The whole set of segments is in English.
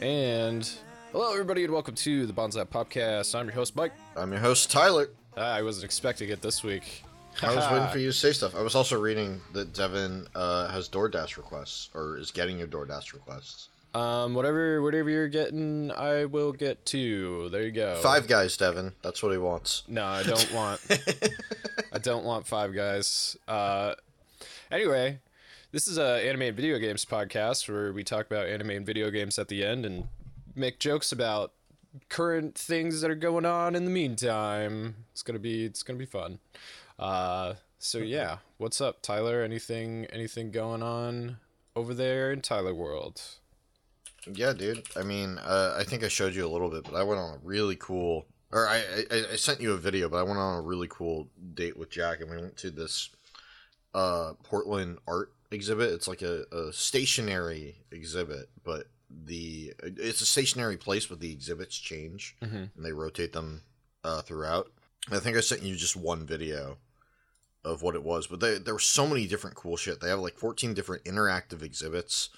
And hello, everybody, and welcome to the Bonsai PopCast. I'm your host, Mike. I'm your host, Tyler. I wasn't expecting it this week. I was waiting for you to say stuff. I was also reading that Devin uh, has DoorDash requests or is getting your DoorDash requests. Um, whatever, whatever you're getting, I will get to. There you go. Five guys, Devin. That's what he wants. No, I don't want. I don't want Five Guys. Uh, anyway, this is a anime and video games podcast where we talk about anime and video games at the end and make jokes about current things that are going on in the meantime. It's gonna be it's gonna be fun. Uh, so yeah, what's up, Tyler? Anything anything going on over there in Tyler World? Yeah, dude. I mean, uh, I think I showed you a little bit, but I went on a really cool, or I, I, I sent you a video, but I went on a really cool date with Jack, and we went to this uh, Portland art exhibit. It's like a, a stationary exhibit, but the it's a stationary place, but the exhibits change Mhm. and they rotate them uh, throughout. I think I sent you just one video of what it was, but they, there were so many different cool shit. They have like 14 different interactive exhibits,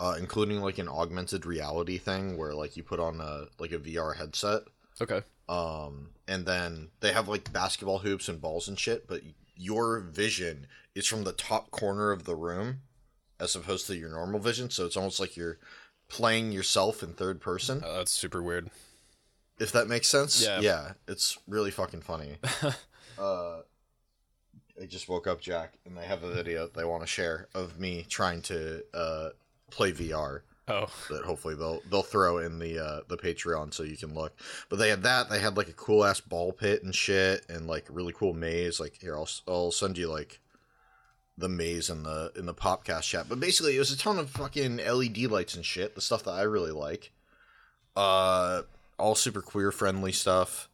uh, including like an augmented reality thing where like you put on a like a VR headset, Okay. um, and then they have like basketball hoops and balls and shit. But your vision is from the top corner of the room, as opposed to your normal vision. So it's almost like you're playing yourself in third person Uh, that's super weird. if that makes sense. Yeah. Yeah, it's really fucking funny. uh, I just woke up, Jack, and they have a video they want to share of me trying to uh, play VR. Oh, That hopefully they'll they'll throw in the uh, the Patreon so you can look. But they had that. They had like a cool ass ball pit and shit, and like a really cool maze. Like here, I'll I'll send you like the maze in the in the popcast chat. But basically, it was a ton of fucking LED lights and shit. The stuff that I really like. Uh, all super queer friendly stuff.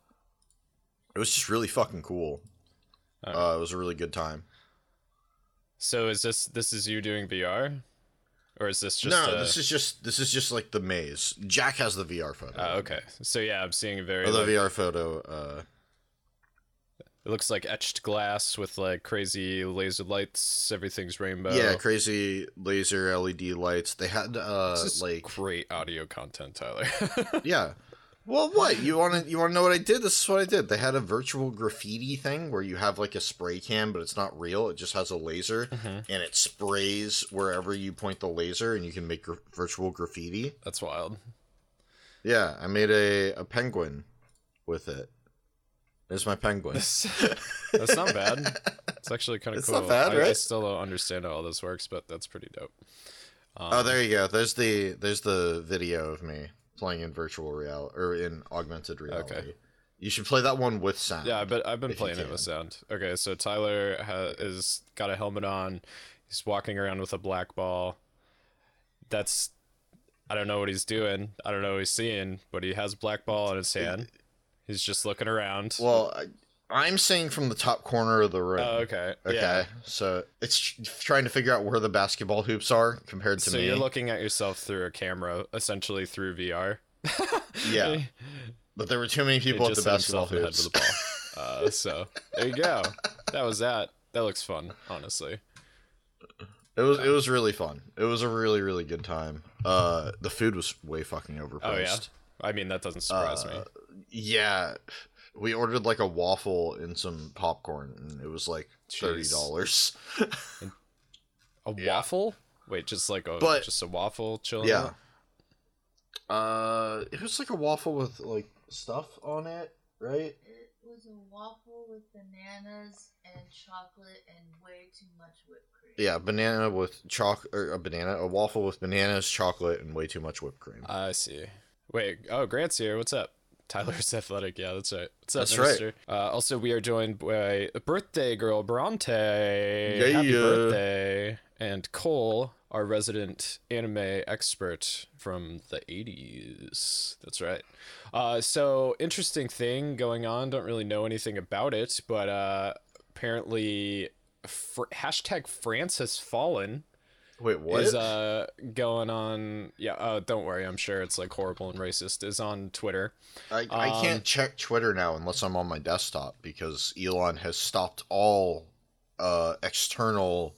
It was just really fucking cool. Uh, it was a really good time. so is this this is you doing VR, or is this just no, a- this is just this is just like the maze. Jack has the VR photo. Oh, okay. So yeah, I'm seeing a very. Oh, the like- VR photo. Uh, it looks like etched glass with like crazy laser lights. Everything's rainbow. yeah, crazy laser LED lights. They had uh This is like great audio content, Tyler. yeah. Well, what you want to you want to know what I did? This is what I did. They had a virtual graffiti thing where you have like a spray can, but it's not real. It just has a laser Mhm. and it sprays wherever you point the laser, and you can make gra- virtual graffiti. That's wild. Yeah, I made a a penguin with it. There's my penguin. That's, not bad. It's actually kind of cool. not bad, I, I still don't understand how all this works, but that's pretty dope. Um, Oh, there you go. There's the there's the video of me playing in virtual reality or in augmented reality. You should play that one with sound. Yeah, but I've been playing it with sound. Okay, so Tyler ha- is got a helmet on. He's walking around with a black ball. That's I don't know what he's doing. I don't know what he's seeing, but he has a black ball in his hand. He's just looking around. Well, I, I'm saying from the top corner of the room. oh, okay. Okay. Yeah. So it's trying to figure out where the basketball hoops are compared to So me. So you're looking at yourself through a camera, essentially through VR. Yeah. but there were too many people at the basketball in the hoops. ball. Uh, so there you go. That was that. That looks fun, honestly. It was it was really fun. It was a really really good time. Uh, the food was way fucking overpriced. Oh yeah. I mean that doesn't surprise me. Uh, Yeah, we ordered like a waffle and some popcorn, and it was like thirty dollars. A yeah. waffle? Wait, just like a But- just a waffle chilling. yeah. out? Uh, it was like a waffle with like stuff on it, right? It was a waffle with bananas and chocolate and way too much whipped cream. Yeah, banana with choc or a banana, a waffle with bananas, chocolate, and way too much whipped cream. I see. Wait, oh Grant's here. What's up? Tyler's athletic. Yeah, that's right. Up, That's right. Uh, also, we are joined by a birthday girl, Bronte. Yeah, Happy birthday! And Cole, our resident anime expert from the 80s. That's right. Uh, so, interesting thing going on. Don't really know anything about it, but uh, apparently, fr- hashtag France has fallen Wait, what? is uh going on. Yeah, uh, don't worry. I'm sure it's like horrible and racist. Is on Twitter. I, I um, can't check Twitter now unless I'm on my desktop because Elon has stopped all uh, external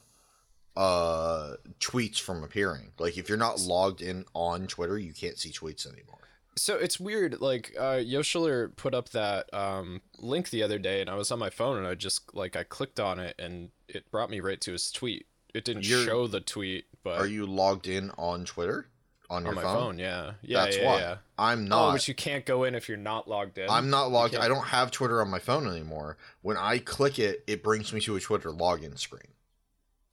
uh, tweets from appearing. Like if you're not logged in on Twitter, you can't see tweets anymore. So it's weird. Like uh, Yoshiller put up that um, link the other day, and I was on my phone, and I just like I clicked on it, and it brought me right to his tweet. It didn't You're- show the tweet, but Are you logged in on Twitter on your on my phone? phone? Yeah, yeah, That's yeah, why. yeah. I'm not. Oh, not. but you can't go in if you're not logged in. I'm not logged. I don't have Twitter on my phone anymore. When I click it, it brings me to a Twitter login screen.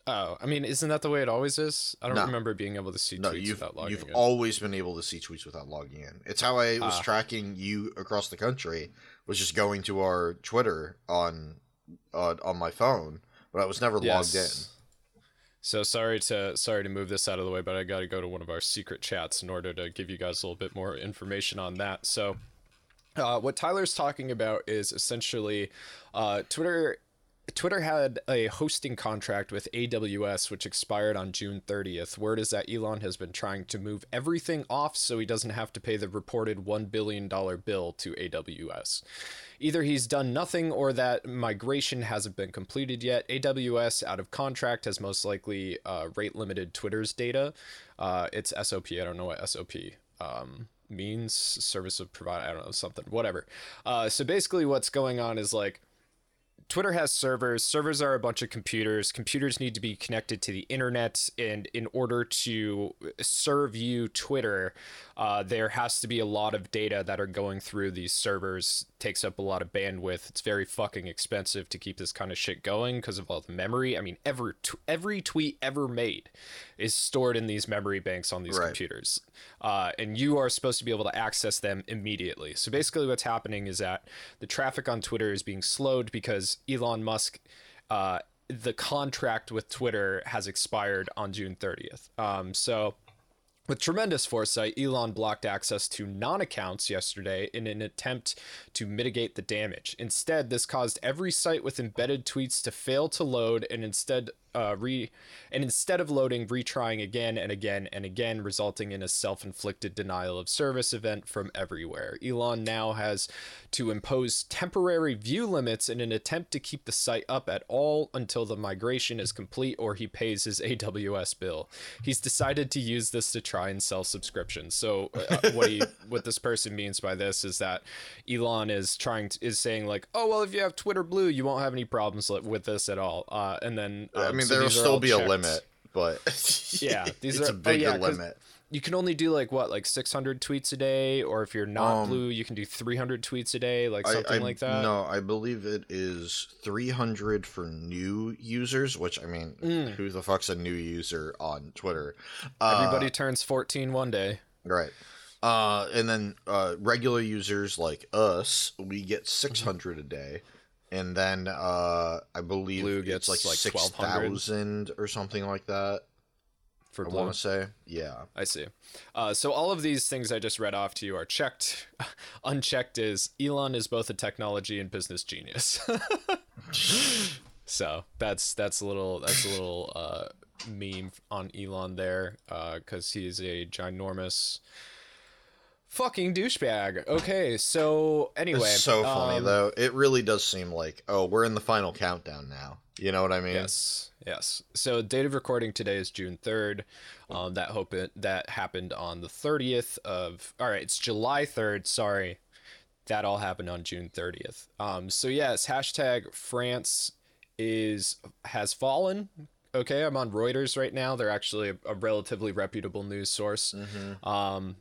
Oh, I mean, isn't that the way it always is? I don't No. remember being able to see No, tweets you've without logging you've in. always been able to see tweets without logging in. It's how I was Ah. tracking you across the country. Was just going to our Twitter on uh, on my phone, but I was never logged in. So sorry to sorry to move this out of the way, but I got to go to one of our secret chats in order to give you guys a little bit more information on that. So, uh, what Tyler's talking about is essentially uh, Twitter. Twitter had a hosting contract with AWS, which expired on June 30th. Word is that Elon has been trying to move everything off so he doesn't have to pay the reported $1 billion bill to AWS. Either he's done nothing or that migration hasn't been completed yet. AWS, out of contract, has most likely uh, rate limited Twitter's data. Uh, it's SOP. I don't know what SOP um, means. Service of provide. I don't know something. Whatever. Uh, so basically, what's going on is like. Twitter has servers. Servers are a bunch of computers. Computers need to be connected to the internet, and in order to serve you Twitter, uh, there has to be a lot of data that are going through these servers. Takes up a lot of bandwidth. It's very fucking expensive to keep this kind of shit going because of all the memory. I mean, every t- every tweet ever made is stored in these memory banks on these Right. computers, uh, and you are supposed to be able to access them immediately. So basically, what's happening is that the traffic on Twitter is being slowed because Elon Musk. Uh, the contract with Twitter has expired on June 30th. Um, so, with tremendous foresight, Elon blocked access to non accounts yesterday in an attempt to mitigate the damage. Instead, this caused every site with embedded tweets to fail to load and instead uh, re and instead of loading, retrying again and again and again, resulting in a self-inflicted denial of service event from everywhere. Elon now has to impose temporary view limits in an attempt to keep the site up at all until the migration is complete or he pays his AWS bill. He's decided to use this to try and sell subscriptions. So uh, what he what this person means by this is that Elon is trying to, is saying like, "Oh, well if you have Twitter Blue, you won't have any problems with this at all." Uh, and then I um, mean, there will still be a limit, but Yeah, these it's are a oh, bigger yeah, limit. You can only do like what, like 600 tweets a day, or if you're not Um, blue, you can do 300 tweets a day, like something I- like that. No, I believe it is 300 for new users, which I mean, Mm. who the fuck's a new user on Twitter? Uh, Everybody turns 14 one day. Right. Uh, and then uh, regular users like us, we get 600 a day. And then uh, I believe Blue it's gets, like, like, 6,000 or something like that. For I want to say. Yeah. I see. Uh, so all of these things I just read off to you are checked. Unchecked is Elon is both a technology and business genius. so that's that's a little that's a little uh, meme on Elon there because he's a ginormous fucking douchebag. Okay, so anyway, It's so funny, um, though. It really does seem like, oh, we're in the final countdown now. You know what I mean? Yes, yes. So date of recording today is June third. Um, that hope it, that happened on the thirtieth of. All right, it's July third. Sorry, that all happened on June thirtieth. Um, so yes, hashtag France is has fallen. Okay, I'm on Reuters right now. They're actually a, a relatively reputable news source. Mm-hmm. Um,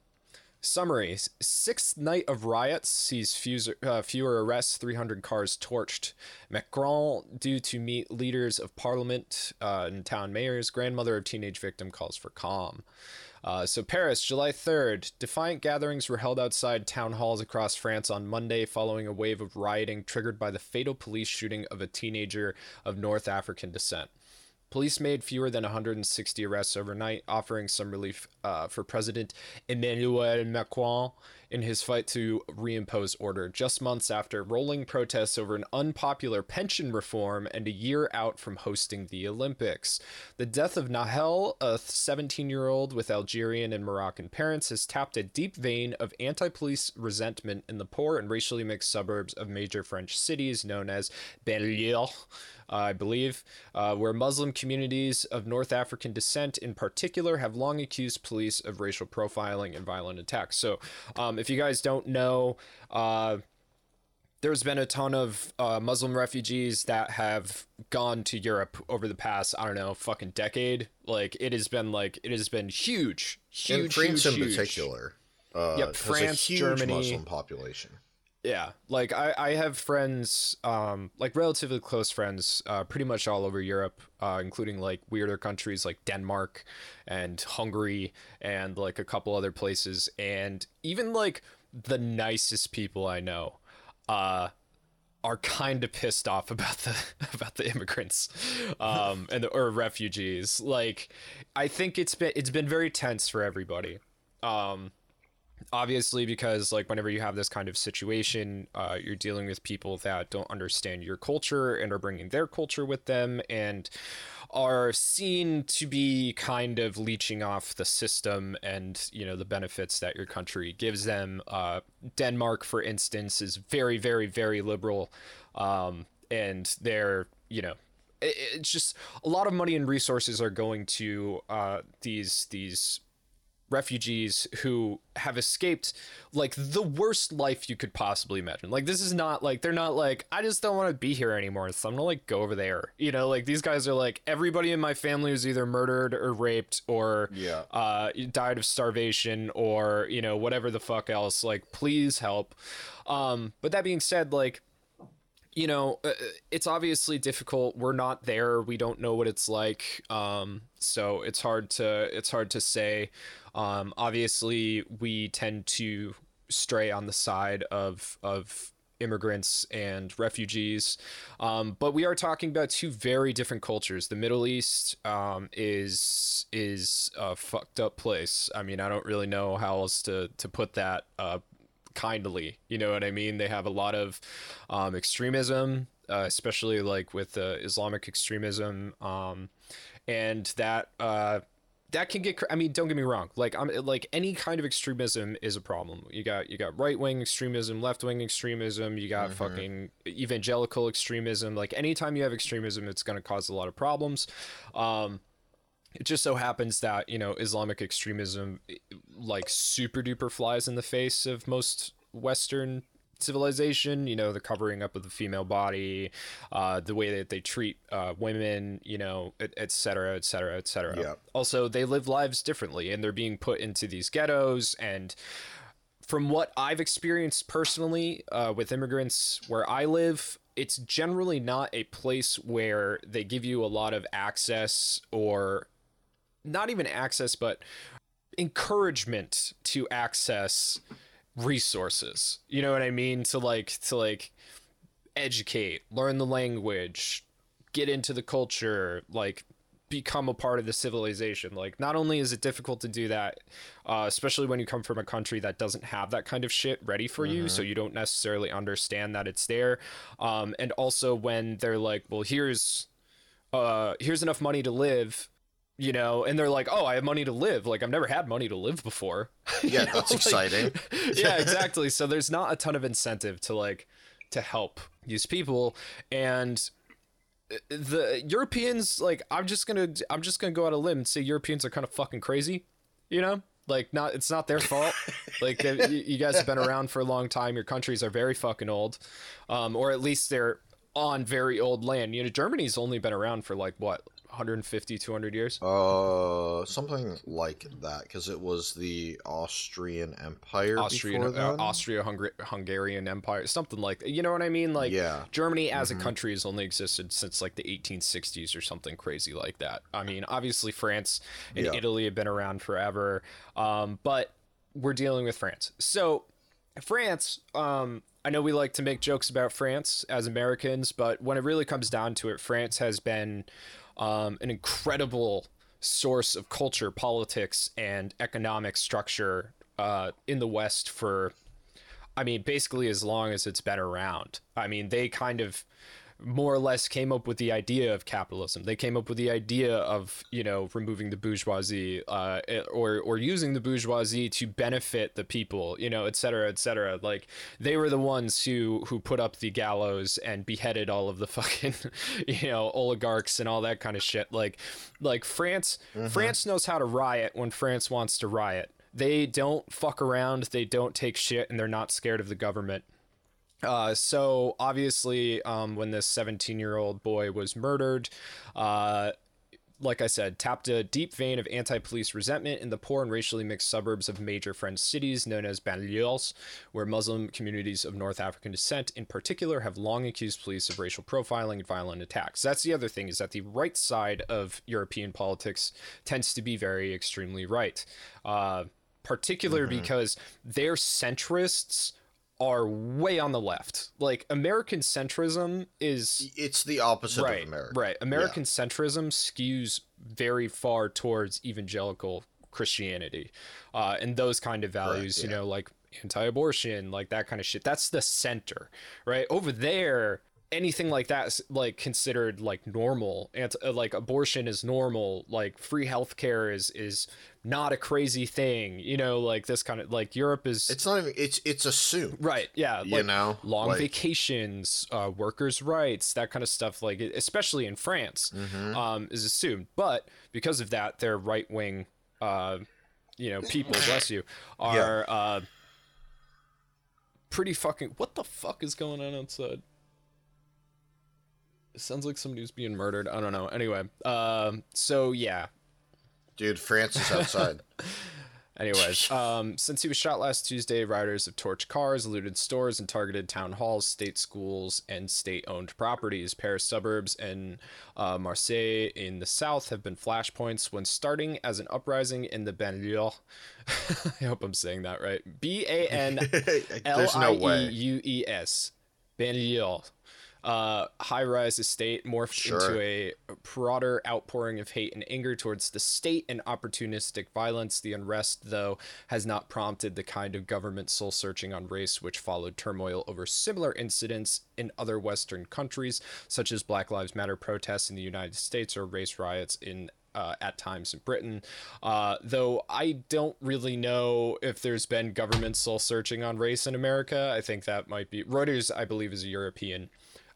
summary: Sixth night of riots sees fewer, uh, fewer arrests, 300 cars torched. Macron due to meet leaders of parliament uh, and town mayors. Grandmother of teenage victim calls for calm. Uh, so Paris, July 3rd. Defiant gatherings were held outside town halls across France on Monday following a wave of rioting triggered by the fatal police shooting of a teenager of North African descent. Police made fewer than 160 arrests overnight, offering some relief uh, for President Emmanuel Macron in his fight to reimpose order, just months after rolling protests over an unpopular pension reform and a year out from hosting the Olympics. The death of Nahel, a 17 year old with Algerian and Moroccan parents, has tapped a deep vein of anti police resentment in the poor and racially mixed suburbs of major French cities known as. Uh, I believe, uh, where Muslim communities of North African descent in particular have long accused police of racial profiling and violent attacks. So, um, if you guys don't know, uh, there's been a ton of uh, Muslim refugees that have gone to Europe over the past, I don't know, fucking decade. Like, it has been like, it has been huge, huge, and France huge, in huge. particular. Uh, a France, huge Germany. Muslim population. Yeah, like I, I have friends, um, like relatively close friends, uh, pretty much all over Europe, uh, including like weirder countries like Denmark and Hungary and like a couple other places, and even like the nicest people I know, uh, are kind of pissed off about the about the immigrants, um, and the, or refugees. Like, I think it's been it's been very tense for everybody. Um, obviously because like whenever you have this kind of situation uh, you're dealing with people that don't understand your culture and are bringing their culture with them and are seen to be kind of leeching off the system and you know the benefits that your country gives them. Uh, denmark for instance is very very very liberal um, and they're you know it- it's just a lot of money and resources are going to uh, these these refugees who have escaped like the worst life you could possibly imagine. Like this is not like they're not like I just don't want to be here anymore, so I'm gonna like go over there. You know, like these guys are like everybody in my family was either murdered or raped or Yeah. uh died of starvation or you know whatever the fuck else. Like please help. Um, but that being said, like you know, uh, it's obviously difficult. We're not there. We don't know what it's like. Um, so it's hard to it's hard to say. Um, obviously, we tend to stray on the side of of immigrants and refugees. Um, but we are talking about two very different cultures. The Middle East um, is is a fucked up place. I mean, I don't really know how else to to put that. Uh, kindly you know what i mean? They have a lot of um, extremism uh, especially like with uh, islamic extremism um, and that uh, that can get cr- i mean don't get me wrong like i'm like any kind of extremism is a problem. You got you got right-wing extremism left-wing extremism you got fucking evangelical extremism like anytime you have extremism it's going to cause a lot of problems. Um, it just so happens that you know islamic extremism like super duper flies in the face of most western civilization you know the covering up of the female body uh, the way that they treat uh, women you know etc etc cetera et cetera et cetera Yeah. also they live lives differently and they're being put into these ghettos and from what I've experienced personally uh, with immigrants where I live, it's generally not a place where they give you a lot of access or not even access, but encouragement to access resources. You know what I mean? To like, to like educate, learn the language, get into the culture, like become a part of the civilization. Like, not only is it difficult to do that, uh, especially when you come from a country that doesn't have that kind of shit ready for you, so you don't necessarily understand that it's there. Um, and also when they're like, well, here's uh, here's enough money to live. You know, and they're like, "Oh, I have money to live. Like, I've never had money to live before." Yeah, that's like- exciting. yeah, exactly. So there's not a ton of incentive to like to help these people and uh, the Europeans like I'm just going to I'm just going to go out a limb and say Europeans are kind of fucking crazy, you know? Like not it's not their fault. like you you guys have been around for a long time. Your countries are very fucking old. Um or at least they're on very old land. You know, Germany's only been around for like what 150 200 years. Uh, something like that, because it was the Austrian Empire Austrian, uh, then. Austria Hungarian Empire, something like that. You know what I mean? Like, Yeah. Germany as a country has only existed since like the 1860s or something crazy like that. I mean, obviously France and Yeah. Italy have been around forever, um, but we're dealing with France. So, France, um, I know we like to make jokes about France as Americans, but when it really comes down to it, France has been um, an incredible source of culture, politics, and economic structure uh, in the West for, I mean, basically as long as it's been around. I mean, they kind of more or less came up with the idea of capitalism. They came up with the idea of you know removing the bourgeoisie uh, or or using the bourgeoisie to benefit the people, you know, et cetera, et cetera. Like they were the ones who who put up the gallows and beheaded all of the fucking you know oligarchs and all that kind of shit. Like like France France knows how to riot when France wants to riot. They don't fuck around. They don't take shit, and they're not scared of the government. Uh, so obviously, um, when this 17 year old boy was murdered, uh, like I said, tapped a deep vein of anti police resentment in the poor and racially mixed suburbs of major French cities known as banlieues, where Muslim communities of North African descent in particular have long accused police of racial profiling and violent attacks. That's the other thing, is that the right side of European politics tends to be very extremely right, uh, particular because they're centrists are way on the left. Like American centrism is It's the opposite right, of America. right. American centrism skews very far towards evangelical Christianity, uh, and those kind of values. You yeah. know, like anti-abortion, like that kind of shit. That's the center, right? Over there, anything like that's like considered like normal. And like abortion is normal. Like free healthcare is is not a crazy thing. You know, like this kind of like Europe is. It's not even. It's it's assumed. Right. Yeah. You like, know, long like- vacations, uh, workers' rights, that kind of stuff. Like especially in France, Mm-hmm. um, is assumed. But because of that, their right wing, uh, you know, people, bless you, are uh, pretty fucking. What the fuck is going on outside? Sounds like somebody was being murdered. I don't know. Anyway, um, so yeah, Dude, France is outside. Anyways, um, since he was shot last Tuesday, riders have torched cars, looted stores, and targeted town halls, state schools, and state owned properties. Paris suburbs and uh, Marseille in the south have been flashpoints when starting as an uprising in the banlieue. I hope I'm saying that right. B A N L I E. U E S. Banlieue. Uh, high rise estate morphed Sure. into a broader outpouring of hate and anger towards the state and opportunistic violence. The unrest, though, has not prompted the kind of government soul searching on race which followed turmoil over similar incidents in other Western countries, such as Black Lives Matter protests in the United States or race riots in uh, at times in Britain. Uh, though I don't really know if there's been government soul searching on race in America. I think that might be Reuters. I believe is a European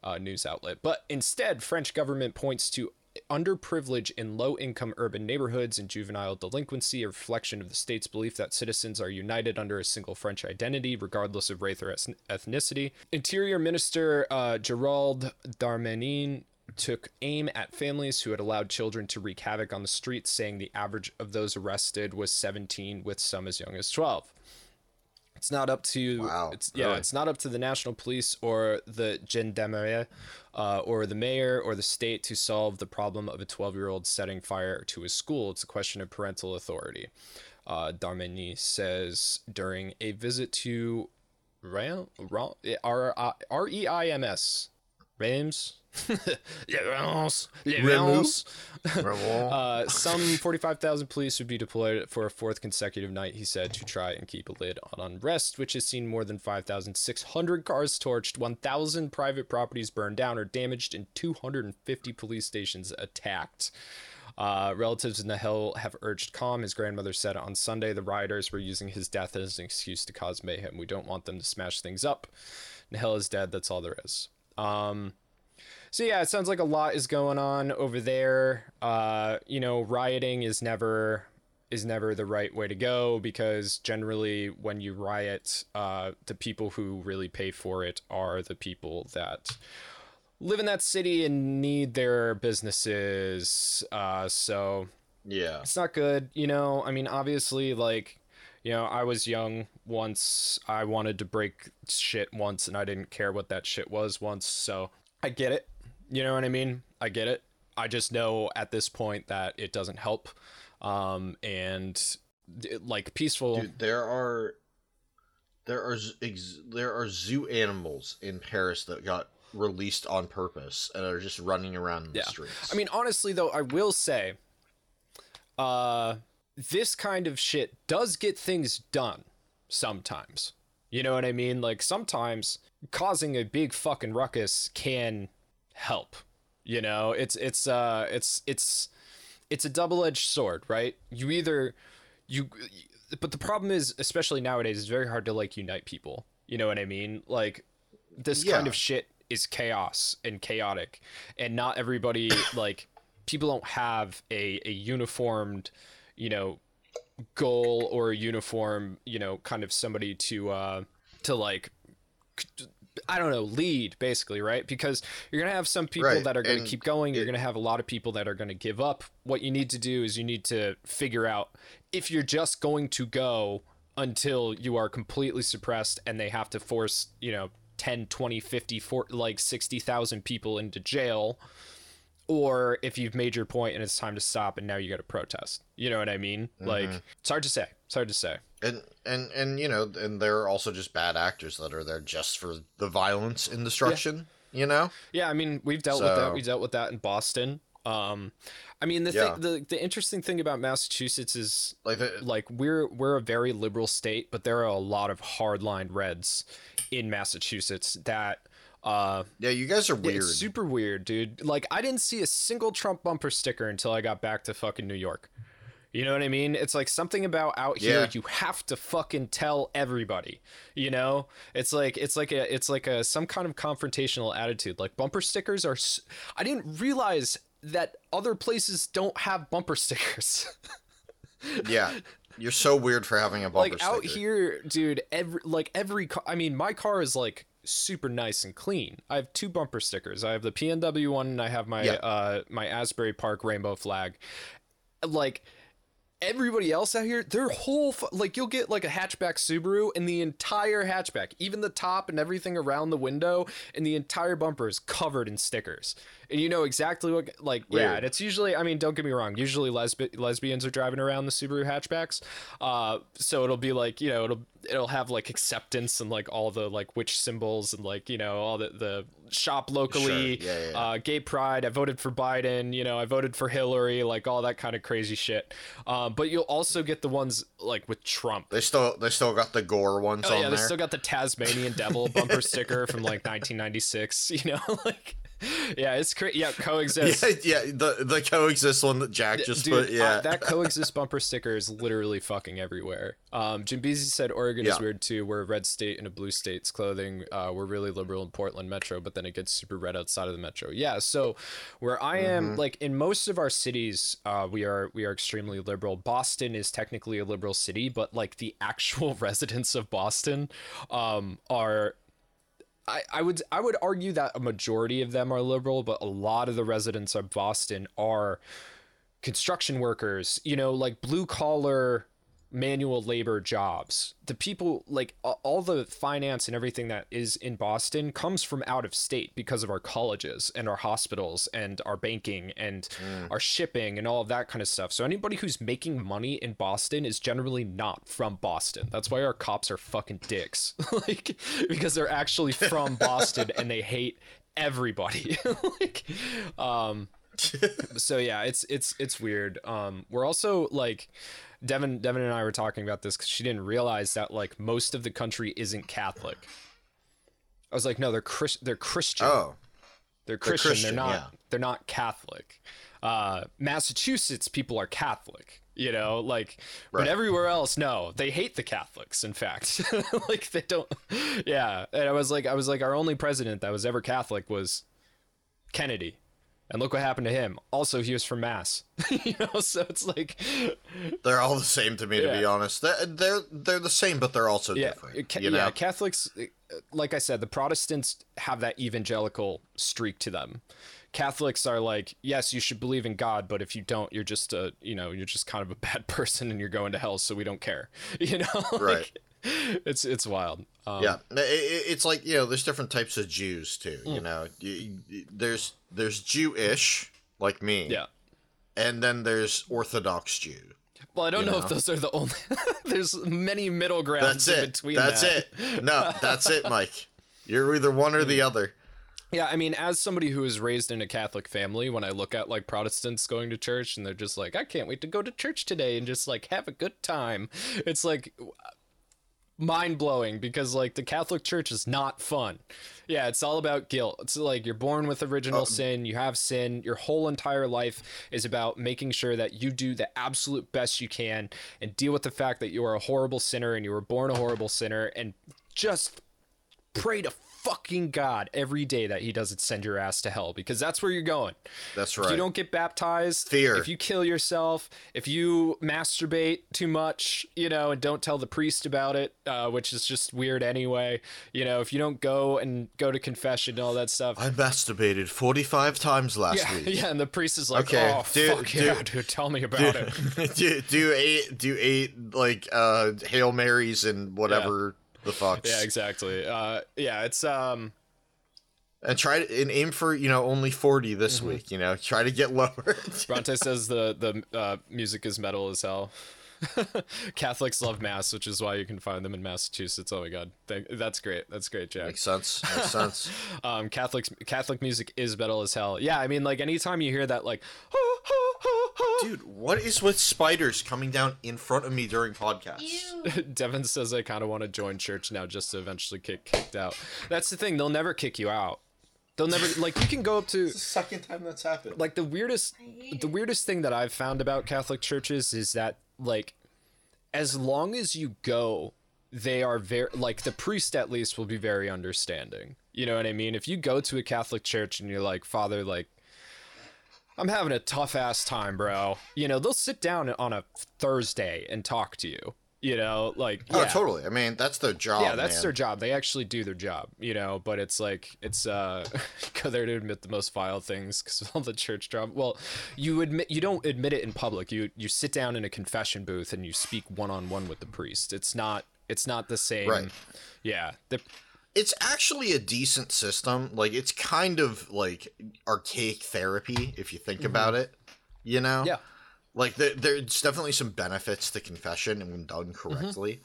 uh, news outlet, but instead, French government points to underprivilege in low-income urban neighborhoods and juvenile delinquency, a reflection of the state's belief that citizens are united under a single French identity, regardless of race or eth- ethnicity. Interior Minister uh, Gerald Darmanin took aim at families who had allowed children to wreak havoc on the streets, saying the average of those arrested was 17, with some as young as 12. It's not up to Wow, it's yeah, really? it's not up to the national police or the gendarmerie uh, or the mayor or the state to solve the problem of a 12-year-old setting fire to a school. It's a question of parental authority. Uh, Darmeny says during a visit to Ram, Ram, R R E I M S Reims. Les Reims. Les Reims. Uh, some 45,000 police would be deployed for a fourth consecutive night, he said, to try and keep a lid on unrest, which has seen more than 5,600 cars torched, 1,000 private properties burned down or damaged, and 250 police stations attacked. Uh, relatives in Nahel have urged calm. His grandmother said on Sunday the rioters were using his death as an excuse to cause mayhem. We don't want them to smash things up. Nahel is dead. That's all there is. Um, so yeah, it sounds like a lot is going on over there. Uh, you know, rioting is never is never the right way to go because generally when you riot, uh, the people who really pay for it are the people that live in that city and need their businesses. Uh, so Yeah. it's not good you know i mean obviously like you know i was young once i wanted to break shit once and i didn't care what that shit was once so i get it you know what i mean i get it i just know at this point that it doesn't help um and like peaceful Dude, there are there are ex, there are zoo animals in Paris that got released on purpose and are just running around in Yeah. the streets. I mean, honestly, though, I will say, uh, this kind of shit does get things done sometimes. You know what I mean? Like sometimes causing a big fucking ruckus can help. You know, it's it's uh it's it's it's a double-edged sword, right? You either you but the problem is especially nowadays it's very hard to like unite people. You know what I mean? Like this kind of shit is chaos and chaotic and not everybody like people don't have a a uniformed, you know, goal or a uniform, you know, kind of somebody to uh to like I don't know, lead basically, right? Because you're gonna have some people Right, that are gonna keep going. You're gonna have a lot of people that are gonna give up. What you need to do is you need to figure out if you're just going to go until you are completely suppressed and they have to force, you know, 10, 20, 50, for, like 60,000 people into jail, or if you've made your point and it's time to stop and now you got to protest. You know what I mean? Like, it's hard to say. It's hard to say. and and and you know, and there are also just bad actors that are there just for the violence and destruction. You know, Yeah, I mean, we've dealt with that. So- We dealt with that in Boston. Um, I mean, the Yeah. thing, the the interesting thing about Massachusetts is like the, like we're we're a very liberal state, but there are a lot of hardline reds in Massachusetts that uh yeah, you guys are weird. it's super weird, dude. Like I didn't see a single Trump bumper sticker until I got back to fucking New York. You know what I mean? It's like something about out here Yeah. you have to fucking tell everybody. You know? It's like it's like a it's like a some kind of confrontational attitude. Like bumper stickers are s- I didn't realize that other places don't have bumper stickers. yeah, you're so weird for having a bumper sticker. like out here, dude, every like every car, I mean, my car is like super nice and clean. I have two bumper stickers. I have the PNW one and I have my Yeah. uh my Asbury Park rainbow flag. Like everybody else out here, their whole fu- like you'll get like a hatchback Subaru and the entire hatchback, even the top and everything around the window and the entire bumper is covered in stickers. And you know exactly what like yeah, and it's usually I mean, don't get me wrong, usually lesbi- lesbians are driving around the Subaru hatchbacks. Uh so it'll be like, you know, it'll it'll have like acceptance and like all the like witch symbols and like, you know, all the the shop locally Sure, yeah, yeah, yeah. uh gay pride, I voted for Biden, you know, I voted for Hillary, like all that kind of crazy shit. Um but you'll also get the ones like with Trump. They still they still got the gore ones Oh on yeah, they still got the Tasmanian Devil bumper sticker from like 1996. You know, like yeah, it's crazy. Yeah, coexist. yeah, yeah, the the coexist one that Jack just Dude, put. Yeah, uh, that coexist bumper sticker is literally fucking everywhere. Um, Jim Beasy said Oregon is weird too. We're a red state in a blue state's clothing. Uh, we're really liberal in Portland metro, but then it gets super red outside of the metro. Yeah, so where I am, Mm-hmm. like in most of our cities, uh, we are we are extremely liberal. Boston is technically a liberal city, but like the actual residents of Boston, um, are I, I would I would argue that a majority of them are liberal, but a lot of the residents of Boston are construction workers, you know, like blue collar manual labor jobs. The people like all the finance and everything that is in Boston comes from out of state because of our colleges and our hospitals and our banking and our shipping and all of that kind of stuff. So anybody who's making money in Boston is generally not from Boston. That's why our cops are fucking dicks. like because they're actually from Boston and they hate everybody. like um so yeah, it's it's it's weird. Um, we're also like Devin Devin and I were talking about this because she didn't realize that like most of the country isn't Catholic. I was like, no, they're Chris, they're Christian. oh, they're Christian. They're, Christian, not. yeah. They're not Catholic. Uh, Massachusetts people are Catholic. You know, like, but everywhere else, no, they hate the Catholics. In fact, like they don't. Yeah, and I was like, I was like, our only president that was ever Catholic was Kennedy. And look what happened to him. Also, he was from Mass. you know, so it's like, they're all the same to me. To be honest, they're, they're they're the same, but they're also yeah, different. ca- you know, yeah. Catholics, uh, like I said, the Protestants have that evangelical streak to them. Catholics are like, yes, you should believe in God, but if you don't, you're just a, you know, you're just kind of a bad person and you're going to hell, so we don't care. You know, Like, Right. It's it's wild. Um, yeah, I- I- it's like you know, there's different types of Jews too. Mm. You know, You- you- there's there's Jewish like me, yeah. and then there's Orthodox Jew. Well, I don't You know, if those are the only. There's many middle grounds That's in it. between. That's that. it. No, that's it, Mike. You're either one or the other. Yeah, I mean, as somebody who was raised in a Catholic family, when I look at like Protestants going to church and they're just like, I can't wait to go to church today and just like have a good time, it's like mind blowing because like the Catholic Church is not fun. Yeah, it's all about guilt. It's like you're born with original uh, sin, you have sin, your whole entire life is about making sure that you do the absolute best you can and deal with the fact that you are a horrible sinner and you were born a horrible sinner and just pray to fucking God every day that he doesn't send your ass to hell because that's where you're going. That's If right. you don't get baptized, Fear. if you kill yourself, if you masturbate too much, you know, and don't tell the priest about it, uh, which is just weird anyway, you know, if you don't go and go to confession and all that stuff. I masturbated 45 times last yeah, week. yeah, and the priest is like, Okay, "Oh dude, fuck yeah, dude, tell me about it." do, do eight do eight like uh hail marys and whatever the fucks Yeah, exactly. Uh, yeah, it's um, and try to and aim for you know only 40 this Mm-hmm. week you know try to get lower Bronte says the the uh, music is metal as hell. Catholics love mass, which is why you can find them in Massachusetts. Oh my god, Thank, that's great. That's great, Jack. makes sense makes sense Um, Catholics Catholic music is metal as hell. Yeah, I mean, like anytime you hear that, like, dude what is with spiders coming down in front of me during podcasts Ew. Devin says I kind of want to join church now just to eventually get kicked out. That's the thing; they'll never kick you out. They'll never like you can go up to the second time that's happened like the weirdest the weirdest thing that I've found about Catholic churches is that like as long as you go they are very like the priest at least will be very understanding. You know what I mean? If you go to a Catholic church and you're like, "Father, like I'm having a tough ass time, bro." You know, they'll sit down on a Thursday and talk to you. You know, like oh yeah. totally i mean that's their job yeah, that's man. their job. They actually do their job, you know. But it's like it's uh, go there to admit the most vile things because of all the church drama. Well, you admit you don't admit it in public. You you sit down in a confession booth and you speak one on one with the priest. It's not it's not the same. Right. Yeah. The, it's actually a decent system like it's kind of like archaic therapy if you think about it you know Mm-hmm. yeah. like there, there's definitely some benefits to confession and when done Mm-hmm. correctly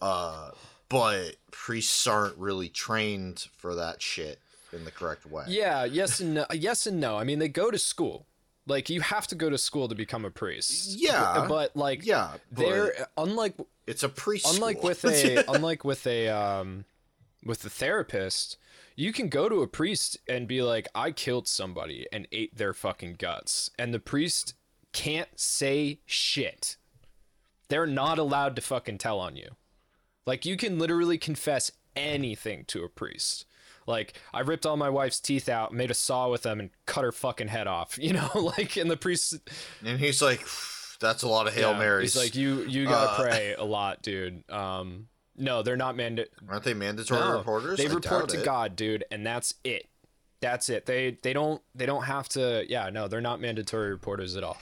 uh but priests aren't really trained for that shit in the correct way Yeah. Yes and no. Yes and no. I mean, they go to school. Like you have to go to school to become a priest. Yeah. But like yeah but they're unlike it's a priest unlike school. with a unlike with a um with the therapist you can go to a priest and be like i killed somebody and ate their fucking guts. And the priest can't say shit. They're not allowed to fucking tell on you. Like you can literally confess anything to a priest. Like i ripped all my wife's teeth out made a saw with them and cut her fucking head off you know? Like and the priest and he's like that's a lot of hail yeah, marys. he's like you you gotta Uh, pray a lot dude. Um no they're not mandated aren't they mandatory no, reporters They I report to it. God, dude, and that's it. That's it. They they don't they don't have to. Yeah, no, they're not mandatory reporters at all.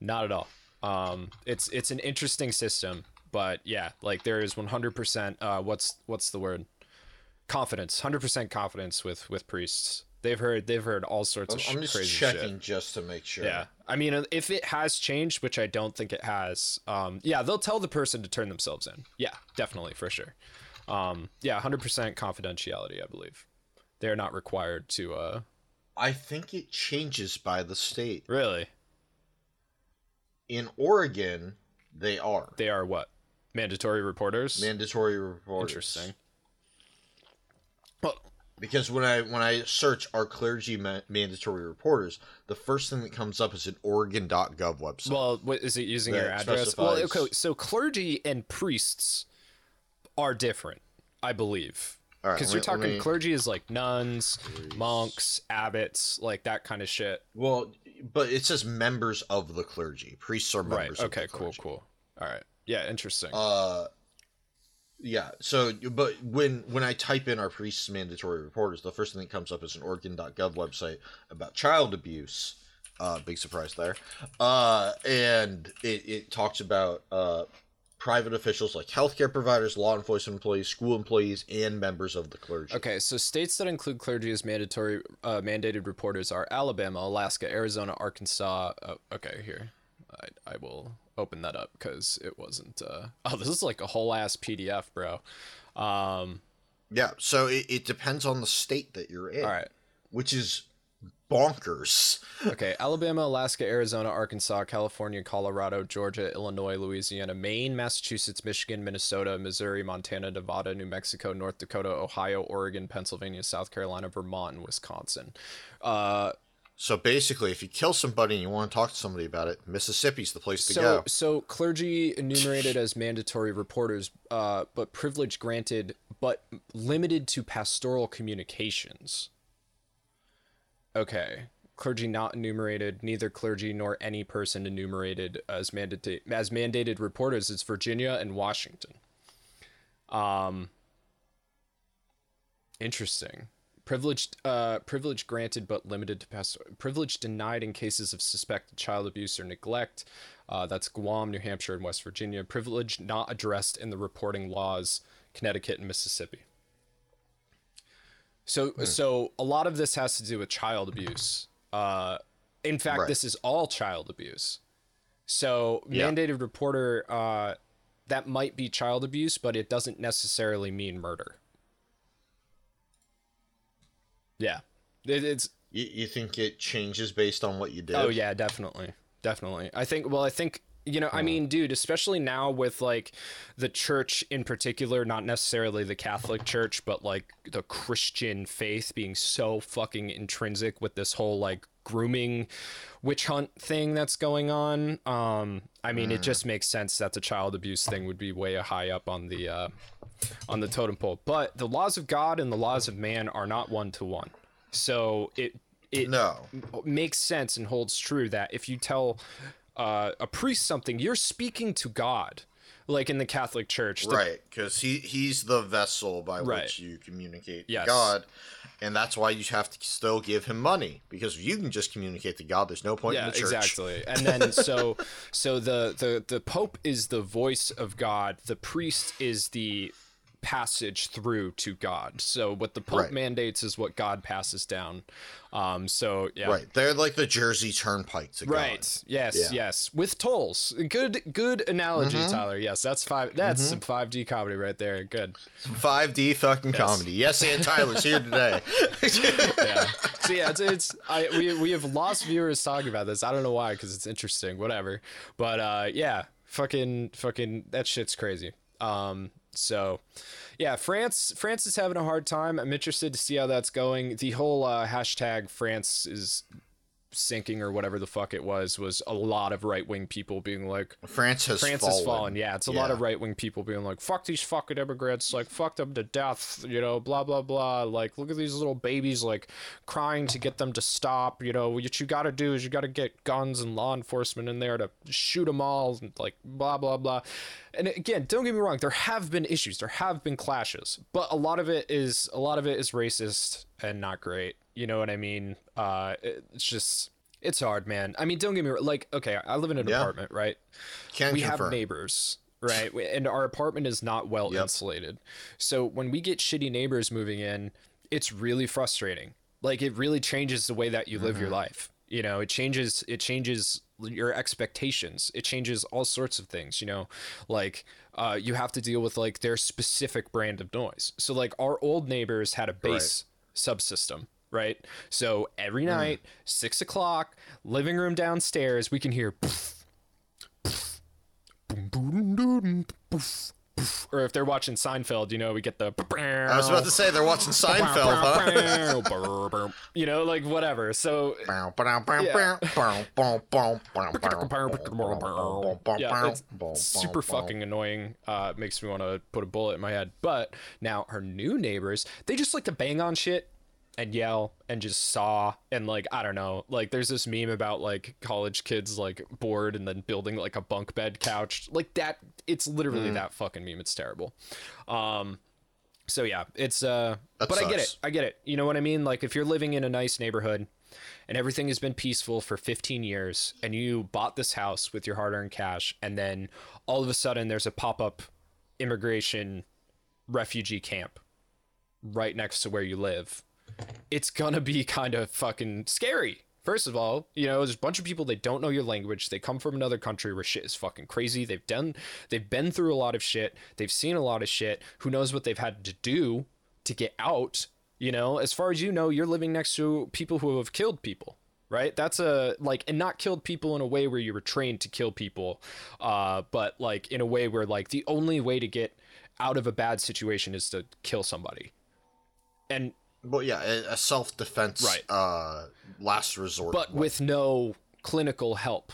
Not at all. Um, it's it's an interesting system, but yeah, like there is 100%. Uh, what's what's the word? Confidence. 100% confidence with with priests. They've heard they've heard all sorts I'm, of I'm just crazy checking shit. just to make sure Yeah, I mean, uh, if it has changed, which I don't think it has, um, yeah, they'll tell the person to turn themselves in. Yeah, definitely for sure. Um, yeah, hundred percent confidentiality, I believe. They're not required to. Uh, i think it changes by the state really, in oregon they are they are what mandatory reporters. mandatory reporters Interesting. Well, because when I when I search our clergy ma- mandatory reporters, the first thing that comes up is an Oregon.gov website. well, what is it using your address? Well, okay, so clergy and priests are different, I believe. Because let you're talking me- clergy is like nuns, monks, abbots, like that kind of shit. well, but it says members of the clergy. Priests are Right. members. of Okay. Cool. Cool. All right. Yeah. Interesting. Uh, yeah. So, but when when I type in our priests mandatory reporters, the first thing that comes up is an Oregon.gov website about child abuse. Uh, big surprise there. Uh, and it, it talks about uh, private officials like healthcare providers, law enforcement employees, school employees, and members of the clergy. okay. So states that include clergy as mandatory uh, mandated reporters are Alabama, Alaska, Arizona, Arkansas. Uh, okay. Here, I I will open that up because it wasn't. Uh... Oh, this is like a whole ass PDF, bro. Um. Yeah. So it, it depends on the state that you're in. All right. which is bonkers. Okay, Alabama, Alaska, Arizona, Arkansas, California, Colorado, Georgia, Illinois, Louisiana, Maine, Massachusetts, Michigan, Minnesota, Missouri, Montana, Nevada, New Mexico, North Dakota, Ohio, Oregon, Pennsylvania, South Carolina, Vermont, and Wisconsin. Uh, So basically, if you kill somebody and you want to talk to somebody about it, Mississippi's the place to so, go. so clergy enumerated as mandatory reporters, uh, but privilege granted, but limited to pastoral communications. Okay, clergy not enumerated. Neither clergy nor any person enumerated as mandated as mandated reporters It's Virginia and Washington. Um. Interesting. Privileged, uh, privilege granted but limited to pastoral. Privilege denied in cases of suspected child abuse or neglect. Uh, that's Guam, New Hampshire, and West Virginia. Privilege not addressed in the reporting laws, Connecticut and Mississippi. So, so a lot of this has to do with child abuse. Uh, in fact, Right. this is all child abuse. So, Yeah. mandated reporter, uh, that might be child abuse, but it doesn't necessarily mean murder. Yeah, it, it's You, you think it changes based on what you did? Oh yeah, definitely. Definitely. I think well I think you know, I hmm. mean, dude, especially now with like the church in particular, not necessarily the Catholic Church, but like the Christian faith being so fucking intrinsic with this whole like grooming witch hunt thing that's going on. Um, I mean, it just makes sense that the child abuse thing would be way high up on the uh, on the totem pole. But the laws of God and the laws of man are not one to one. So it it No. makes sense and holds true that if you tell uh, a priest something, you're speaking to God, like in the Catholic Church. The- Right, because he he's the vessel by Right. which you communicate Yes. to God, and that's why you have to still give him money because you can just communicate to God, there's no point yeah, in the church. exactly. And then so so the the the Pope is the voice of God. The priest is the passage through to God. So what the Pope Right. mandates is what God passes down. Um. So yeah. Right, they're like the Jersey Turnpike to Right. Yes. Yeah. Yes. With tolls. Good. Good analogy, Mm-hmm. Tyler. Yes. That's five. That's some five D comedy right there. Good. 5D fucking comedy. Yes, and Tyler's here today. yeah. So yeah, it's, it's I we we have lost viewers talking about this. I don't know why, because it's interesting. Whatever. But uh, yeah, fucking fucking that shit's crazy. Um. So, yeah, France France is having a hard time. I'm interested to see how that's going. The whole uh, hashtag France is sinking or whatever the fuck it was was a lot of right wing people being like France has France fallen. has fallen. Yeah, it's a lot of right wing people being like, "Fuck these fucking immigrants! Like, fuck them to death!" You know, blah blah blah. Like, look at these little babies like crying to get them to stop. You know, what you got to do is you got to get guns and law enforcement in there to shoot them all. And like, blah blah blah. And again, don't get me wrong. There have been issues. There have been clashes, but a lot of it is a lot of it is racist and not great. You know what I mean? Uh, it's just. It's hard, man. I mean, don't get me wrong. Like, okay, I live in an Yeah. apartment, right? Can we confirm. have neighbors right and our apartment is not well Yep. insulated so when we get shitty neighbors moving in it's really frustrating like it really changes the way that you live Mm-hmm. your life you know it changes it changes your expectations it changes all sorts of things you know like uh, you have to deal with like their specific brand of noise so like our old neighbors had a bass subsystem right so every Mm. night six o'clock living room downstairs we can hear or if they're watching Seinfeld, you know, we get the. I was about to say they're watching Seinfeld, huh? you know, like whatever. So yeah, it's super fucking annoying. Uh, makes me want to put a bullet in my head. But now her new neighbors, they just like to bang on shit and yell and just saw and like I don't know. Like there's this meme about like college kids like bored and then building like a bunk bed couch like that. It's literally that fucking meme. It's terrible. Um. So yeah, it's uh. That but I get it. I get it. You know what I mean? Like if you're living in a nice neighborhood and everything has been peaceful for 15 years and you bought this house with your hard-earned cash and then all of a sudden there's a pop-up immigration refugee camp right next to where you live it's gonna be kind of fucking scary. First of all you know there's a bunch of people they don't know your language. They come from another country where shit is fucking crazy. They've done they've been through a lot of shit. They've seen a lot of shit. Who knows what they've had to do to get out You know, as far as you know, you're living next to people who have killed people, right? That's a like, and not killed people in a way where you were trained to kill people, uh, but like in a way where like the only way to get out of a bad situation is to kill somebody. And Well, yeah, a, self defense, Right. uh, last resort. but with no clinical help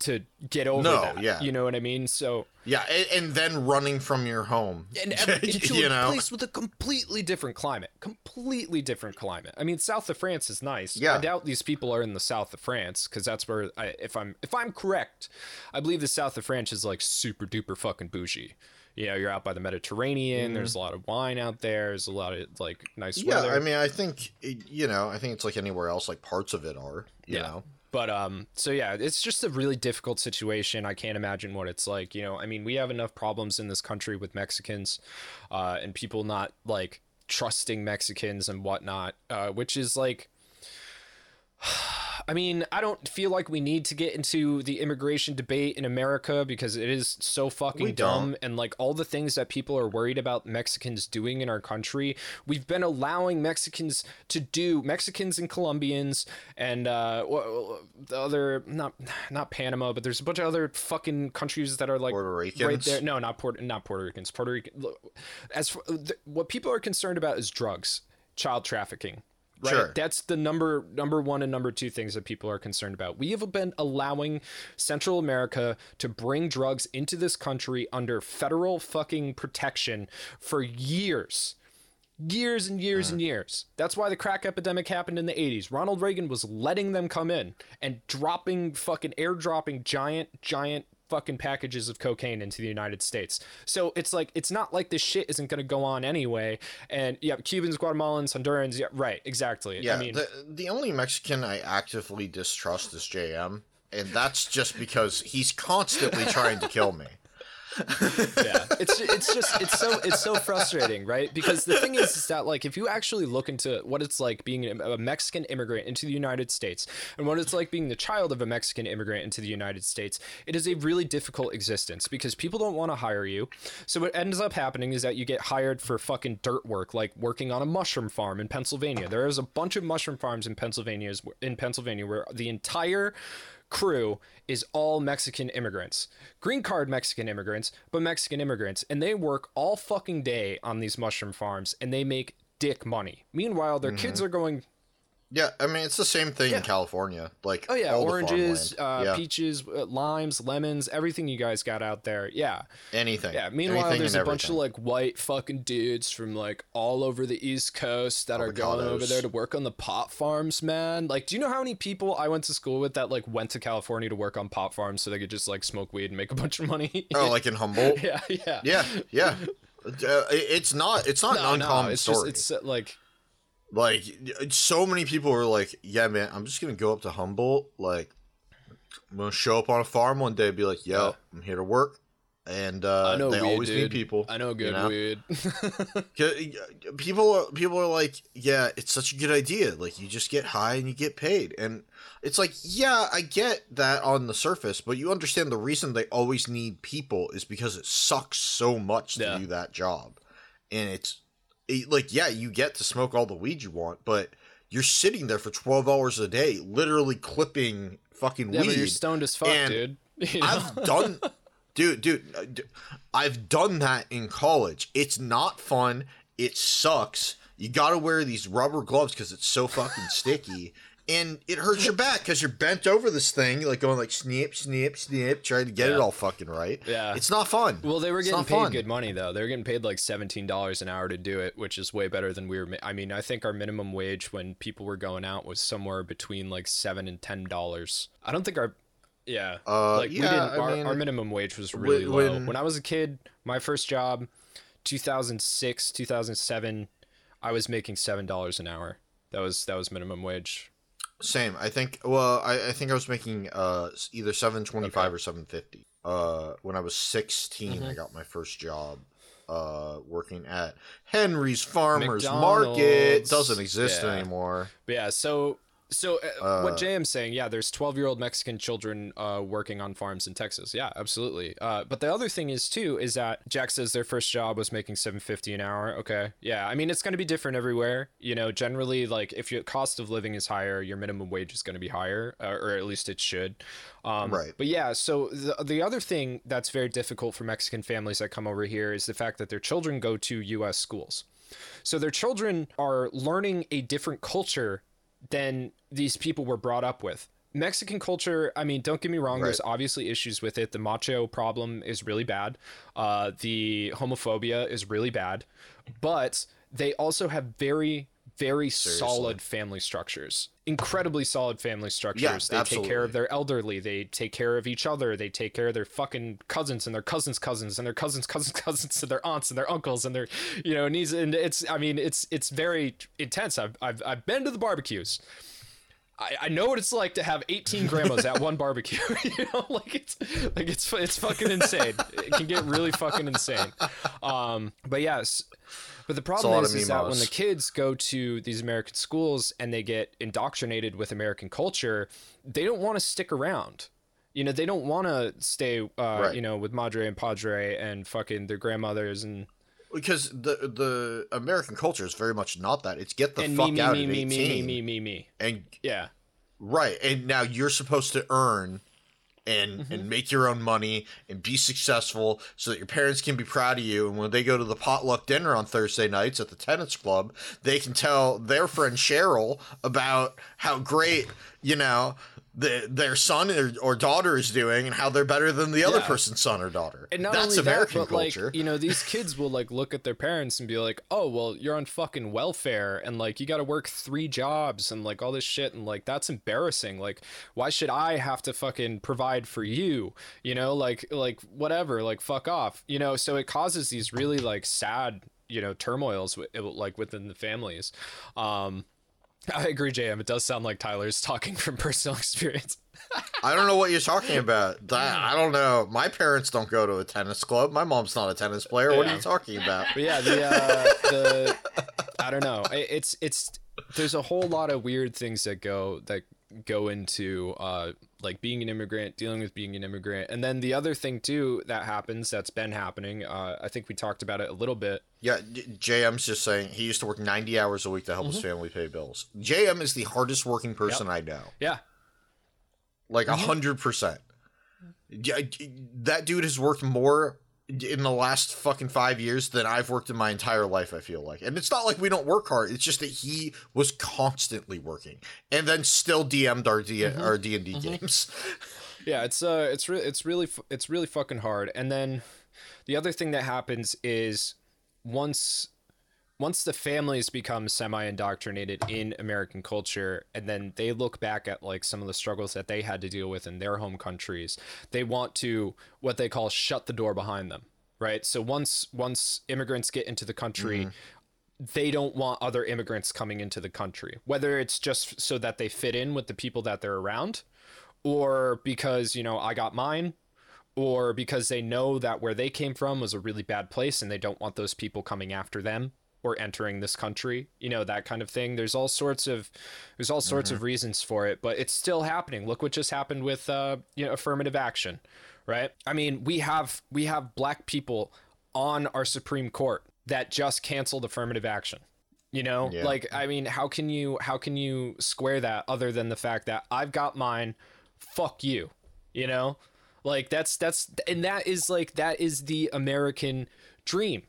to get over No, that. yeah. You know what I mean? So yeah, and, and then running from your home, and into you a know, place with a completely different climate. Completely different climate. I mean, south of France is nice. Yeah. I doubt these people are in the south of France because that's where, I, if I'm if I'm correct, I believe the south of France is like super duper fucking bougie. You know, you're out by the Mediterranean. There's a lot of wine out there. There's a lot of like nice Mm-hmm. yeah. weather. I mean, I think you know, I think it's like anywhere else. Like parts of it are, you Yeah. know. But um, so yeah, it's just a really difficult situation. I can't imagine what it's like. You know, I mean, we have enough problems in this country with Mexicans, uh, and people not like trusting Mexicans and whatnot, uh, which is like. I mean, I don't feel like we need to get into the immigration debate in America because it is so fucking We dumb don't. and like all the things that people are worried about Mexicans doing in our country, we've been allowing Mexicans to do Mexicans and Colombians and uh the other not not Panama, but there's a bunch of other fucking countries that are like Puerto right there. No, not Puerto not Puerto Ricans. Puerto Rican. As for, th- what people are concerned about is drugs, child trafficking. Right? Sure. That's the number number one and number two things that people are concerned about. We have been allowing Central America to bring drugs into this country under federal fucking protection for years. Years and years and mm-hmm. years. That's why the crack epidemic happened in the 80s. Ronald Reagan was letting them come in and dropping fucking airdropping giant, giant fucking packages of cocaine into the United States. So it's like it's not like this shit isn't going to go on anyway. And yeah, Cubans, Guatemalans, Hondurans, yeah, right, exactly. Yeah, I mean, the the only Mexican I actively distrust is JM, and that's just because he's constantly trying to kill me. yeah. It's it's just it's so it's so frustrating right? Because the thing is, is that like if you actually look into what it's like being a mexican immigrant into the united states and what it's like being the child of a mexican immigrant into the united states it is a really difficult existence because people don't want to hire you. So what ends up happening is that you get hired for fucking dirt work like working on a mushroom farm in pennsylvania. There is a bunch of mushroom farms in pennsylvania in pennsylvania where the entire crew is all Mexican immigrants. Green card Mexican immigrants, but Mexican immigrants. And they work all fucking day on these mushroom farms and they make dick money. Meanwhile, their kids Mm-hmm. are going, Yeah, I mean it's the same thing Yeah. in California. Like oh yeah, oranges, uh, yeah, peaches, uh, limes, lemons, everything you guys got out there. Yeah. anything. Yeah. Meanwhile, Anything there's a and bunch of like white fucking dudes from like all over the East Coast that are going over there to work on the pot farms, man. Like, do you know how many people I went to school with that like went to California to work on pot farms so they could just like smoke weed and make a bunch of money? oh, like in Humboldt. yeah, yeah. yeah, yeah. Uh, it's not. It's not No, an no, uncommon it's story. just it's uh, like Like so many people were like, "Yeah, man, I'm just gonna go up to Humboldt. Like, I'm gonna show up on a farm one day, and be like, yo, Yeah. I'm here to work." And uh, I know they weed, always dude. need people. I know you good know? weed. 'Cause, uh, People, are, people are like, "Yeah, it's such a good idea. Like, you just get high and you get paid." And it's like, yeah, I get that on the surface, but you understand the reason they always need people is because it sucks so much to Yeah. do that job, and it's it, like, yeah, you get to smoke all the weed you want, but you're sitting there for twelve hours a day, literally clipping fucking yeah, weed. but you're stoned as fuck, and dude. You know? I've done, dude, dude, uh, I've done that in college. It's not fun. It sucks. You gotta wear these rubber gloves because it's so fucking sticky, and it hurts your back because you're bent over this thing, like going like snip, snip, snip, trying to get it all fucking right. Yeah. it's not fun. Well, they were getting paid fun. good money though. They were getting paid like seventeen dollars an hour to do it, which is way better than we were. Ma- I mean, I think our minimum wage when people were going out was somewhere between like seven and ten dollars. I don't think our, yeah, Uh, like we didn't. Our, mean, our minimum wage was really when- low. When I was a kid, my first job, two thousand six, two thousand seven, I was making seven dollars an hour. That was that was minimum wage. Same. I think. Well, I, I think I was making uh either seven twenty five Okay. or seven fifty. Uh, when I was 16 Mm-hmm. I got my first job. Uh, working at Henry's Farmers McDonald's. Market doesn't exist Yeah. anymore. But yeah, so So uh, what Uh, JM's saying, yeah, there's 12 year old Mexican children uh, working on farms in Texas. Yeah, absolutely. Uh, but the other thing is too is that Jack says their first job was making 750 an hour. Okay, yeah, I mean it's going to be different everywhere. You know, generally like if your cost of living is higher, your minimum wage is going to be higher, uh, or at least it should. Um, Right. But yeah, so the the other thing that's very difficult for Mexican families that come over here is the fact that their children go to U.S. schools. So their children are learning a different culture than these people were brought up with. Mexican culture, I mean, don't get me wrong, there's obviously issues with it. The macho problem is really bad. Uh, the homophobia is really bad. But they also have very, very solid family structures. Incredibly solid family structures. they take care of their elderly. They take care of each other. They take care of their fucking cousins and their cousins' cousins and their cousins' cousins' cousins and their aunts and their uncles and their, you know, nieces. And it's, I mean, it's it's very intense. I've I've, I've been to the barbecues. I, I know what it's like to have 18 grandmas at one barbecue. you know, like it's like it's it's fucking insane. It can get really fucking insane. Um, but yes, but the problem is, is that when the kids go to these American schools and they get indoctrinated with American culture, they don't want to stick around. You know, they don't want to stay, uh, Right. you know, with Madre and Padre and fucking their grandmothers and because the the American culture is very much not that. It's get the and fuck me, me, out me, at me, eighteen, me, me, me, me, me. and Yeah. right, and now you're supposed to earn and Mm-hmm. and make your own money and be successful so that your parents can be proud of you and when they go to the potluck dinner on Thursday nights at the tennis club they can tell their friend Cheryl about how great you know the, their son or, or daughter is doing and how they're better than the other Yeah. person's son or daughter And not that's only American that, but culture like you know, these kids will like look at their parents and be like, "Oh, well, you're on fucking welfare, and like you got to work three jobs and like all this shit, and like that's embarrassing. Like, why should I have to fucking provide for you? You know, like like whatever, like fuck off. You know, so it causes these really like sad you know turmoils like within the families. Um, I agree, JM. It does sound like Tyler's talking from personal experience. I don't know what you're talking about. That I don't know. My parents don't go to a tennis club. My mom's not a tennis player. What are you talking about? But yeah, the uh, the I don't know. It's it's there's a whole lot of weird things that go that go into uh like being an immigrant, dealing with being an immigrant, and then the other thing too that happens that's been happening. Uh, I think we talked about it a little bit. Yeah, JM's just saying he used to work 90 hours a week to help his Mm-hmm. family pay bills. JM is the hardest working person I know. Yeah, Like a Mm-hmm. 100%. Yeah, that dude has worked more in the last fucking five years than I've worked in my entire life, I feel like. And it's not like we don't work hard. It's just that he was constantly working and then still DM'd our, D- Mm-hmm. our D&D games. yeah. It's uh, it's re- it's really it's really fucking hard. And then the other thing that happens is once once the families become semi indoctrinated in American culture and then they look back at like some of the struggles that they had to deal with in their home countries, they want to what they call shut the door behind them. Right. So once once immigrants get into the country, mm-hmm. they don't want other immigrants coming into the country, whether it's just so that they fit in with the people that they're around, or because, you know, I got mine, or because they know that where they came from was a really bad place and they don't want those people coming after them or entering this country you know that kind of thing. There's all sorts of there's all sorts of reasons for it but it's still happening. Look what just happened with uh you know affirmative action right? I mean we have we have black people on our supreme court that just canceled affirmative action you know? Yeah. like i mean how can you how can you square that other than the fact that i've got mine fuck you you know? Like that's that's and that is like that is the american dream.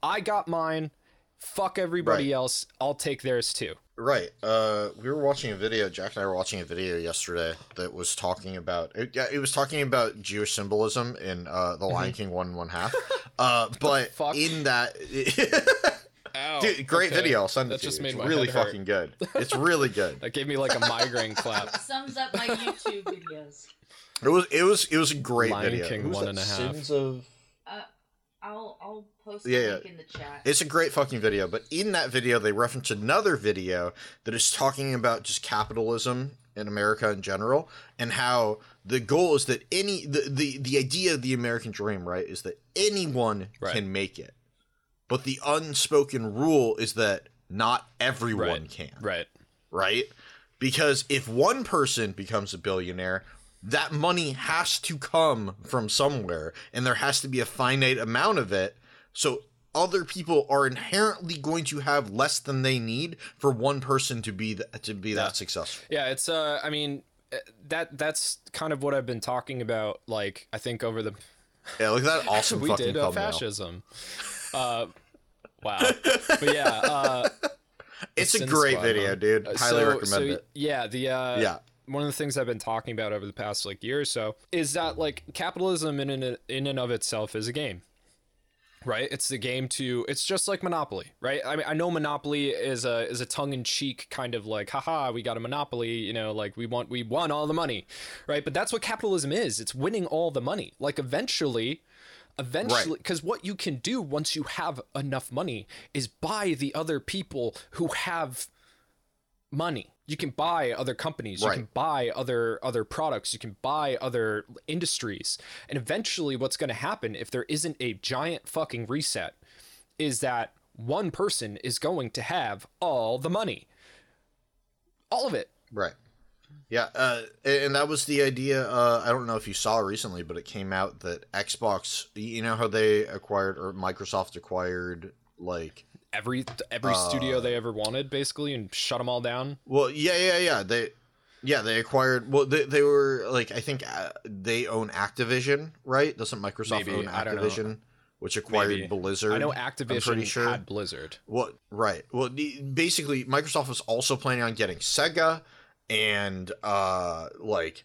I got mine fuck everybody Right. else i'll take theirs too Right. Uh, we were watching a video. Jack and I were watching a video yesterday that was talking about. It, yeah, it was talking about Jewish symbolism in uh, the Lion King one and one half. Uh, but fuck? in that, Ow, dude, great okay. video. I'll send That it to just you. made It's really head hurt. fucking good. It's really good. that gave me like a migraine clap Sums up my YouTube videos. It was. It was. It was a great Lion video. King Who was one that? and a half. Sins of. Uh, I'll I'll post Yeah, a yeah. in the chat. It's a great fucking video, but in that video, they reference another video that is talking about just capitalism in America in general, and how the goal is that any the the, the idea of the American dream, right, is that anyone Right. can make it, but the unspoken rule is that not everyone right can, right right? because if one person becomes a billionaire, that money has to come from somewhere, and there has to be a finite amount of it. So other people are inherently going to have less than they need for one person to be th- to be that successful. Yeah, it's uh I mean uh, that that's kind of what I've been talking about like I think over the Yeah, look at that awesome we fucking did uh, fascism. Uh wow. But yeah, uh It's a great Squad, video, huh? dude. Uh, Highly so- recommend so, it. Yeah, the uh, Yeah. One of the things I've been talking about over the past like year or so is that like capitalism in and, in and of itself is a game. Right? It's the game to it's just like Monopoly, right? I mean I know Monopoly is a is a tongue in cheek kind of like haha, we got a monopoly, you know, like we want we won all the money. Right? But that's what capitalism is. It's winning all the money. Like eventually eventually because what you can do once you have enough money is buy the other people who have money you can buy other companies you can buy other other products you can buy other industries and eventually what's going to happen if there isn't a giant fucking reset is that one person is going to have all the money all of it Right. Yeah, uh, and that was the idea. Uh, I don't know if you saw recently, but it came out that Xbox. You know how they acquired or Microsoft acquired like. Every every studio they ever wanted basically and shut them all down Well, yeah, yeah, yeah. They, yeah, they acquired. Well, they, they were like I think uh, they own Activision, right? Doesn't Microsoft Maybe, own I. Activision, which acquired Maybe. Blizzard? i know I'm activision pretty sure. had blizzard What? Right. Well, basically, Microsoft was also planning on getting Sega and uh like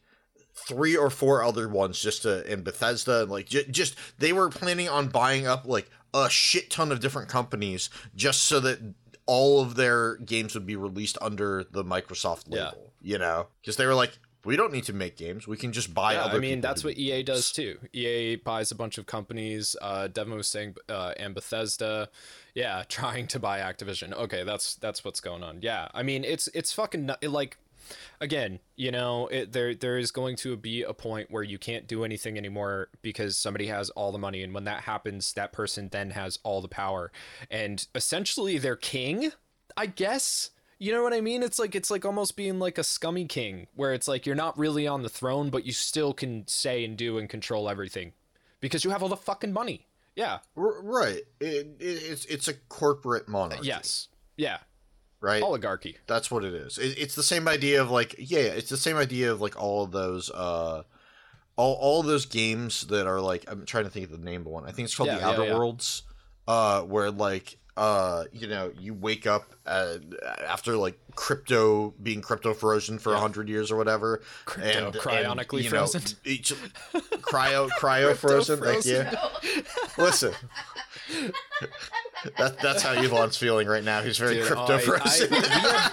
three or four other ones just to and Bethesda and like j- just they were planning on buying up like a shit ton of different companies just so that all of their games would be released under the Microsoft Yeah. label, you know? Cuz they were like we don't need to make games. We can just buy yeah, other I mean that's what EA does too. EA buys a bunch of companies. Uh, Devin was saying, uh, and Bethesda, yeah, trying to buy Activision. Okay, that's that's what's going on. Yeah, I mean it's it's fucking like, again, you know, it, there there is going to be a point where you can't do anything anymore because somebody has all the money, and when that happens, that person then has all the power, and essentially they're king, I guess. You know what I mean? It's like it's like almost being like a scummy king, where it's like you're not really on the throne, but you still can say and do and control everything because you have all the fucking money. Yeah. R- right. It, it, it's it's a corporate monarchy. Yes. Yeah. Right. Oligarchy. That's what it is. It, it's the same idea of like yeah, it's the same idea of like all of those uh all all of those games that are like I'm trying to think of the name of one. I think it's called Yeah, the Outer yeah. Worlds uh where like uh you know you wake up uh, after like crypto being crypto frozen for a Yeah. hundred years or whatever Crypto cryonically you know, frozen. each, cryo cryo frozen, like, yeah listen that, that's how Yvonne's feeling right now he's very Dude, crypto frozen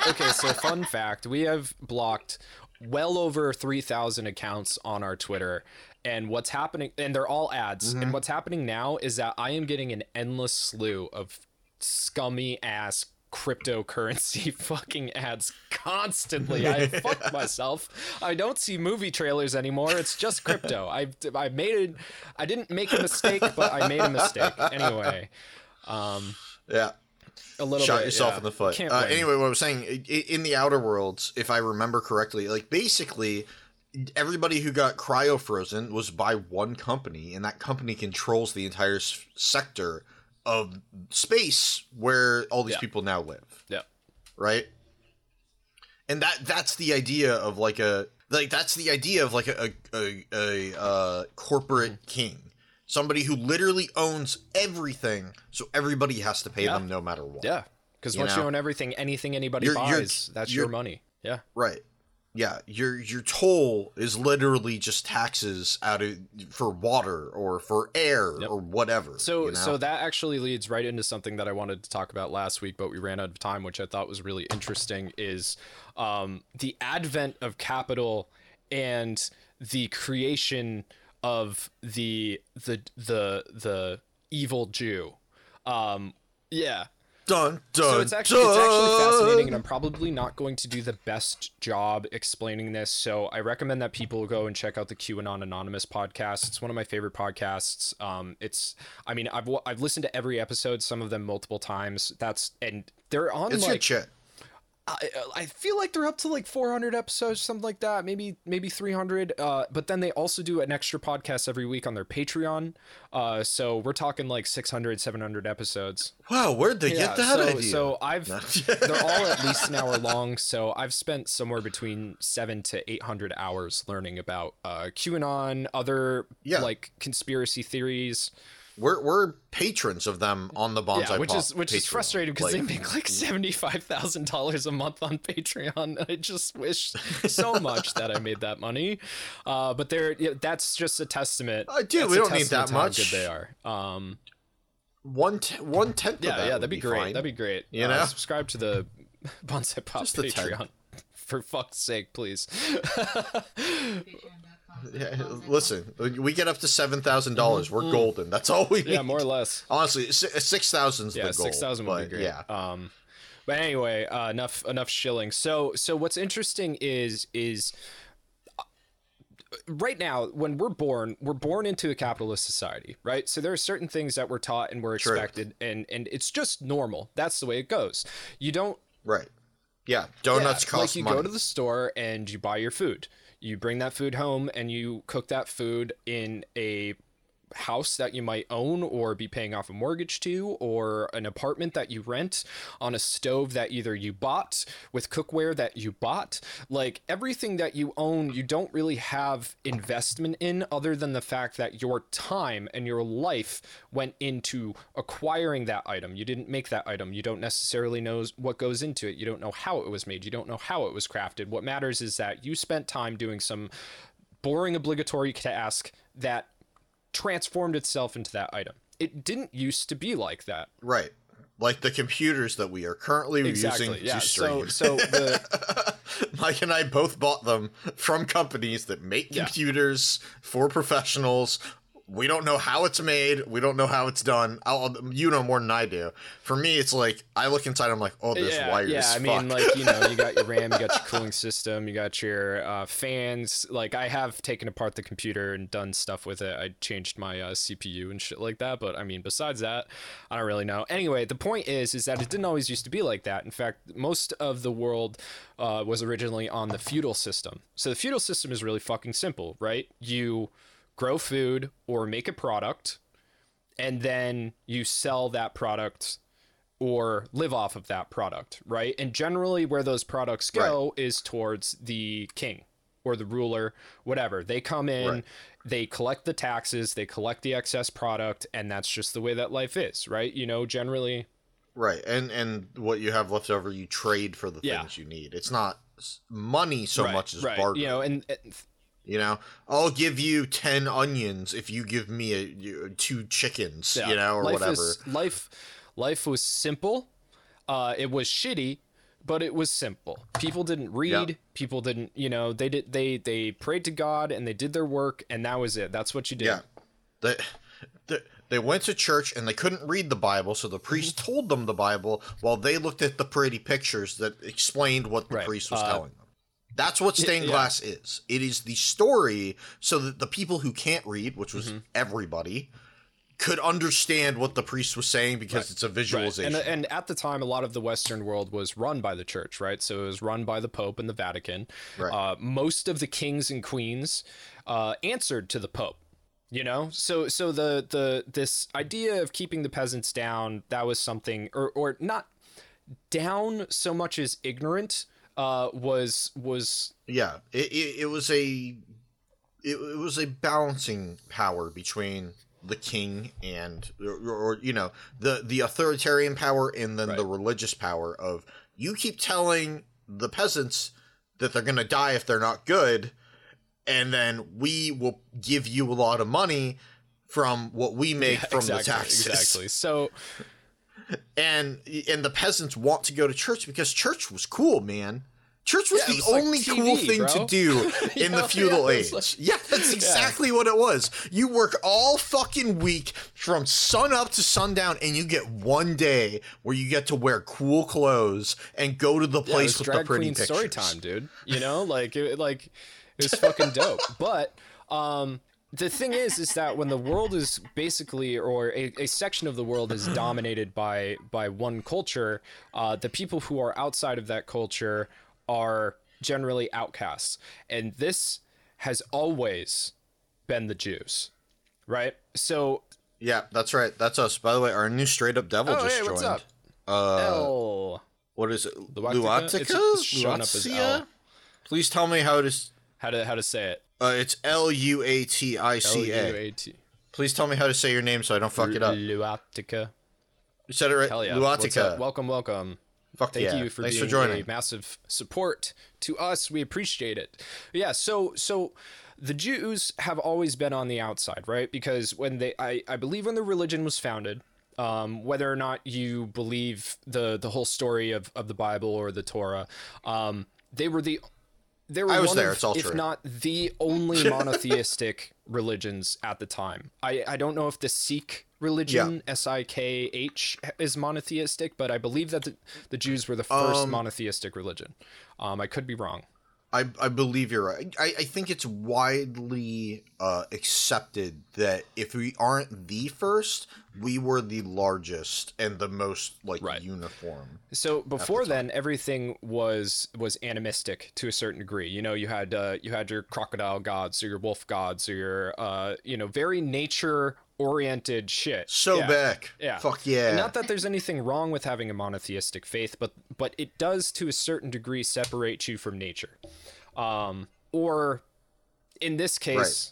okay, so fun fact: we have blocked well over three thousand accounts on our Twitter, and what's happening? And they're all ads. Mm-hmm. And what's happening now is that I am getting an endless slew of scummy ass cryptocurrency fucking ads constantly. I fucked myself. I don't see movie trailers anymore. It's just crypto. I I made it. I didn't make a mistake, but I made a mistake anyway. Um, yeah a little shot bit, yourself yeah. in the foot. Uh, anyway, what I was saying in the Outer Worlds, if I remember correctly, like basically everybody who got cryo frozen was by one company, and that company controls the entire s- sector of space where all these Yeah. people now live. Yeah. Right. And that that's the idea of like a like that's the idea of like a a, a, a uh, corporate Mm-hmm. king. Somebody who literally owns everything, so everybody has to pay Yeah. them no matter what. Yeah, because once you own everything, anything anybody You're- you're- buys, that's you're- your money. Yeah, Right. Yeah, your your toll is literally just taxes out of for water or for air Yep. or whatever. So you know? so that actually leads right into something that I wanted to talk about last week, but we ran out of time, which I thought was really interesting. Is um, the advent of capital and the creation of the the the the evil Jew. Um, yeah, dun dun. so it's actually it's actually fascinating, and I'm probably not going to do the best job explaining this. So I recommend that people go and check out the QAnon Anonymous podcast. It's one of my favorite podcasts. Um, it's I mean I've I've listened to every episode, some of them multiple times. That's and they're on It's like good shit. I, I feel like they're up to like 400 episodes, something like that. Maybe maybe 300. Uh, but then they also do an extra podcast every week on their Patreon. Uh, so we're talking like 600, 700 episodes. Wow, where'd they get that so, idea? So I've they're all at least an hour long. So I've spent somewhere between seven to 800 hours learning about uh, QAnon, other Yeah. like conspiracy theories. We're we're patrons of them on the Bonsai yeah, which Pop is which is frustrating because they make like seventy five thousand dollars a month on Patreon. I just wish so much that I made that money, uh, but they're yeah, that's just a testament. Uh, dude, that's we don't need that to how much. good they are. Um, one te- one tenth. yeah, of that yeah, would that'd be, great. fine. That'd be great. You Uh, know? subscribe to the Bonsai Pop Just the tenth. Patreon. For fuck's sake, please. Yeah, listen, we get up to seven thousand dollars. We're golden. That's all we need. Mm-hmm. yeah, more or less. Honestly, six thousand's yeah, the goal. six thousand would be great. Yeah, Um, but anyway, uh, enough enough shilling. So so what's interesting is is uh, right now when we're born we're born into a capitalist society right so there are certain things that we're taught and we're True. expected and and it's just normal that's the way it goes you don't right. Yeah, donuts yeah, cost like you money. go to the store and you buy your food you bring that food home and you cook that food in a house that you might own or be paying off a mortgage to or an apartment that you rent on a stove that either you bought with cookware that you bought. Like everything that you own you don't really have investment in other than the fact that your time and your life went into acquiring that item. You didn't make that item. You don't necessarily know what goes into it. You don't know how it was made. You don't know how it was crafted. What matters is that you spent time doing some boring obligatory task that transformed itself into that item. It didn't used to be like that. Right. Like the computers that we are currently Exactly. using Yeah. to stream. So so the Mike and I both bought them from companies that make Yeah. computers for professionals. We don't know how it's made. We don't know how it's done. I'll, you know more than I do. For me, it's like I look inside. I'm like, oh, this yeah, wire yeah. I fuck. mean, like you know, you got your RAM, you got your cooling system, you got your uh, fans. Like I have taken apart the computer and done stuff with it. I changed my uh, CPU and shit like that. But I mean, besides that, I don't really know. Anyway, the point is, is that it didn't always used to be like that. In fact, most of the world uh, was originally on the feudal system. So the feudal system is really fucking simple, right? You grow food or make a product and then you sell that product or live off of that product, right? And generally, where those products go is towards the king or the ruler, whatever. They come in, Right. they collect the taxes, they collect the excess product, and that's just the way that life is, right? You know, generally, right, and and what you have left over, you trade for the Yeah. things you need. It's not money so right, much as right. barter. You know, and, and You know, I'll give you ten onions if you give me a, two chickens. yeah, You know, or life whatever. is- life, life was simple. Uh, it was shitty, but it was simple. People didn't read. People didn't, you know, they did. They they prayed to God and they did their work, and that was it. That's what you did. Yeah. They, they, they went to church and they couldn't read the Bible, so the priest Mm-hmm. told them the Bible while they looked at the pretty pictures that explained what the Right. priest was Uh, telling them. That's what stained yeah. glass is. It is the story so that the people who can't read, which was Mm-hmm. everybody, could understand what the priest was saying because it's a Right. visualization. And, and at the time, a lot of the Western world was run by the church, right? So it was run by the Pope and the Vatican. Right. Uh, most of the kings and queens uh, answered to the Pope. You know, so so the the this idea of keeping the peasants down that was something, or or not down so much as ignorant, uh, was was Yeah, it, it, it was a it, it was a balancing power between the king and or, or you know the the authoritarian power and then the religious power of you keep telling the peasants that they're going to die if they're not good and then we will give you a lot of money from what we make from exactly, the taxes exactly. So and and the peasants want to go to church because church was cool, man. Church was Yeah, the was like only TV, cool thing bro. to do in the feudal yeah, age. like- yeah, that's exactly what it was. You work all fucking week from sun up to sundown, and you get one day where you get to wear cool clothes and go to the place with the pretty pictures. story time, dude. You know, like it, like it was fucking dope. But um, the thing is is that when the world is basically or a, a section of the world is dominated by by one culture uh, the people who are outside of that culture are generally outcasts and this has always been the jews right so Yeah, that's right. That's us. By the way, our new straight up devil Oh, just hey, joined. what's up? Uh, El, what is it? Luatica? Luatica? It's- it's up as L. Please tell me how to. how to how to say it Uh, it's L U A T I C A. L-U-A-T. Please tell me how to say your name so I don't fuck it up. Luatica. You said it right. Hell yeah. What's Luatica. Welcome, welcome. Fuck Thank yeah. you for Thanks being for joining. a massive support to us. We appreciate it. Yeah, so so the Jews have always been on the outside, right? Because when they I, I believe when the religion was founded, um, whether or not you believe the the whole story of, of the Bible or the Torah, um, they were the they were I was one there, of, it's all if true. not the only monotheistic religions at the time. I, I don't know if the Sikh religion, S I K H, is monotheistic, but I believe that the, the Jews were the first Um, monotheistic religion. Um, I could be wrong. I, I believe you're right. I, I think it's widely uh, accepted that if we aren't the first, we were the largest and the most like Right. uniform. So before then, everything was was animistic to a certain degree. You know, you had uh, you had your crocodile gods or your wolf gods or your uh, you know very nature oriented shit. So Yeah. back. Yeah. Fuck yeah. And not that there's anything wrong with having a monotheistic faith, but but it does to a certain degree separate you from nature. Um, or in this case, right.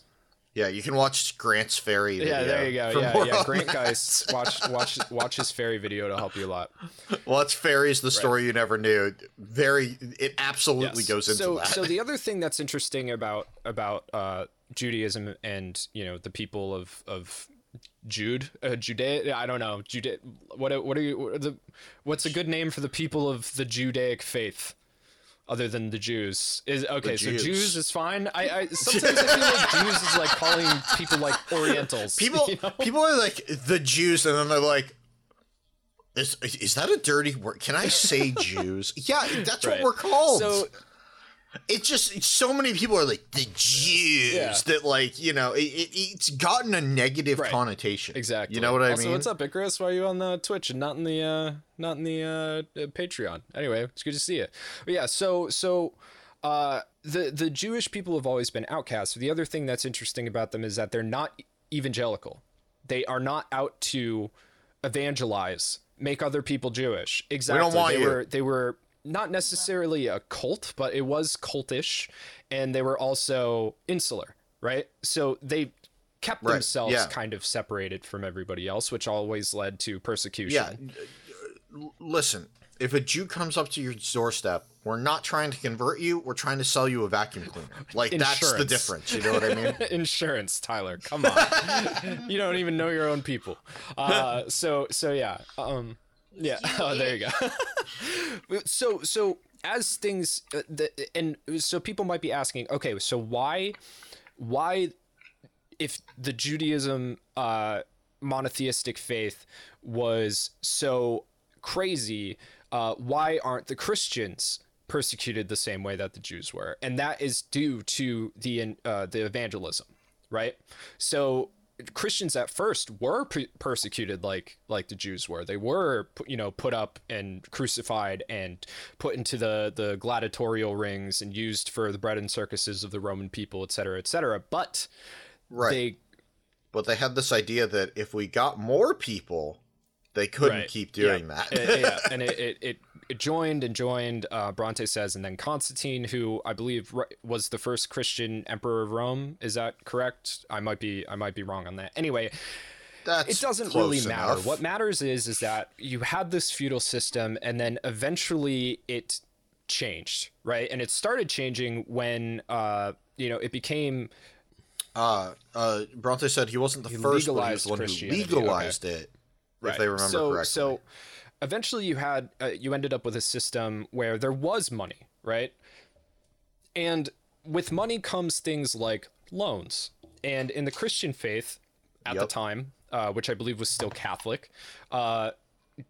yeah, you can watch Grant's Fairy. yeah, video there you go. Yeah, yeah. Grant that. guys, watch watch watch his fairy video to help you a lot. Watch Fairies, the story you never knew. Very, it absolutely Yes. goes into so, that. So the other thing that's interesting about about uh, Judaism and you know the people of of Jude, uh, Judea. I don't know, Jude. What what are you? What are the what's a good name for the people of the Judaic faith? Other than the Jews is okay, so Jews. Jews is fine. I, I sometimes I feel like Jews is like calling people like Orientals. people, you know? people are like the Jews, and then they're like, "Is is that a dirty word? Can I say Jews? Yeah, that's Right. what we're called." So it's just it's so many people are like the Jews Yeah. that like you know it, it, it's gotten a negative Right. connotation. Exactly. You know what I also, mean? what's up, Icarus? Why are you on the Twitch and not in the uh not in the uh uh, Patreon? Anyway, it's good to see you. But yeah, so so uh the the Jewish people have always been outcasts. The other thing that's interesting about them is that they're not evangelical. They are not out to evangelize, make other people Jewish. Exactly. want they you. were they were not necessarily a cult, but it was cultish, and they were also insular, right? So they kept Right, themselves yeah. kind of separated from everybody else, which always led to persecution. l- Listen, if a Jew comes up to your doorstep, we're not trying to convert you. We're trying to sell you a vacuum cleaner. Like that's the difference. You know what I mean? Insurance, Tyler. Come on. you don't even know your own people. Uh, so so yeah. Um, yeah. Oh, there you go. so so as things uh, the, and so people might be asking, okay, so why why if the Judaism uh, monotheistic faith was so crazy, uh, why aren't the Christians persecuted the same way that the Jews were? And that is due to the uh, the evangelism, right? So Christians at first were per- persecuted like like the Jews were. They were you know put up and crucified and put into the the gladiatorial rings and used for the bread and circuses of the Roman people, et cetera, et cetera. But Right. they but they had this idea that if we got more people, they couldn't Right. keep doing yeah. that. Uh, yeah, and it, it, it joined and joined. Uh, Bronte says, and then Constantine, who I believe was the first Christian emperor of Rome. Is that correct? I might be I might be wrong on that. Anyway, That's it doesn't really matter. enough. What matters is is that you had this feudal system, and then eventually it changed, right? And it started changing when uh, you know it became Uh, uh, Bronte said he wasn't the He first, but he was the one who legalized it. If they remember so, correctly. So eventually you had uh, you ended up with a system where there was money, right? And with money comes things like loans. And in the Christian faith at the time, uh, which I believe was still Catholic, uh,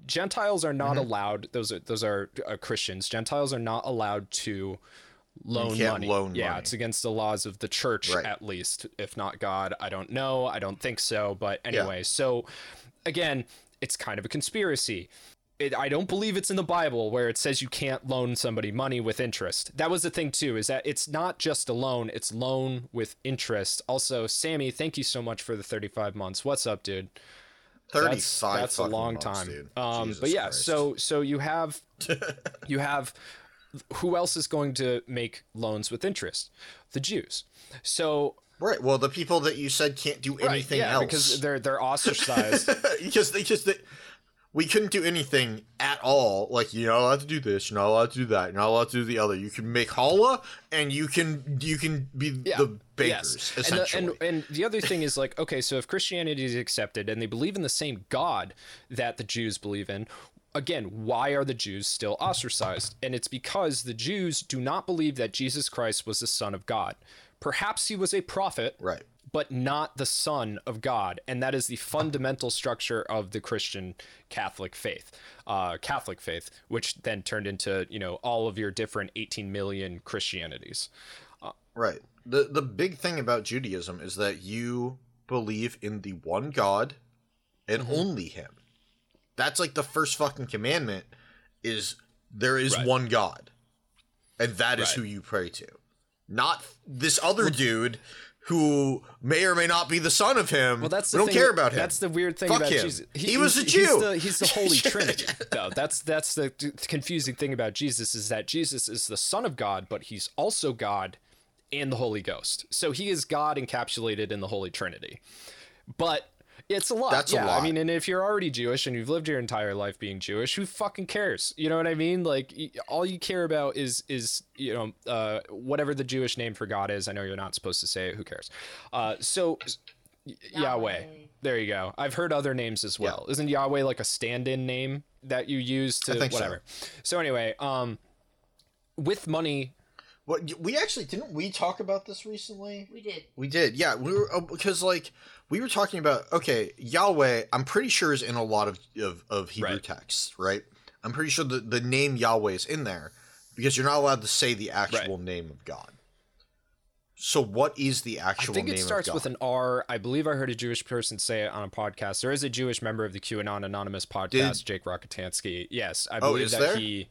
Gentiles are Mm-hmm. not allowed. Those are those are uh, Christians. Gentiles are not allowed to loan can't money. loan yeah, money. it's against the laws of the church Right. at least, if not God. I don't know. I don't think so. But anyway, so again, it's kind of a conspiracy. It, I don't believe it's in the Bible where it says you can't loan somebody money with interest. That was the thing too, is that it's not just a loan; it's loan with interest. Also, Sammy, thank you so much for the thirty-five months. What's up, dude? That's, 35 that's a long months, time. dude. Um, Jesus but yeah, Christ. so so you have you have who else is going to make loans with interest? The Jews. So Right. Well, the people that you said can't do right, anything yeah, else because they're they're ostracized. because they just they, we couldn't do anything at all. Like you're not allowed to do this, you're not allowed to do that, you're not allowed to do the other. You can make challah, and you can you can be Yeah, the bakers yes. And the, and, and the other thing is like, okay, so if Christianity is accepted and they believe in the same God that the Jews believe in, again, why are the Jews still ostracized? And it's because the Jews do not believe that Jesus Christ was the Son of God. Perhaps he was a prophet, right. But not the Son of God. And that is the fundamental structure of the Christian Catholic faith, uh, Catholic faith, which then turned into, you know, all of your different 18 million Christianities. Right. The the big thing about Judaism is that you believe in the one God and Mm-hmm. only him. That's like the first fucking commandment is there is Right. one God. And that is Right. who you pray to. Not this other dude who may or may not be the son of him. Well, that's the we don't thing- care about him. That's the weird thing Fuck about him. Jesus. He was a Jew. He's the, he's the Holy Trinity. though. That's that's the confusing thing about Jesus is that Jesus is the Son of God, but he's also God and the Holy Ghost. So he is God encapsulated in the Holy Trinity. But it's a lot. That's a yeah, I mean, and if you're already Jewish and you've lived your entire life being Jewish, who fucking cares? You know what I mean? Like, all you care about is is you know uh, whatever the Jewish name for God is. I know you're not supposed to say it. Who cares? Uh, so Yahweh. Yahweh. There you go. I've heard other names as well. Isn't Yahweh like a stand-in name that you use to think so. whatever? So. anyway, um, with money, What we actually didn't we talk about this recently? We did. We did, yeah. We were uh, because like we were talking about okay, Yahweh. I'm pretty sure is in a lot of of, of Hebrew Right. texts, right? I'm pretty sure the the name Yahweh is in there because you're not allowed to say the actual name of God. So what is the actual? I think name it starts with an R. I believe I heard a Jewish person say it on a podcast. There is a Jewish member of the QAnon Anonymous podcast, Jake Rockatansky. Yes, I Oh, believe is that there? he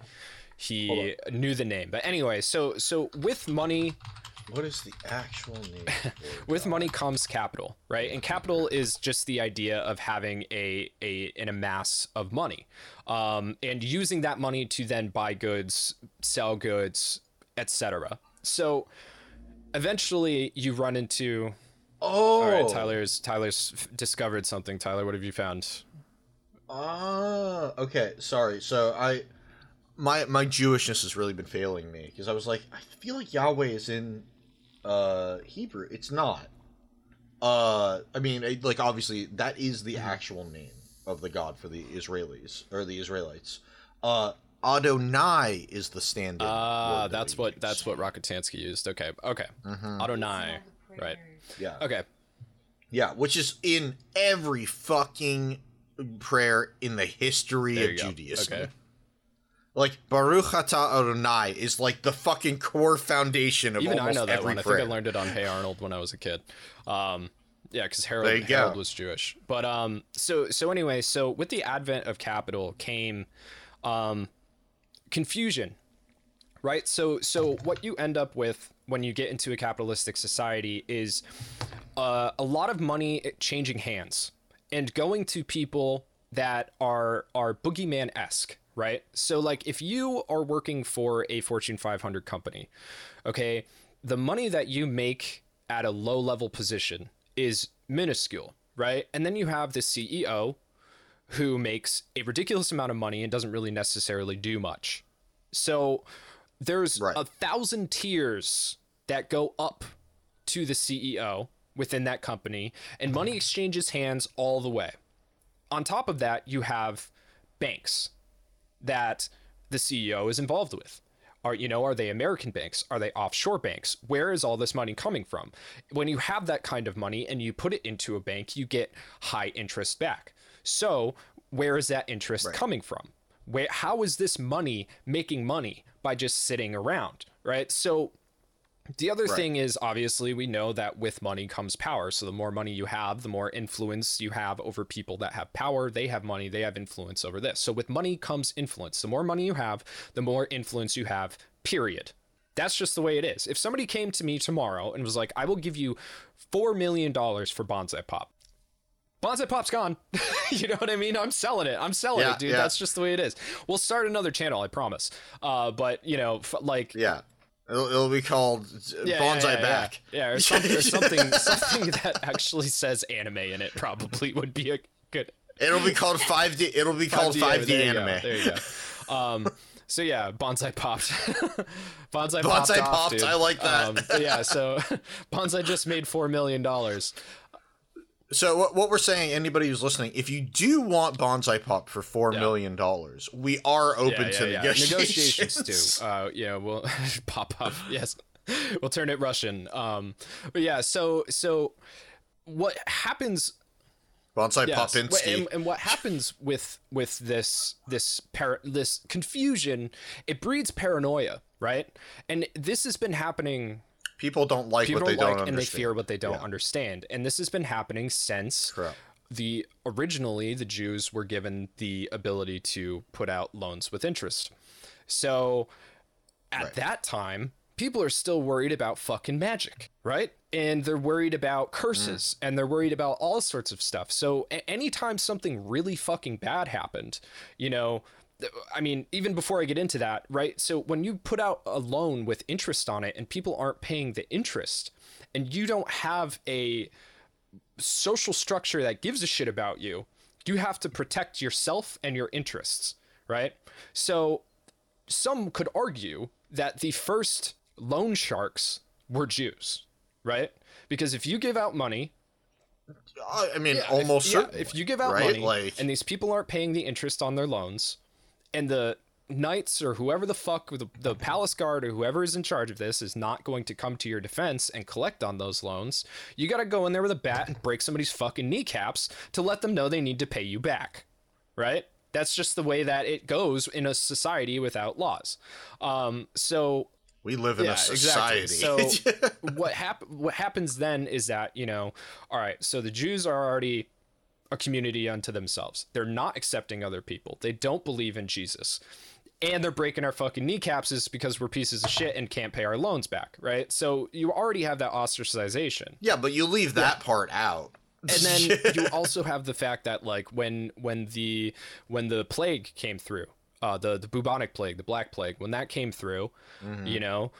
he knew the name. But anyway, so so with money, what is the actual name? with money comes capital, right? And capital is just the idea of having a a an amass of money, um, and using that money to then buy goods, sell goods, etc. So eventually, you run into Oh, All right, Tyler's Tyler's f- discovered something. Tyler, what have you found? Ah, okay. Sorry. So I, my my Jewishness has really been failing me because I was like, I feel like Yahweh is in, uh, Hebrew. It's not. Uh, I mean, it- like obviously that is the Mm-hmm. actual name of the God for the Israelis or the Israelites. Uh, Adonai is the stand-in. Ah, word that that's we what use. that's what Rockatansky used. Okay, okay. Mhm. Adonai. All the right. prayers. Yeah. Okay, Yeah, which is in every fucking prayer in the history there of you go. Judaism. Okay, Like Baruch Atah Adonai is like the fucking core foundation of even I know that every one. I think I learned it on Hey Arnold when I was a kid. Um, yeah, because Harold, There you go. Harold was Jewish. But um, so so anyway, so with the advent of capital came, um, confusion, right? So so what you end up with when you get into a capitalistic society is uh, a lot of money changing hands and going to people that are are boogeyman esque, right? So like if you are working for a Fortune 500 company, okay, the money that you make at a low level position is minuscule, right? And then you have the CEO who makes a ridiculous amount of money and doesn't really necessarily do much. So there's Right. a thousand tiers that go up to the CEO within that company, and money mm-hmm. exchanges hands all the way. On top of that, you have banks that the CEO is involved with. Are you know, are they American banks? Are they offshore banks? Where is all this money coming from? When you have that kind of money and you put it into a bank, you get high interest back. So, where is that interest Right. coming from? Where how is this money making money by just sitting around, right? So the other Right. thing is obviously we know that with money comes power. So the more money you have, the more influence you have over people that have power. They have money, they have influence over this. So with money comes influence. The more money you have, the more influence you have, period. That's just the way it is. If somebody came to me tomorrow and was like, I will give you $4 million for Bonsai Pop, Bonsai Pop's gone. you know what I mean? I'm selling it. I'm selling Yeah, it, dude. yeah. That's just the way it is. We'll start another channel, I promise. Uh, but, you know, f- like, Yeah. It'll, it'll be called yeah, Bonsai yeah, yeah, Back. Yeah, yeah or something, or something, something that actually says anime in it probably would be a good. It'll be called 5D. It'll be called 5D, there you go, anime. there you go. Um, so yeah, bonsai popped. bonsai, Bonsai popped. off, popped, dude. I like that. Um, yeah, so bonsai just made four million dollars. So what, what we're saying, anybody who's listening, if you do want Bonsai Pop for four Yeah. million dollars, we are open to negotiations. Negotiations too. Uh, yeah, we'll pop up. Yes, we'll turn it Russian. Um, but yeah, so so what happens Bonsai Yes. Popinski. And, and what happens with with this this par- this confusion? It breeds paranoia, right? And this has been happening. People don't like People what they don't don't like, and they fear what they don't Yeah. understand. And this has been happening since Correct. the originally the Jews were given the ability to put out loans with interest. So at Right. that time, people are still worried about fucking magic, right? And they're worried about curses mm. and they're worried about all sorts of stuff. So anytime something really fucking bad happened, you know, I mean, even before I get into that, right? So when you put out a loan with interest on it and people aren't paying the interest and you don't have a social structure that gives a shit about you, you have to protect yourself and your interests, right? So some could argue that the first loan sharks were Jews, right? Because if you give out money, I mean, yeah, if- almost yeah, certainly. if you give out right? money like and these people aren't paying the interest on their loans, and the knights or whoever the fuck the, the palace guard or whoever is in charge of this is not going to come to your defense and collect on those loans, you got to go in there with a bat and break somebody's fucking kneecaps to let them know they need to pay you back, right? That's just the way that it goes in a society without laws. Um, so we live in a society. so what hap- what happens then is that, you know, all right, so the Jews are already a community unto themselves. They're not accepting other people. They don't believe in Jesus. And they're breaking our fucking kneecaps is because we're pieces of shit and can't pay our loans back, right? So you already have that ostracization yeah, but you leave that part out. and then you also have the fact that like when when the when the plague came through uh the the bubonic plague the black plague when that came through you know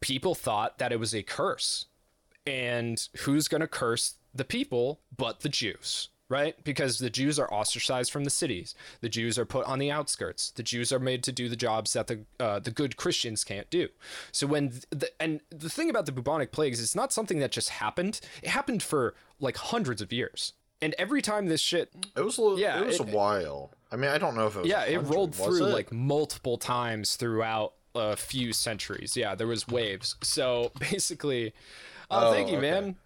people thought that it was a curse and who's going to curse the people but the jews right because the jews are ostracized from the cities the jews are put on the outskirts the jews are made to do the jobs that the uh, the good christians can't do so when the, and the thing about the bubonic plagues it's not something that just happened it happened for like hundreds of years and every time this shit It was a little, Yeah, it was it- a while. I mean, I don't know if it was. yeah it rolled through it? like multiple times throughout a few centuries yeah there was waves so basically uh, Oh, thank you okay. man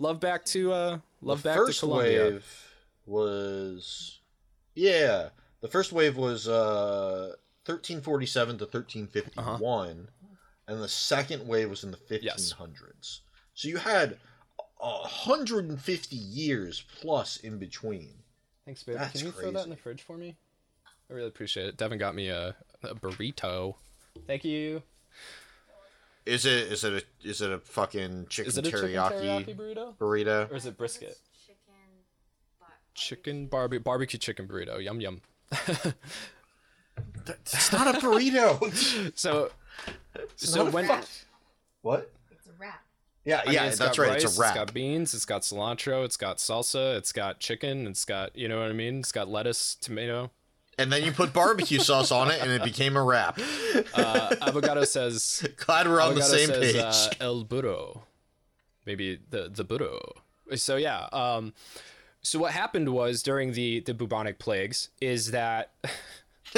love back to uh love the back first to colombia wave was yeah the first wave was uh 1347 to 1351 Uh-huh. and the second wave was in the 1500s so you had 150 years plus in between. Thanks babe. That's can you throw that in the fridge for me? I really appreciate it. Devin got me a, a burrito. Thank you is it is it a is it a fucking chicken is it a chicken teriyaki, teriyaki burrito burrito or is it brisket Chicken. But chicken barbe- barbecue chicken burrito yum yum it's not a burrito so It's so when fuck- what it's a wrap. yeah I mean, yeah it's right rice, it's a wrap It's got beans. It's got cilantro. It's got salsa. It's got chicken. It's got you know what I mean. It's got lettuce, tomato. And then you put barbecue sauce on it and it became a wrap Uh, avocado says. glad we're on the same says, page Uh, el burro, maybe the the burro. So yeah. Um, so what happened was during the the bubonic plagues is that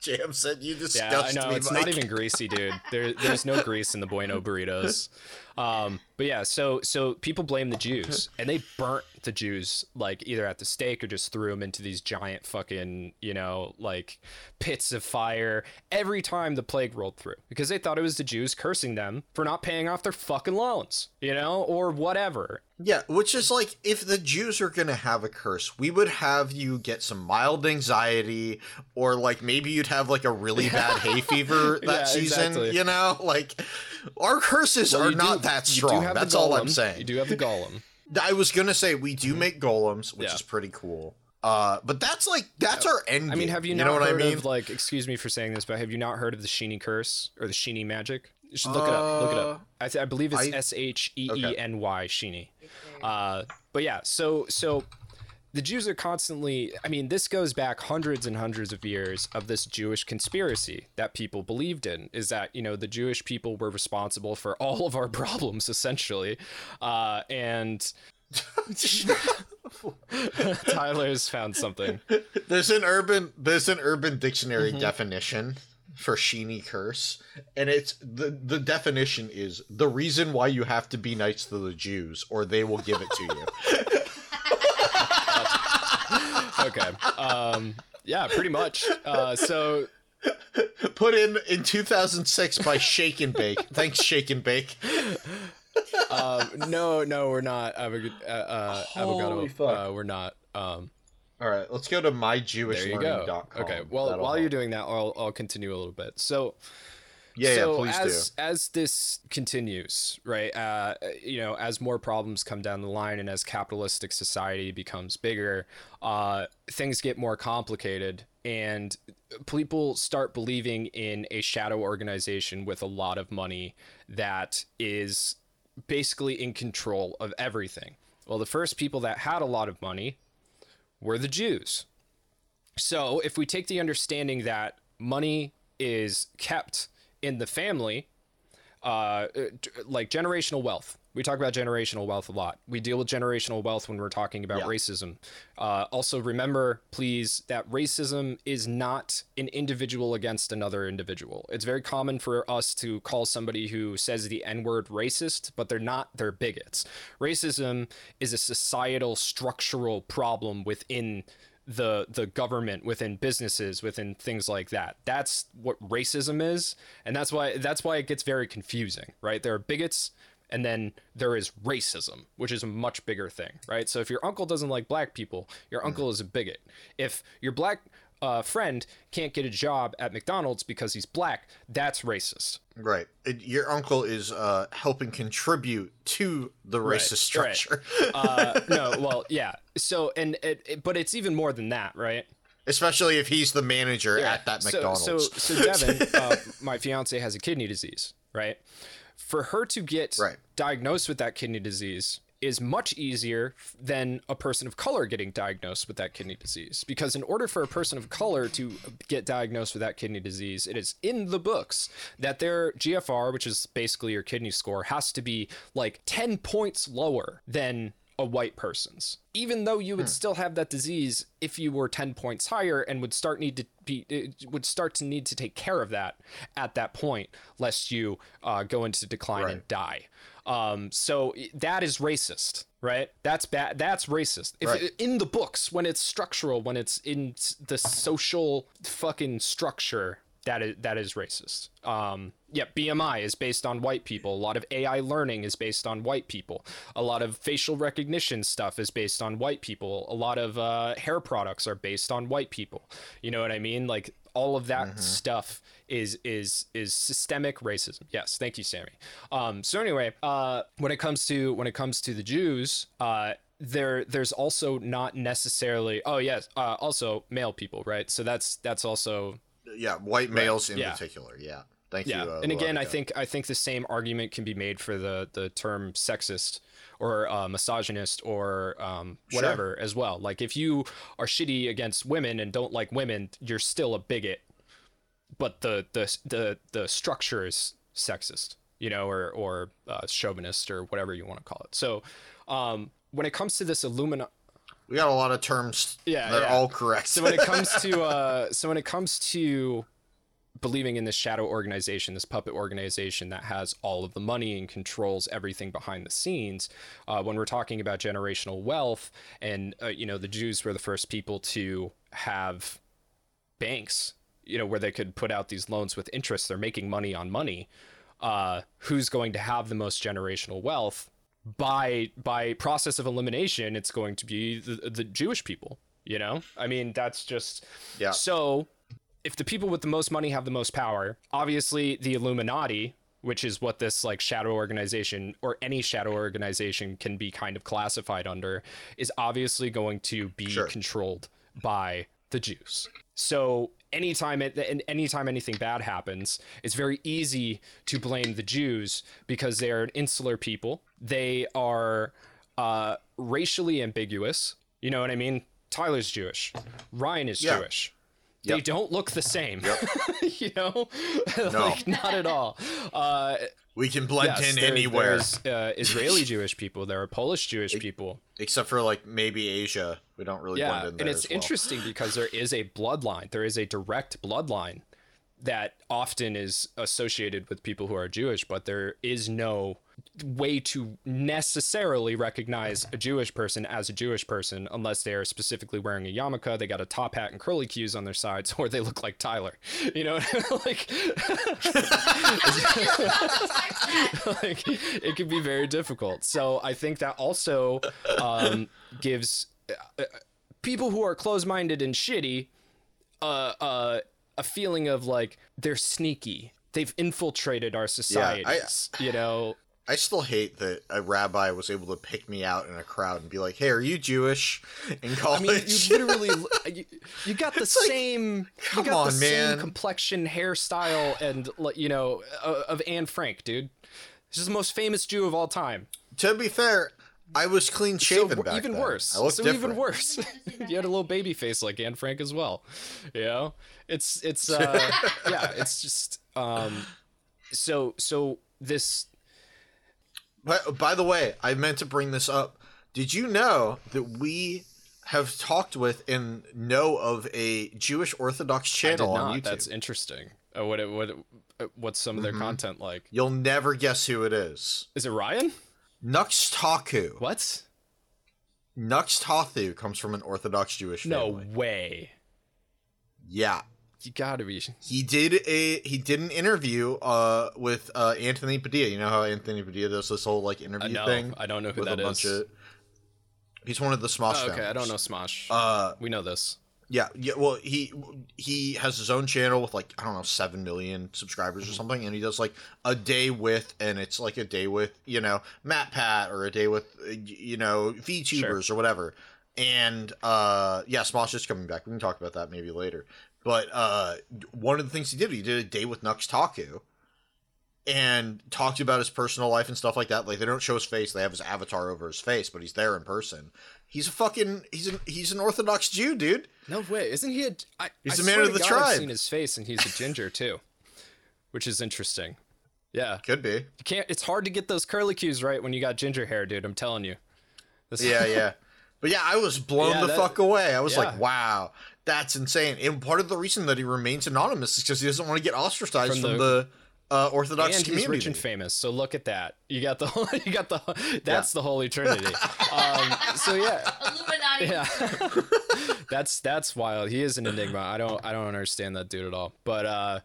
Jam said you disgust yeah I know me. it's Mike. not even greasy, dude. There there's no grease in the bueno burritos. Um, but yeah, so so people blame the Jews, and they burnt the Jews like either at the stake or just threw them into these giant fucking you know like pits of fire every time the plague rolled through because they thought it was the Jews cursing them for not paying off their fucking loans, you know, or whatever. Yeah, which is like if the Jews are gonna have a curse, we would have you get some mild anxiety, or like maybe you'd have like a really bad hay fever that Yeah, season. exactly. You know, like our curses Well, are not do- that strong. That's all I'm saying. You do have the golem. I was gonna say we do make golems, which Yeah. is pretty cool. Uh, but that's like that's our end. I mean, have you, you not know what heard I mean? of like? Excuse me for saying this, but have you not heard of the Sheeny curse or the Sheeny magic? You should look it up. Look it up. I, th- I believe it's S H E E N Y Sheeny. Uh, but yeah, so so the Jews are constantly. I mean, this goes back hundreds and hundreds of years of this Jewish conspiracy that people believed in. Is that you know the Jewish people were responsible for all of our problems essentially, uh, and. Tyler's found something. There's an urban there's an urban dictionary Mm-hmm. definition for Sheeny curse, and it's the the definition is the reason why you have to be nice to the Jews, or they will give it to you. okay. Um, yeah, pretty much. Uh, so Put in in 2006 by Shake and Bake. Thanks, Shake and Bake. um, no, no, we're not. Avog- uh, uh, Holy avocado. fuck. Uh, we're not. Um, All right, let's go to there you myjewishlearning.com. go. Okay. Well, That'll while you're doing that, I'll, I'll continue a little bit. So, yeah, so yeah, please as as this continues, right? Uh, you know, as more problems come down the line, and as capitalistic society becomes bigger, uh, things get more complicated, and people start believing in a shadow organization with a lot of money that is basically in control of everything. Well, the first people that had a lot of money were the Jews. So, if we take the understanding that money is kept in the family, uh, like generational wealth, we talk about generational wealth a lot. We deal with generational wealth when we're talking about Yeah. racism. Uh, also, remember, please, that racism is not an individual against another individual. It's very common for us to call somebody who says the N word racist, but they're not, they're bigots. Racism is a societal, structural problem within the the government within businesses within things like that. That's what racism is and that's why that's why it gets very confusing right? There are bigots and then there is racism which is a much bigger thing right? So if your uncle doesn't like black people your mm. uncle is a bigot. If your black uh, friend can't get a job at mcdonald's because he's black that's racist Right. Your uncle is uh, helping contribute to the racist right. structure. uh, no well yeah so and it, it, but it's even more than that right Especially if he's the manager at that So- McDonald's. So, so, Devin, uh, my fiance has a kidney disease, right? For her to get Right. diagnosed with that kidney disease is much easier than a person of color getting diagnosed with that kidney disease. Because in order for a person of color to get diagnosed with that kidney disease, it is in the books that their GFR, which is basically your kidney score, has to be like 10 points lower than a white person's. Even though you would still have that disease if you were 10 points higher and would start need to be would start to need to take care of that at that point lest you uh, go into decline and die. Um, so that is racist right? That's bad that's racist. If Right. in the books when it's structural when it's in the social fucking structure that is that is racist. Um, yeah, BMI is based on white people. A lot of AI learning is based on white people. A lot of facial recognition stuff is based on white people. A lot of uh, hair products are based on white people. You know what I mean? Like all of that stuff is is is systemic racism. Yes, thank you, Sammy. Um, so anyway, uh, when it comes to when it comes to the Jews, uh, there there's also not necessarily. Oh yes, uh, also male people, right? So that's that's also yeah, white males in yeah. particular. Yeah. Thank yeah you. uh, and again i think i think the same argument can be made for the the term sexist or uh, misogynist or um, Sure. whatever as well like if you are shitty against women and don't like women you're still a bigot but the the the, the structure is sexist you know or or uh, chauvinist or whatever you want to call it so um, when it comes to this illumina we got a lot of terms. Yeah, They're yeah. all correct. so when it comes to uh so when it comes to believing in this shadow organization, this puppet organization that has all of the money and controls everything behind the scenes. Uh, when we're talking about generational wealth, and uh, you know, the Jews were the first people to have banks, you know, where they could put out these loans with interest. They're making money on money. Uh, who's going to have the most generational wealth? By by process of elimination, it's going to be the, the Jewish people. You know, I mean, that's just Yeah. so if the people with the most money have the most power, obviously the Illuminati, which is what this like shadow organization or any shadow organization can be kind of classified under, is obviously going to be Sure. controlled by the Jews. So anytime it, and anytime anything bad happens, it's very easy to blame the Jews because they are an insular people. They are uh, racially ambiguous. You know what I mean? Tyler's Jewish. Ryan is Yeah. Jewish. They Yep. don't look the same. Yep. you know, No. like not at all. Uh, We can blend yes, in there- anywhere There's uh, Israeli Jewish people. There are Polish Jewish people. except for like maybe Asia. We don't really blend in there and it's well. interesting because there is a bloodline. There is a direct bloodline that often is associated with people who are Jewish, but there is no way to necessarily recognize a Jewish person as a Jewish person unless they are specifically wearing a yarmulke, they got a top hat and curly cues on their sides, or they look like Tyler. You know, like like it can be very difficult. So I think that also um, gives uh, people who are closed-minded and shitty uh, uh, a feeling of like they're sneaky. They've infiltrated our societies. you know, I still hate that a rabbi was able to pick me out in a crowd and be like, "Hey, are you Jewish?" In I college. mean, you literally you, you got the same come you got on, the same man. complexion, hairstyle, and you know uh, of Anne Frank, dude. This is the most famous Jew of all time. to be fair, I was clean shaven so back even then. worse. I looked so different. even worse. you had a little baby face like Anne Frank as well. You know, it's it's uh, yeah, it's just um, so so this But by the way, I meant to bring this up. Did you know that we have talked with and know of a Jewish Orthodox channel on YouTube? That's interesting. Uh, what it, what it, what's some of their Mm-hmm. content like? You'll never guess who it is. Is it Ryan? Nux Taku. What? Nux Taku comes from an Orthodox Jewish family. No way. Yeah. You gotta be. He did a he did an interview uh with uh Anthony Padilla. You know how Anthony Padilla does this whole like Uh, interview no, thing I don't know who that a of He's one of the Smosh Oh, okay, I don't know Smosh. Uh we know this. yeah, yeah, well he he has his own channel with like I don't know 7 million subscribers Mm-hmm. or something and he does like a day with and it's like a day with, you know, MatPat or a day with uh, you know, VTubers or whatever. And uh yeah, Smosh is coming back. We can talk about that maybe later. But uh one of the things he did, he did a day with Nux Taku and talked about his personal life and stuff like that. Like they don't show his face; they have his avatar over his face, but he's there in person. He's a fucking he's an he's an Orthodox Jew, dude. No way. Isn't he a? I, He's I a man of the God tribe. I've seen his face, and he's a ginger too, which is interesting. Yeah, Could be. you can't. It's hard to get those curly cues right when you got ginger hair, dude. I'm telling you. This- Yeah, yeah. But yeah, I was blown Yeah, the that- fuck away. I was yeah. like, wow, that's insane. And part of the reason that he remains anonymous is because he doesn't want to get ostracized From from, the- the, uh, Orthodox and he's community. rich and famous. So look at that. You got the. You got the. That's the Holy Trinity. um, so yeah, Illuminati. yeah. that's that's wild. He is an enigma. I don't I don't understand that dude at all. But uh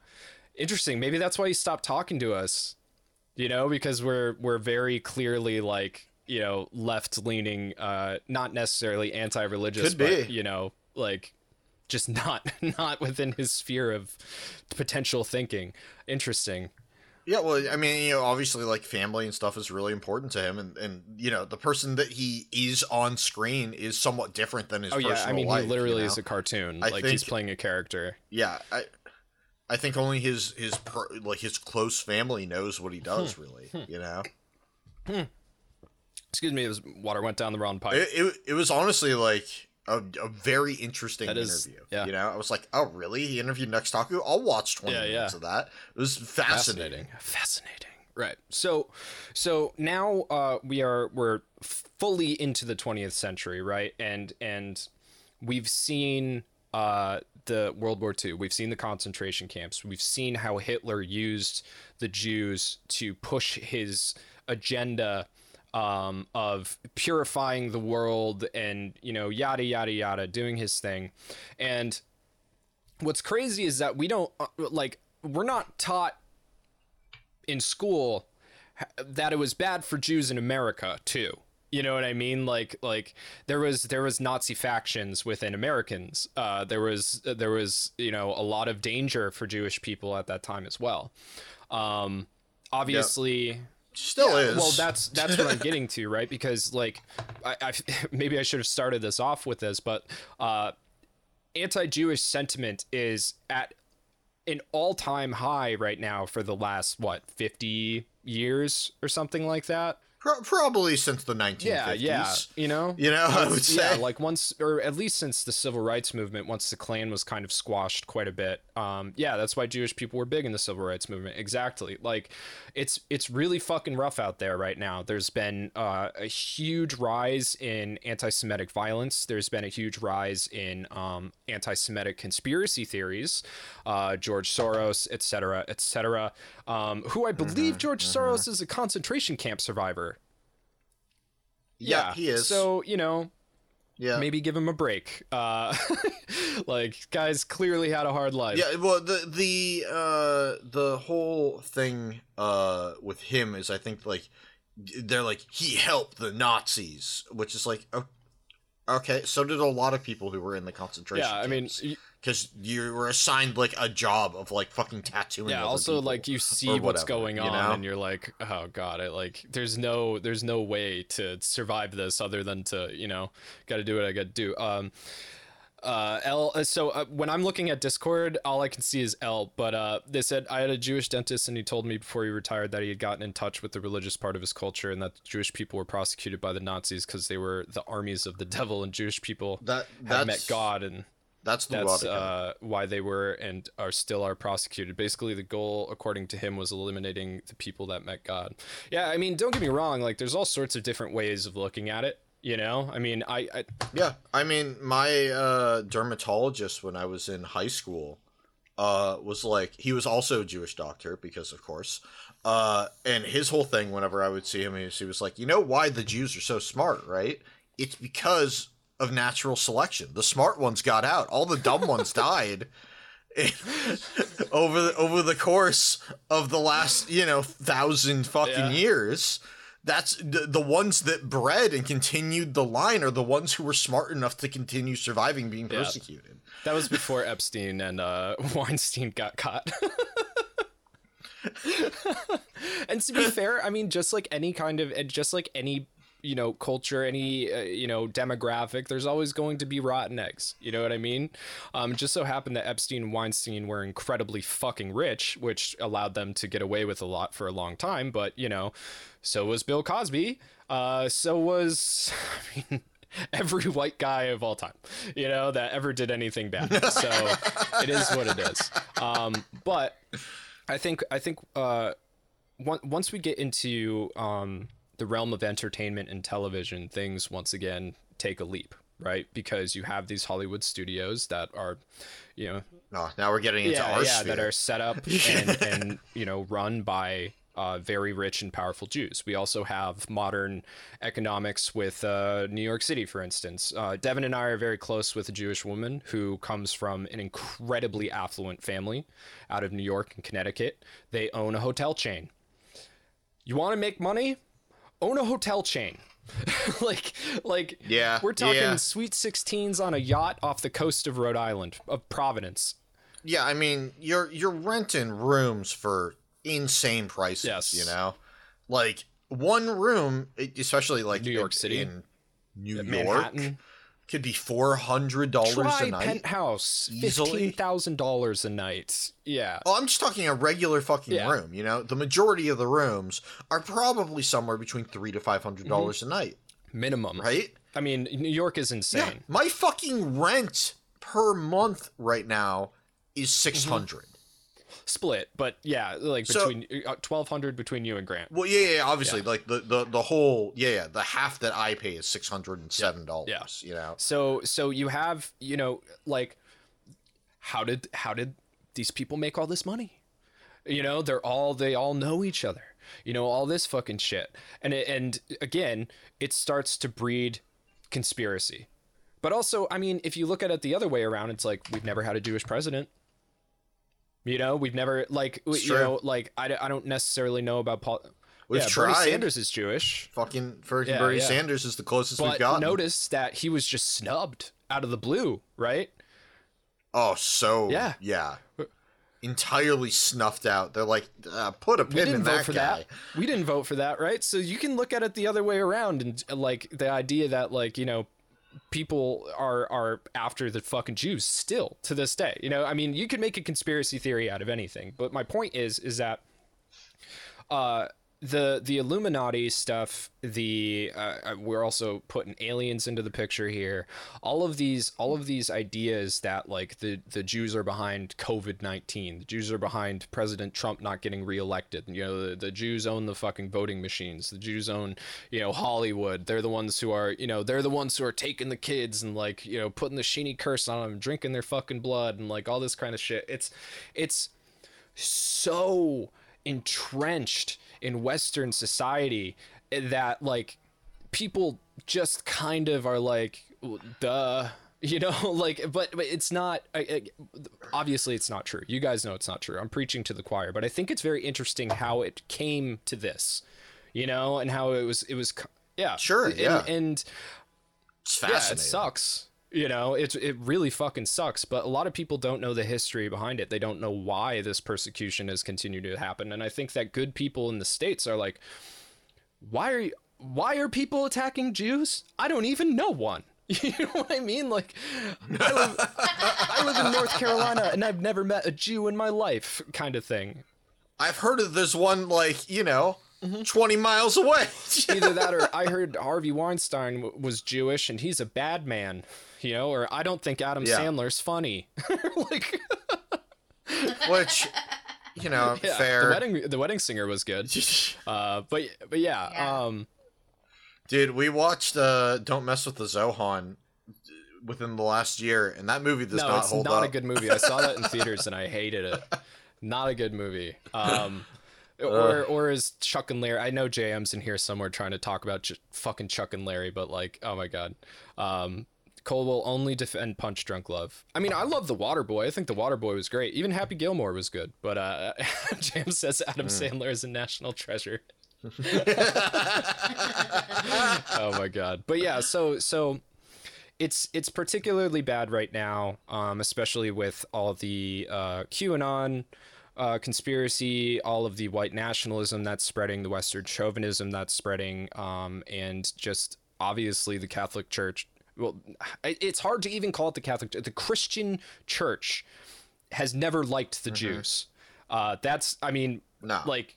interesting. Maybe that's why he stopped talking to us. You know, because we're we're very clearly like, you know, left leaning, uh not necessarily anti religious, but be. you know, like just not not within his sphere of potential thinking. Interesting. Yeah, well, I mean, you know, obviously, like family and stuff is really important to him, and and you know, the person that he is on screen is somewhat different than his. Oh yeah, I mean life, he literally you know? is a cartoon. I like he's playing a character. Yeah, I, I think only his his per, like his close family knows what he does. Hmm. Really, you know, Excuse me, this water went down the wrong pipe. it, it it was honestly like a, a very interesting is- interview. yeah. You know, I was like, oh really? He interviewed Nux Taku. I'll watch twenty Yeah, minutes yeah. of that. It was fascinating. fascinating fascinating right so so now uh we are we're fully into the 20th century right and and we've seen uh the World War II. We've seen the concentration camps. We've seen how Hitler used the Jews to push his agenda um, of purifying the world and you know yada yada yada, doing his thing. And what's crazy is that we don't uh, like we're not taught in school that it was bad for Jews in America too. You know what I mean? Like like there was there was Nazi factions within Americans. Uh, there was there was you know a lot of danger for Jewish people at that time as well. Um, obviously, Still is. well, that's that's what I'm getting to, right? Because like, I, I maybe I should have started this off with this, but uh, anti-Jewish sentiment is at an all-time high right now for the last what 50 years or something like that. Pro- probably since the 1950s. Yeah, yeah, you know. You know, I would yeah, say. like once, or at least since the civil rights movement, once the Klan was kind of squashed quite a bit. Um, yeah, that's why Jewish people were big in the civil rights movement. Exactly. Like, it's it's really fucking rough out there right now. There's been uh, a huge rise in anti-Semitic violence. There's been a huge rise in um, anti-Semitic conspiracy theories. Uh, George Soros, et cetera, et cetera. Um, who I believe Mm-hmm, George Soros is a concentration camp survivor. Yeah, he is. So you know, yeah. maybe give him a break. Uh, like guys clearly had a hard life. Yeah, well, the the uh the whole thing uh with him is, I think, like they're like he helped the Nazis, which is like, okay, so did a lot of people who were in the concentration. Yeah, I mean, because you were assigned like a job of like fucking tattooing. yeah. Also, like you see or what's whatever, going you on, know? and you're like, oh god, I like. There's no, there's no way to survive this other than to, you know, got to do what I got to do. Um, uh, L. uh, So uh, when I'm looking at Discord, all I can see is L. But uh, they said I had a Jewish dentist, and he told me before he retired that he had gotten in touch with the religious part of his culture, and that Jewish people were prosecuted by the Nazis because they were the armies of the devil, and Jewish people that had met God, and That's the that's uh, why they were and are still are prosecuted. Basically, the goal, according to him, was eliminating the people that met God. Yeah, I mean, don't get me wrong. Like, there's all sorts of different ways of looking at it. You know, I mean, I, I Yeah, I mean, my uh, dermatologist when I was in high school uh, was like, he was also a Jewish doctor because, of course. Uh, and his whole thing, whenever I would see him, he was, he was like, you know why the Jews are so smart, right? It's because of natural selection. The smart ones got out. All the dumb ones died. over the over the course of the last you know thousand fucking Yeah. years that's the, the ones that bred and continued the line are the ones who were smart enough to continue surviving being Yeah. persecuted that was before Epstein and uh, Weinstein got caught. and to be fair, I mean, just like any kind of, and just like any, you know, culture, any, uh, you know, demographic, there's always going to be rotten eggs. You know what I mean? Um, just so happened that Epstein and Weinstein were incredibly fucking rich, which allowed them to get away with a lot for a long time. But you know, so was Bill Cosby. Uh, so was, I mean. Every white guy of all time, you know, that ever did anything bad. So it is what it is. Um, but I think I think uh, once we get into um, the realm of entertainment and television, things once again take a leap, right? Because you have these Hollywood studios that are, you know, no now we're getting into yeah, our yeah, sphere. that are set up and, and you know run by uh, very rich and powerful Jews. We also have modern economics with uh, New York City, for instance. Uh, Devin and I are very close with a Jewish woman who comes from an incredibly affluent family out of New York and Connecticut. They own a hotel chain. You want to make money? Own a hotel chain. like, like, Yeah, we're talking yeah. sweet 16s on a yacht off the coast of Rhode Island, of Providence. yeah i mean you're you're renting rooms for insane prices Yes. you know like one room especially like New York in- City. in new york Manhattan. Could be $400 a night penthouse, fifteen thousand dollars a night. Yeah, Oh, I'm just talking a regular fucking Yeah. room. You know, the majority of the rooms are probably somewhere between three to five hundred dollars Mm-hmm. a night, minimum. right? I mean, New York is insane. Yeah. My fucking rent per month right now is six Mm-hmm. Split, but yeah, like between uh, twelve hundred between you and Grant. Well, yeah, yeah, yeah, obviously, like the, the the whole, yeah, yeah, the half that I pay is six hundred and seven dollars. Yeah. You know, So, so you have, you know, like, how did how did these people make all this money? You know, they're all they all know each other. You know, all this fucking shit. And it, and again, it starts to breed conspiracy. But also, I mean, if you look at it the other way around, it's like we've never had a Jewish president. You know, we've never like w- you true. know, like I, I don't necessarily know about Paul. We've yeah, tried. Bernie Sanders is Jewish, Fucking fucking Yeah, Bernie yeah. Sanders is the closest we've but gotten. notice that he was just snubbed out of the blue, right? Oh, so Yeah. yeah, entirely snuffed out. They're like, uh, put a we pin didn't in vote that for guy. that. We didn't vote for that, right? So you can look at it the other way around, and uh, like the idea that like you know people are are after the fucking Jews still to this day. You know, I mean, you could make a conspiracy theory out of anything, but my point is is that uh the the Illuminati stuff, the uh, we're also putting aliens into the picture here. All of these, all of these ideas that like the the Jews are behind COVID nineteen, the Jews are behind President Trump not getting reelected. You know, the, the Jews own the fucking voting machines. The Jews own, you know, Hollywood. They're the ones who are, you know, they're the ones who are taking the kids and like, you know, putting the sheeny curse on them, drinking their fucking blood, and like all this kind of shit. It's, it's so entrenched in western society eh, that like people just kind of are like duh you know? Like but, but it's not I, I, obviously it's not true. You guys know it's not true. I'm preaching to the choir but i think it's very interesting how it came to this you know and how it was it was yeah. Sure, and, yeah. and It's yeah, it sucks. You know, it it really fucking sucks. But a lot of people don't know the history behind it. They don't know why this persecution has continued to happen. And I think that good people in the states are like, why are you, why are people attacking Jews? I don't even know one. You know what I mean? Like, I live, I live in North Carolina and I've never met a Jew in my life, kind of thing. I've heard of this one, like you know, Mm-hmm. twenty miles away. Either that or I heard Harvey Weinstein w- was Jewish and he's a bad man, you know, or I don't think Adam Yeah. Sandler's funny. like, Which, you know, yeah, fair. the wedding the wedding singer was good. Uh, but but yeah, Yeah. um, Dude, we watched uh, "Don't Mess with the Zohan" within the last year, and that movie does no, not it's hold not up. a good movie. I saw that in theaters and I hated it. Not a good movie. Um, or or is Chuck and Larry? I know JM's in here somewhere trying to talk about Ch- fucking Chuck and Larry, but like, oh my god. Um, Cole will only defend Punch Drunk Love. I mean, I love The Water Boy. I think The Water Boy was great. Even Happy Gilmore was good. But uh, says Adam Sandler is a national treasure. oh my god. But yeah, so so it's it's particularly bad right now, um, especially with all the uh, QAnon uh, conspiracy, all of the white nationalism that's spreading, the Western chauvinism that's spreading, um, and just obviously the Catholic Church. Well, it's hard to even call it the Catholic. The Christian Church has never liked the Jews. Uh, that's, I mean, No. like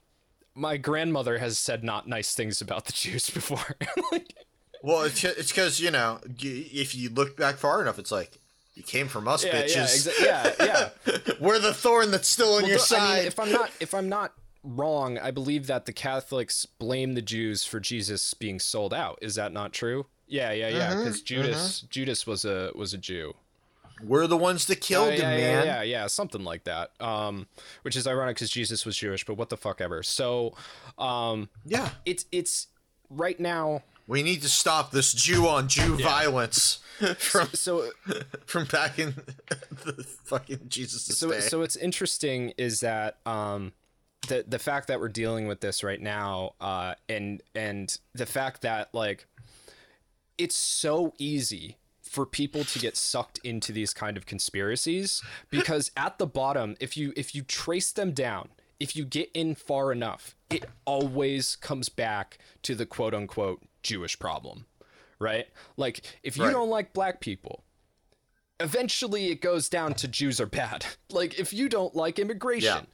my grandmother has said not nice things about the Jews before. Like, Well, it's it's because you know, if you look back far enough, it's like you came from us, yeah, yeah, bitches. exa- yeah, yeah. We're the thorn that's still on Well, your don't- side. I mean, if I'm not if I'm not wrong, I believe that the Catholics blame the Jews for Jesus being sold out. Is that not true? Yeah, yeah, yeah. Mm-hmm, Because Judas Judas was a was a Jew. We're the ones that killed Oh, yeah, him, yeah, man. Yeah, yeah, something like that. Um, which is ironic because Jesus was Jewish, but what the fuck ever. So, um, Yeah. it's it's right now. We need to stop this Jew on Jew violence from So from back in the fucking Jesus' so day. so what's interesting is that um the the fact that we're dealing with this right now uh and and the fact that like it's so easy for people to get sucked into these kind of conspiracies because at the bottom if you if you trace them down if you get in far enough it always comes back to the quote unquote Jewish problem right like if you Right. don't like black people eventually it goes down to Jews are bad. Like if you don't like immigration,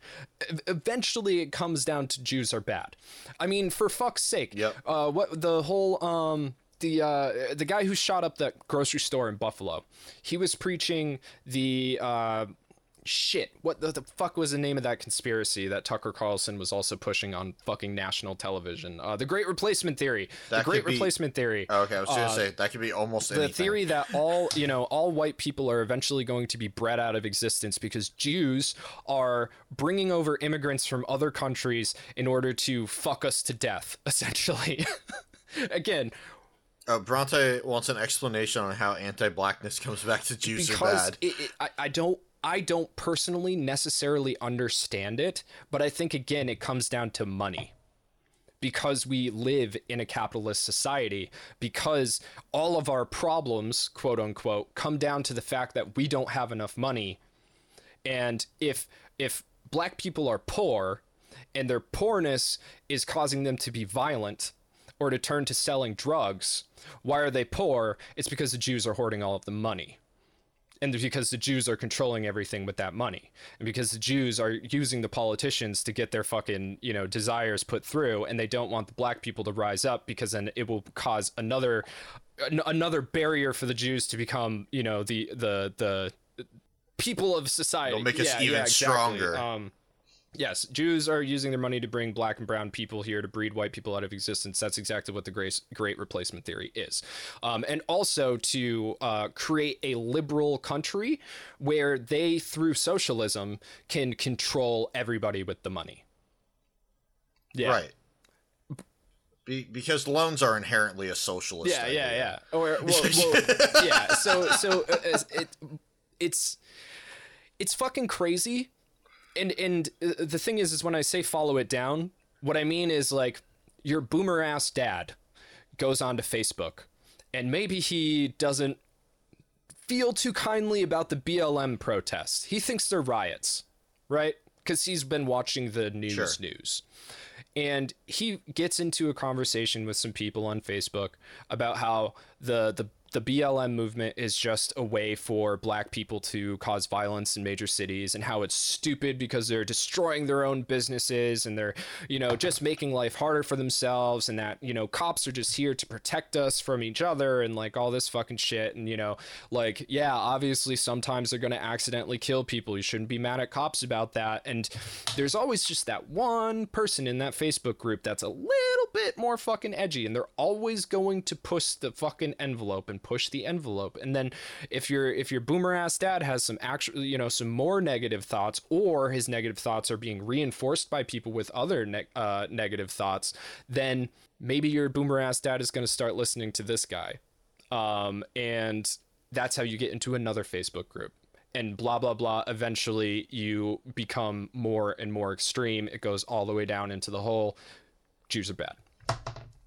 e- eventually it comes down to Jews are bad. I mean, for fuck's sake. Yep. Uh, what the whole um the uh the guy who shot up that grocery store in Buffalo, he was preaching the uh shit. What the, the fuck was the name of that conspiracy that Tucker Carlson was also pushing on fucking national television? Uh, the Great Replacement Theory. That the Great be- Replacement Theory. Oh, okay, I was gonna Uh, say that could be almost the anything. theory that all you know all white people are eventually going to be bred out of existence because jews are bringing over immigrants from other countries in order to fuck us to death essentially again Uh, Bronte wants an explanation on how anti-blackness comes back to Jews are because bad. it, it, I, I don't i don't personally necessarily understand it but i think again it comes down to money because we live in a capitalist society, because all of our problems, quote unquote, come down to the fact that we don't have enough money. And if if black people are poor and their poorness is causing them to be violent or to turn to selling drugs, why are they poor? It's because the Jews are hoarding all of the money and because the Jews are controlling everything with that money, and because the Jews are using the politicians to get their fucking you know desires put through, and they don't want the black people to rise up because then it will cause another an- another barrier for the Jews to become you know the the the people of society. It'll make us Yeah, even yeah, exactly. stronger. Um, Yes, Jews are using their money to bring black and brown people here to breed white people out of existence. That's exactly what the great, great replacement theory is. Um, and also to uh, create a liberal country where they, through socialism, can control everybody with the money. Yeah. Right. Be- because loans are inherently a socialist. Yeah, yeah, idea. yeah. Or well, well, yeah. So so uh, it it's it's fucking crazy. And and uh, the thing is is when I say follow it down, what I mean is like your boomer ass dad goes onto Facebook and maybe he doesn't feel too kindly about the BLM protests. He thinks they're riots, right? Cuz he's been watching the news Sure. news and he gets into a conversation with some people on Facebook about how the the the BLM movement is just a way for black people to cause violence in major cities and how it's stupid because they're destroying their own businesses and they're, you know, just making life harder for themselves and that, you know, cops are just here to protect us from each other and like all this fucking shit and you know, like yeah, obviously sometimes they're going to accidentally kill people. You shouldn't be mad at cops about that. And there's always just that one person in that Facebook group that's a little bit more fucking edgy and they're always going to push the fucking envelope and push the envelope. And then if your if your boomer ass dad has some actual, you know, some more negative thoughts or his negative thoughts are being reinforced by people with other ne- uh, negative thoughts, then maybe your boomer ass dad is going to start listening to this guy. Um, and that's how you get into another Facebook group. And blah, blah, blah. Eventually, you become more and more extreme. It goes all the way down into the whole Jews are bad.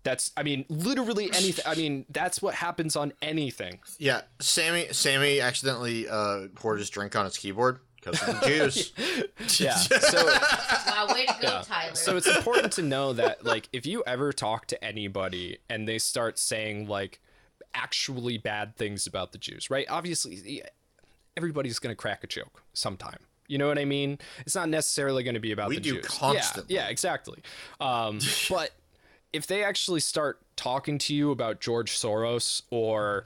That's, I mean, literally anything. I mean, that's what happens on anything. Yeah, Sammy. Sammy accidentally uh, poured his drink on his keyboard because of the Jews. Yeah. So, Wow, way to go, Yeah. Tyler. So it's important to know that like if you ever talk to anybody and they start saying like actually bad things about the Jews, right? Obviously everybody's going to crack a joke sometime. You know what I mean? It's not necessarily going to be about We the do Jews. constantly. Yeah, yeah, exactly. Um, but if they actually start talking to you about George Soros or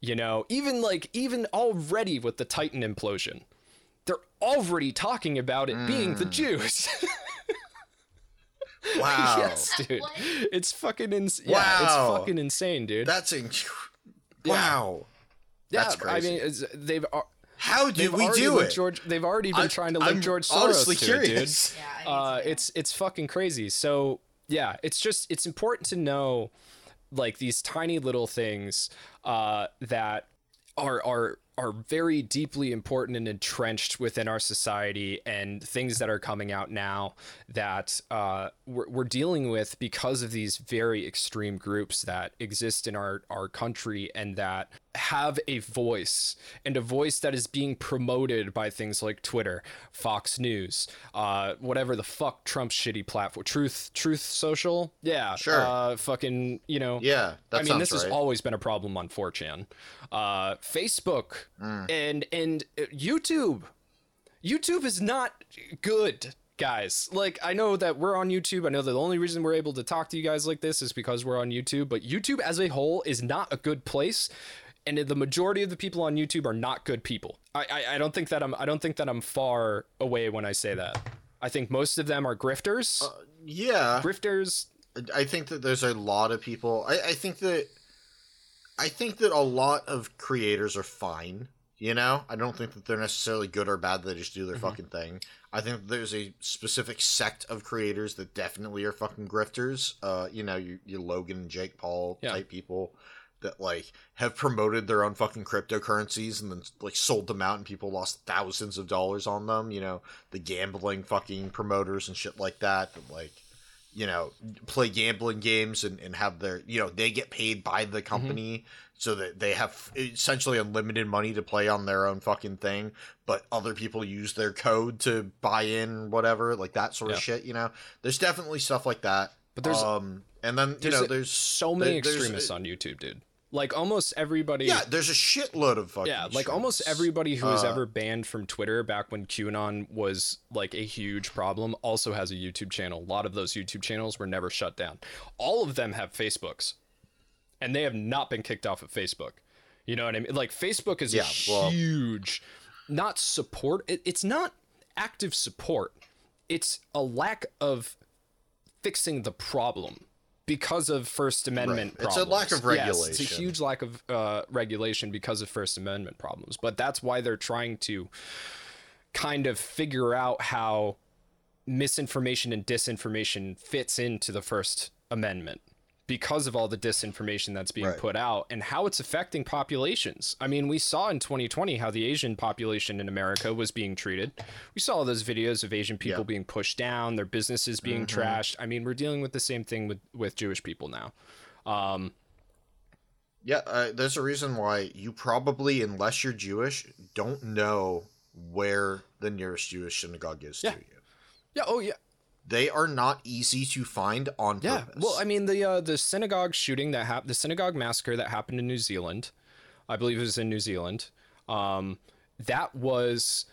you know, even like even already with the Titan implosion, they're already talking about it being Mm. the Jews. Wow, yes, dude. What? It's fucking ins- yeah, Wow. it's fucking insane, dude. that's in- wow. yeah, that's I crazy. mean, it's, they've al- How do they've we already do it? George. They've already been I'm- trying to link I'm George Soros honestly to curious. yeah, it, to dude. Uh, it's it's fucking crazy. So yeah, it's just it's important to know like these tiny little things uh, that are are are very deeply important and entrenched within our society and things that are coming out now that uh, we're, we're dealing with because of these very extreme groups that exist in our, our country and that have a voice and a voice that is being promoted by things like Twitter, Fox News, uh, whatever the fuck Trump's shitty platform, Truth, Truth Social, yeah, Sure. uh, fucking, you know, Yeah, that I mean, this has always been a problem on 4chan. Uh, Facebook Mm. and and uh, YouTube. YouTube is not good, guys. Like I know that we're on YouTube. I know that the only reason we're able to talk to you guys like this is because we're on YouTube, but YouTube as a whole is not a good place and the majority of the people on YouTube are not good people. I, I, I don't think that I'm I don't think that I'm far away when I say that. I think most of them are grifters. Yeah, grifters. I think that there's a lot of people. I, I think that I think that a lot of creators are fine. You know, I don't think that they're necessarily good or bad. They just do their Mhm. fucking thing. I think there's a specific sect of creators that definitely are fucking grifters. Uh, you know, you, your Logan and Jake Paul Yeah. type people that like have promoted their own fucking cryptocurrencies and then like sold them out and people lost thousands of dollars on them. You know, the gambling fucking promoters and shit like that. That like you know play gambling games and, and have their you know they get paid by the company so that they have essentially unlimited money to play on their own fucking thing but other people use their code to buy in whatever like that sort of shit you know? There's definitely stuff like that But there's- um and then you know there's so many there- extremists on YouTube, dude. Like almost everybody. yeah there's a shitload of fucking yeah, like almost everybody who was Uh, ever banned from Twitter back when QAnon was like a huge problem also has a YouTube channel. A lot of those YouTube channels were never shut down. All of them have Facebooks, and they have not been kicked off of Facebook. You know what I mean? Like Facebook is Yeah, a well- huge, not support. It, it's not active support. It's a lack of fixing the problem because of First Amendment Right. It's a lack of problems. Yes, it's a huge lack of uh, regulation because of First Amendment problems. But that's why they're trying to kind of figure out how misinformation and disinformation fits into the First Amendment because of all the disinformation that's being Right. put out and how it's affecting populations. I mean, we saw in 2020 how the Asian population in America was being treated. We saw all those videos of Asian people Yeah. being pushed down, their businesses being trashed. I mean, we're dealing with the same thing with with Jewish people now. Um, Yeah, uh, there's a reason why you probably, unless you're Jewish, don't know where the nearest Jewish synagogue is Yeah. to you. yeah, oh yeah, They are not easy to find on Yeah, purpose. well, I mean the uh, the synagogue shooting that happened, the synagogue massacre that happened in New Zealand, I believe it was in New Zealand. Um, that was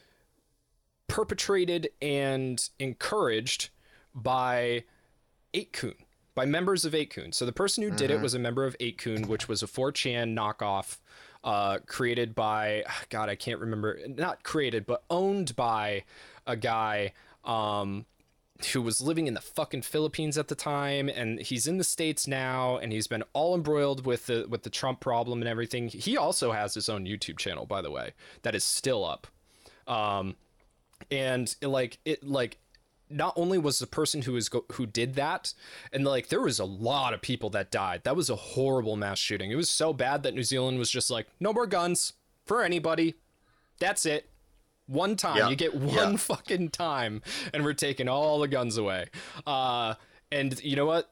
perpetrated and encouraged by 8kun, by members of 8kun. So the person who did it was a member of 8kun, which was a 4chan knockoff uh, created by God, I can't remember, not created, but owned by a guy. Um, who was living in the fucking Philippines at the time and he's in the states now and he's been all embroiled with the with the Trump problem and everything. He also has his own YouTube channel by the way that is still up. Um and like it like not only was the person who was go- who did that and like there was a lot of people that died. That was a horrible mass shooting. It was so bad that New Zealand was just like no more guns for anybody. That's it. One time. Yeah, You get one yeah. fucking time and we're taking all the guns away. Uh and you know what?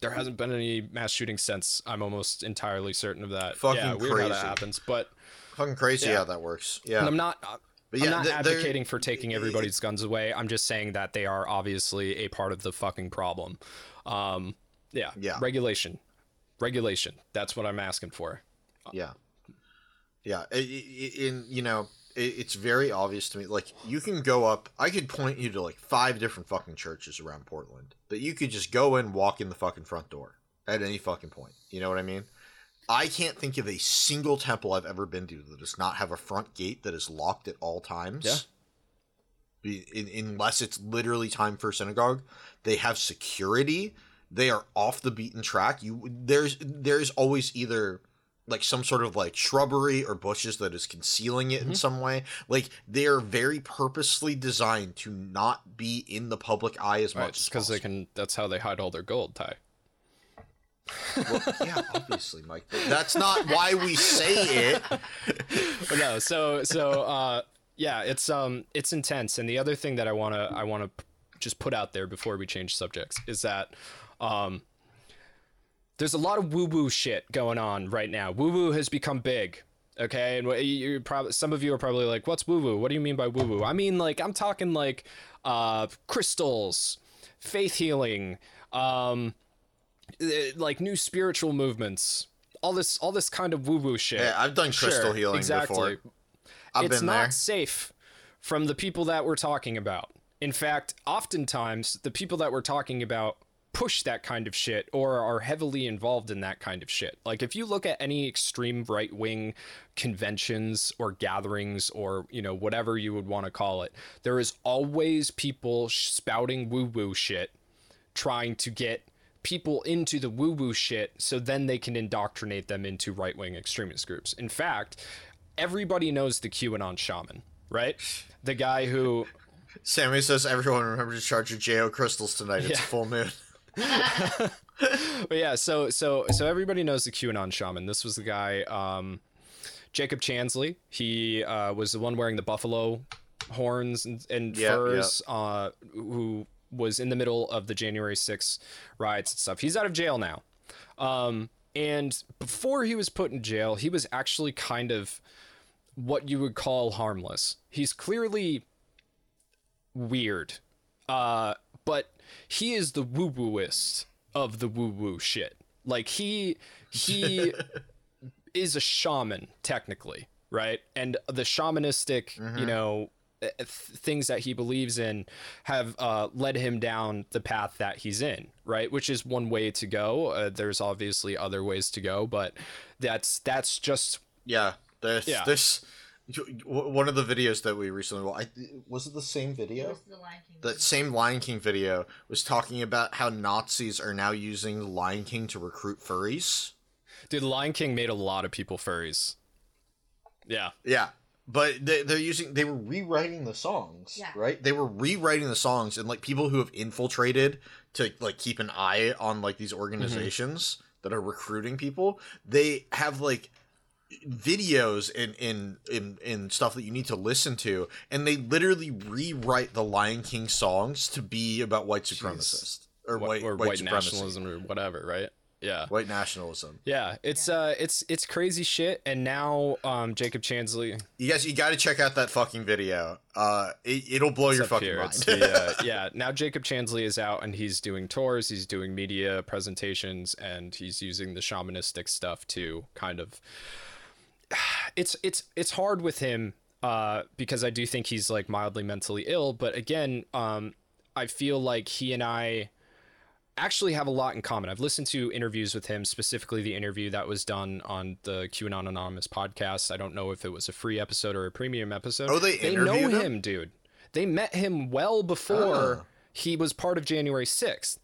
There hasn't been any mass shootings since. I'm almost entirely certain of that. Fucking yeah, weird how that happens. But fucking crazy Yeah. how that works. Yeah, and I'm not uh, But I'm yeah, not th- advocating for taking everybody's guns away. I'm just saying that they are obviously a part of the fucking problem. Um, yeah, Yeah. Regulation, regulation. That's what I'm asking for. yeah, yeah. In you know, it's very obvious to me. Like you can go up. I could point you to like five different fucking churches around Portland that you could just go in, walk in the fucking front door at any fucking point. You know what I mean? I can't think of a single temple I've ever been to that does not have a front gate that is locked at all times. Yeah. Be- in, unless it's literally time for synagogue, they have security. They are off the beaten track. You there's there's always either like some sort of like shrubbery or bushes that is concealing it in Mhm. some way. Like they are very purposely designed to not be in the public eye as Right, much because they can. That's how they hide all their gold. Ty. Well, yeah, obviously, Mike. That's not why we say it. no so so uh yeah it's um it's intense and the other thing that i want to i want to just put out there before we change subjects is that um there's a lot of woo woo shit going on right now woo woo has become big okay and you you probably some of you are probably like what's woo woo what do you mean by woo woo i mean like i'm talking like uh crystals faith healing um eh, like new spiritual movements all this all this kind of woo woo shit Yeah, I've done crystal Sure, healing exactly. before. I've it's not there. safe from the people that we're talking about. In fact, oftentimes the people that we're talking about push that kind of shit or are heavily involved in that kind of shit. Like if you look at any extreme right wing conventions or gatherings or, you know, whatever you would want to call it, there is always people spouting woo woo shit trying to get people into the woo woo shit so then they can indoctrinate them into right wing extremist groups. In fact, everybody knows the QAnon shaman, right? The guy who Sammy says everyone remember to charge your JO crystals tonight. It's Yeah. full moon. but yeah, so so so everybody knows the QAnon shaman. This was the guy, um, Jacob Chansley. He uh, was the one wearing the buffalo horns and, and Yep, furs, uh, who was in the middle of the January 6th riots and stuff. He's out of jail now. Um, and before he was put in jail, he was actually kind of what you would call harmless. He's clearly weird. Uh, but he is the woo wooist of the woo woo shit. Like he he is a shaman technically, right? And the shamanistic, you know, uh, th- things that he believes in have uh, led him down the path that he's in, right? Which is one way to go. Uh, there's obviously other ways to go, but that's that's just Yeah, there's Yeah. this one of the videos that we recently wa- I, was it the same It video? was the Lion King. That same Lion King video was talking about how Nazis are now using the Lion King to recruit furries. dude. Lion King made a lot of people furries. Yeah, Yeah, but they, they're using they were rewriting the songs, Yeah. right? They were rewriting the songs, and like people who have infiltrated to like keep an eye on like these mm-hmm. organizations that are recruiting people, they have like videos and in in in stuff that you need to listen to, and they literally rewrite the Lion King songs to be about white supremacists or white or white, white, nationalism or whatever, right? Yeah. white nationalism. Yeah, it's Yeah. uh it's it's crazy shit and now um Jacob Chansley You guys, you got to check out that fucking video. Uh, it, it'll blow it's your fucking here. mind. The, uh, yeah, now Jacob Chansley is out and he's doing tours, he's doing media presentations and he's using the shamanistic stuff to kind of it's it's it's hard with him uh because I do think he's like mildly mentally ill, but again, um I feel like he and I actually have a lot in common. I've listened to interviews with him, specifically the interview that was done on the QAnon Anonymous podcast. I don't know if it was a free episode or a premium episode. Oh, they they know interviewed him? him? dude. They met him well before Oh. he was part of January 6th.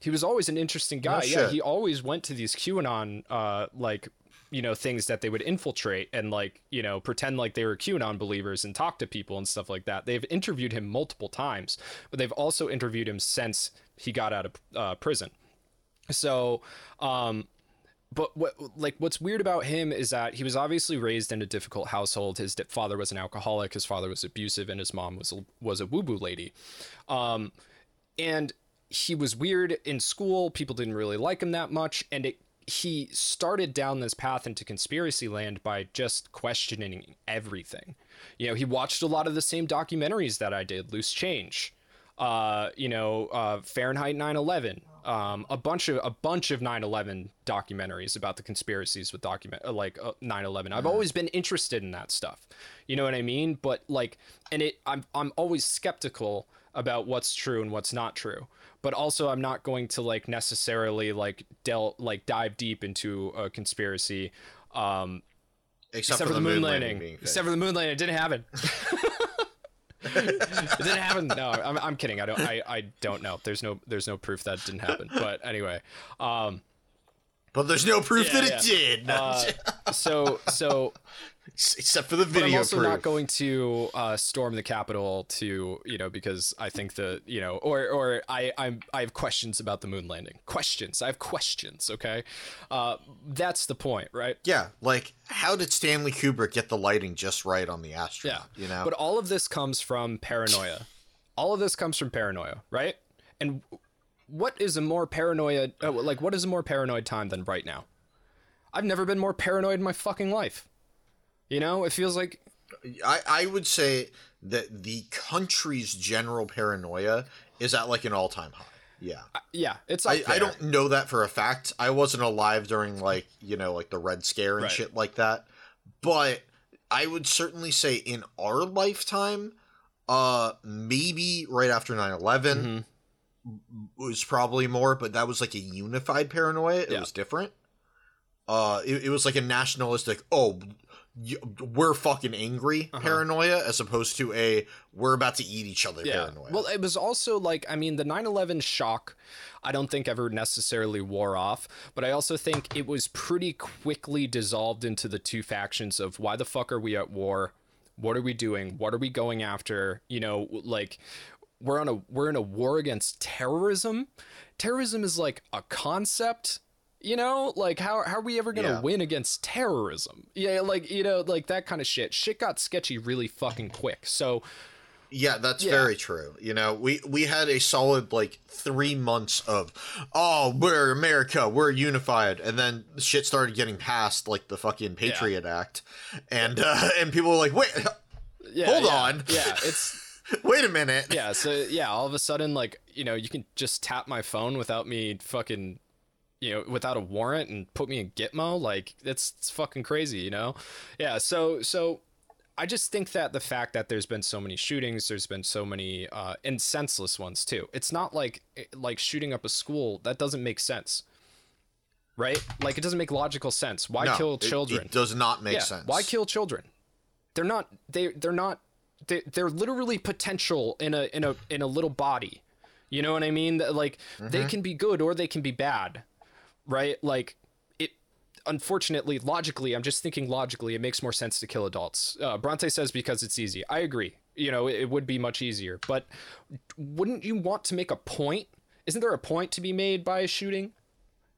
He was always an interesting guy. No yeah, he always went to these QAnon uh like you know things that they would infiltrate and like you know pretend like they were QAnon believers and talk to people and stuff like that. They've interviewed him multiple times, but they've also interviewed him since he got out of uh, prison. So, um, but what like what's weird about him is that he was obviously raised in a difficult household. His father was an alcoholic, his father was abusive, and his mom was a, was a woo woo lady. Um, and he was weird in school. People didn't really like him that much, and it he started down this path into conspiracy land by just questioning everything. You know, he watched a lot of the same documentaries that I did, Loose Change, uh, you know, uh, Fahrenheit 9/11, um, a bunch of a bunch of 9/11 documentaries about the conspiracies with document uh, like uh, 9/11. I've always been interested in that stuff. You know what I mean? But like, and it, I'm I'm always skeptical about what's true and what's not true. But also, I'm not going to like necessarily like del like dive deep into a conspiracy. Um, Except, except for the moon landing. being. Except for the moon landing, it didn't happen. it didn't happen. No, I'm, I'm kidding. I don't. I, I don't know. There's no there's no proof that it didn't happen. But anyway, um, but there's no proof Yeah, that it did. uh, so so Except for the but I'm also proof. not going to uh, storm the Capitol to you know because I think the you know or or I I'm I have questions about the moon landing. Questions. I have questions. Okay, uh, that's the point, right? yeah, like how did Stanley Kubrick get the lighting just right on the Yeah. astronaut? you know. But all of this comes from paranoia. all of this comes from paranoia, right? And what is a more paranoia uh, like what is a more paranoid time than right now? I've never been more paranoid in my fucking life. You know, it feels like I, I would say that the country's general paranoia is at like an all time high. Yeah. yeah, it's I, I don't know that for a fact. I wasn't alive during like, you know, like the Red Scare and Right. shit like that. But I would certainly say in our lifetime, uh maybe right after 9-11, Mhm. was probably more, but that was like a unified paranoia. It Yeah. was different. Uh, it, it was like a nationalistic. Oh, we're fucking angry Uh-huh. paranoia, as opposed to a we're about to eat each other paranoia. Well, it was also like, I mean, the 9 11 shock, I don't think ever necessarily wore off, but I also think it was pretty quickly dissolved into the two factions of why the fuck are we at war? What are we doing? What are we going after? You know, like, we're on a we're in a war against terrorism. Terrorism is like a concept, you know? Like how how are we ever going to Yeah. win against terrorism? Yeah, like you know, like that kind of shit. Shit got sketchy really fucking quick. So, Yeah, that's Yeah. very true. You know, we we had a solid like three months of, oh, we're America, we're unified, and then shit started getting passed, like the fucking Patriot Act, and uh, and people were like, wait, yeah, Hold yeah, on. Yeah, it's wait a minute. yeah so yeah all of a sudden like you know you can just tap my phone without me fucking you know without a warrant and put me in gitmo like it's, it's fucking crazy you know yeah so so i just think that the fact that there's been so many shootings there's been so many uh and senseless ones too it's not like like shooting up a school that doesn't make sense right like it doesn't make logical sense why No, kill children It, does not make yeah, sense. Why kill children? They're not. They they're not. They they're literally potential in a in a in a little body. You know what I mean? Like they Mm-hmm. can be good or they can be bad, right? Like it. Unfortunately, logically, I'm just thinking logically, it makes more sense to kill adults. Uh, Bronte says because it's easy. I agree. You know, it, it would be much easier, but wouldn't you want to make a point? Isn't there a point to be made by a shooting?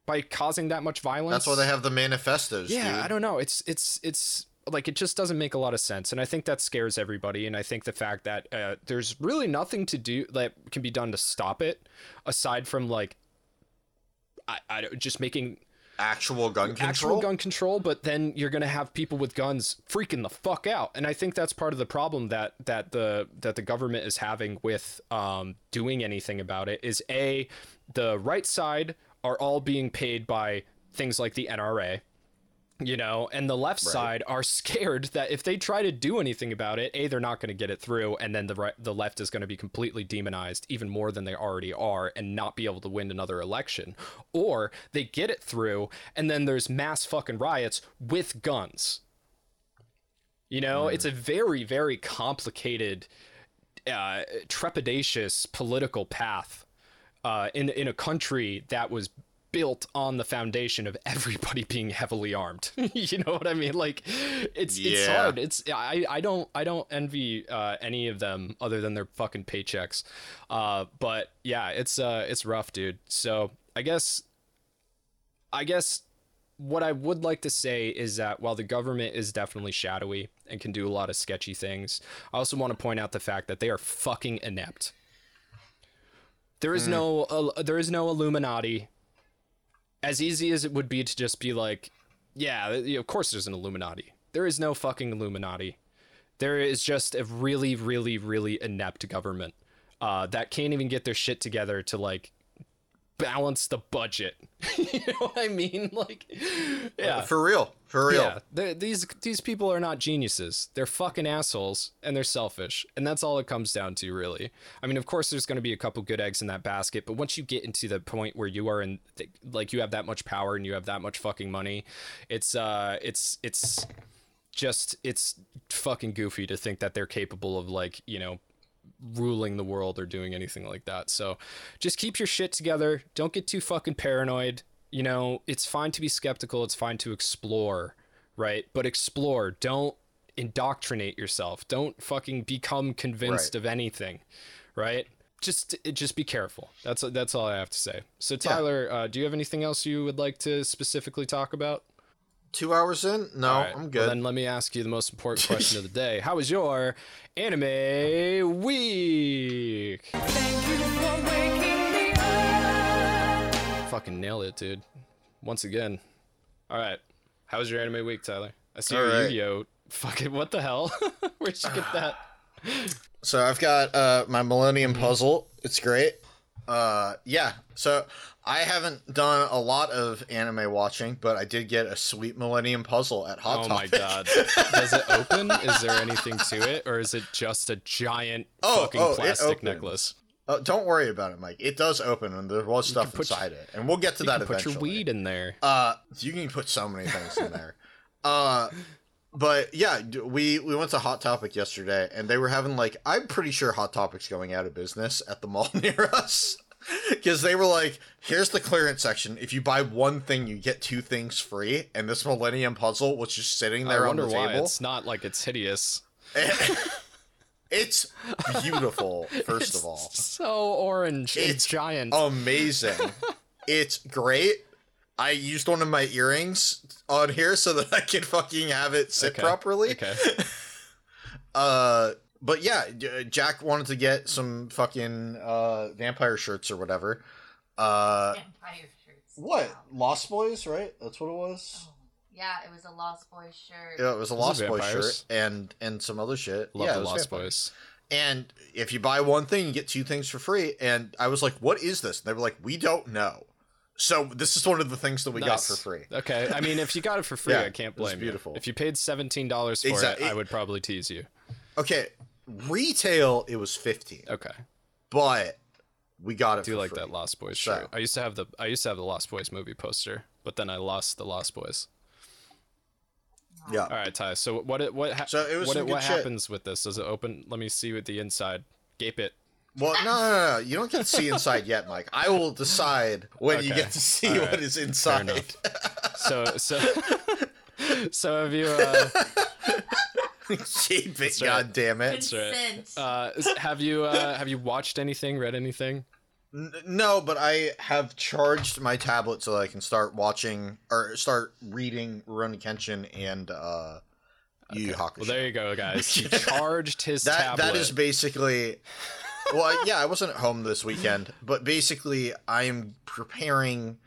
By causing that much violence? That's why they have the manifestos. yeah dude. i don't know it's it's it's like it just doesn't make a lot of sense and i think that scares everybody and i think the fact that uh, there's really nothing to do that can be done to stop it aside from like i, I just making actual gun control. actual gun control but then you're going to have people with guns freaking the fuck out and i think that's part of the problem that that the that the government is having with um doing anything about it is a the right side are all being paid by things like the NRA you know and the left side are scared that if they try to do anything about it a they're not going to get it through and then the right, the left is going to be completely demonized even more than they already are and not be able to win another election. Or they get it through and then there's mass fucking riots with guns. You know it's a very very complicated uh, trepidatious political path uh, in in a country that was built on the foundation of everybody being heavily armed. you know what I mean? Like it's it's hard. It's I I don't I don't envy uh, any of them other than their fucking paychecks. Uh, but yeah, it's uh it's rough, dude. So I guess I guess what I would like to say is that while the government is definitely shadowy and can do a lot of sketchy things, I also want to point out the fact that they are fucking inept. There is no uh, there is no Illuminati. As easy as it would be to just be like, yeah, of course there's an Illuminati. There is no fucking Illuminati. There is just a really, really, really inept government uh, that can't even get their shit together to like balance the budget. you know what I mean? Like, yeah, For real. For real. yeah. These these people are not geniuses. They're fucking assholes, and they're selfish, and that's all it comes down to, really. I mean, of course, there's going to be a couple good eggs in that basket, but once you get into the point where you are in, th- like, you have that much power and you have that much fucking money, it's uh, it's it's just it's fucking goofy to think that they're capable of like you know ruling the world or doing anything like that. So just keep your shit together. Don't get too fucking paranoid. You know, it's fine to be skeptical, it's fine to explore, right? But explore. Don't indoctrinate yourself. Don't fucking become convinced Right. of anything, right? Just just be careful. That's that's all I have to say. So Tyler, uh, do you have anything else you would like to specifically talk about? Two hours in? No, All right, I'm well, good. then let me ask you the most important question of the day. How was your anime week? Fucking nailed it, dude. Once again. All right. How was your anime week, Tyler? I see All your right. Yu-Gi-Oh. Fucking what the hell? Where'd you get that? So I've got uh, my Millennium Puzzle. It's great. Uh, yeah. So I haven't done a lot of anime watching, but I did get a sweet Millennium Puzzle at Hot Oh my Topic. god. Does it open? Is there anything to it? Or is it just a giant Oh, fucking oh, plastic necklace? Oh, don't worry about it, Mike. It does open, and there was stuff inside it, and we'll get to You that can put your weed in there. Uh, you can put so many things in there. Uh, but yeah, we we went to Hot Topic yesterday, and they were having like I'm pretty sure Hot Topic's going out of business at the mall near us because they were like, "Here's the clearance section. If you buy one thing, you get two things free." And this Millennium Puzzle was just sitting there I on the why table. it's not like it's hideous. it's beautiful. First of all, So orange. It's, It's giant. amazing. it's great. I used one of my earrings on here so that I can fucking have it sit Okay. properly. Okay. Uh, but yeah, Jack wanted to get some fucking uh vampire shirts or whatever. Uh, Vampire shirts. what Wow. Lost Boys, right? That's what it was. Oh, yeah, it was a Lost Boys shirt. Yeah, it was a Lost Boys shirt and and some other shit. Love yeah, the Lost. Boys. And if you buy one thing, you get two things for free. And I was like, "What is this?" And they were like, "We don't know." So this is one of the things that we got for free. Okay. I mean, if you got it for free, Yeah, I can't it was blame beautiful. you. If you paid seventeen dollars for Exact- it, I would probably tease you. Okay, retail it was fifteen, Okay. but we got it. I do for like free. that Lost Boys So- shirt. I used to have the I used to have the Lost Boys movie poster, but then I lost the Lost Boys. Yeah. All right, Ty. So what it what ha- So it was what, some good what shit. happens with this? Does it open? Let me see what the inside. Gape it. Well, no, no, no, no, you don't get to see inside yet, Mike. I will decide when you get to see All what right. is Fair inside. enough. So so so have you uh, Keep it, right. god damn it. That's right. Consent. uh have you uh have you watched anything, read anything? N- No, but I have charged my tablet so that I can start watching or start reading Rurouni Kenshin and uh, Yu Yu Hakusho. Well, there you go, guys. He charged his that tablet. that is basically. Well, I- yeah, I wasn't at home this weekend, but basically, I am preparing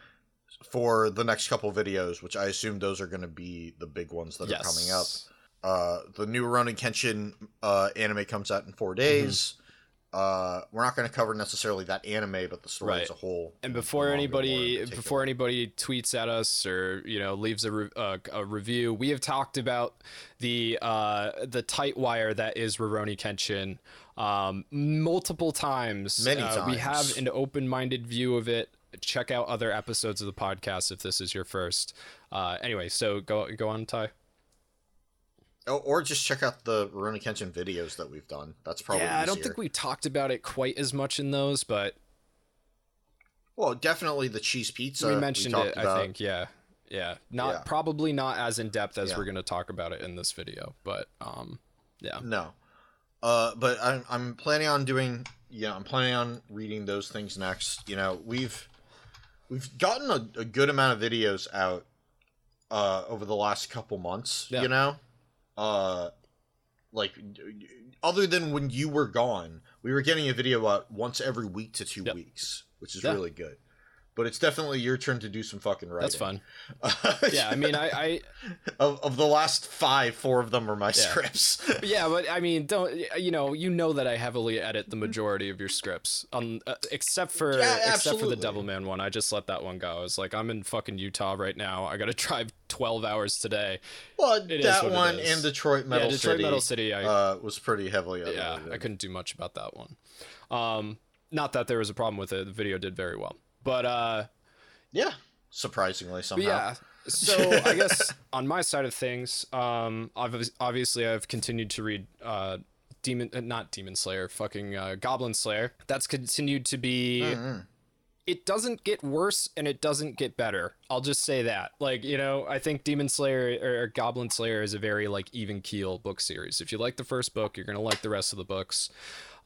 for the next couple videos, which I assume those are going to be the big ones that yes. are coming up. Uh, the new Rurouni Kenshin uh, anime comes out in four days. Uh, we're not going to cover necessarily that anime, but the story Right. as a whole. And before anybody more in particular. before anybody tweets at us or you know leaves a, re- uh, a review, we have talked about the uh, the tight wire that is Rurouni Kenshin um, multiple times. Many Uh, We have an open minded view of it. Check out other episodes of the podcast if this is your first. Uh, anyway, so go go on, Ty. Oh, or just check out the Rurouni Kenshin videos that we've done. That's probably yeah, I don't think we talked about it quite as much in those, but Well, definitely the cheese pizza. we mentioned talked it. about. I think, yeah, yeah, not Yeah. probably not as in depth as Yeah. we're going to talk about it in this video, but um, yeah, No. Uh, but I'm I'm planning on doing. Yeah, I'm planning on reading those things next. You know, we've we've gotten a, a good amount of videos out uh, over the last couple months. Yeah. You know, uh, like other than when you were gone, we were getting a video out once every week to two Yep. weeks, which is Yeah. really good. But it's definitely your turn to do some fucking writing. that's fun. Yeah, I mean, I, I of, of the last five, four of them are my scripts. yeah, but I mean, don't you know? You know that I heavily edit the majority of your scripts, um, uh, except for Yeah, except for the. Devilman one. I just let that one go. I was like, I'm in fucking Utah right now. I got to drive 12 hours today. well, is that one and Detroit Metal yeah, Detroit City. Metal City. I, uh, was pretty heavily yeah. I couldn't do much about that one. Um, not that there was a problem with it. The video did very well, but uh, Yeah, surprisingly somehow. yeah. So I guess on my side of things, um, obvi- obviously I've continued to read uh, Demon, uh, not Demon Slayer, fucking uh, Goblin Slayer. That's continued to be. Mm-hmm. It doesn't get worse and it doesn't get better. I'll just say that. Like you know, I think Demon Slayer or Goblin Slayer is a very like even keel book series. If you like the first book, you're gonna like the rest of the books.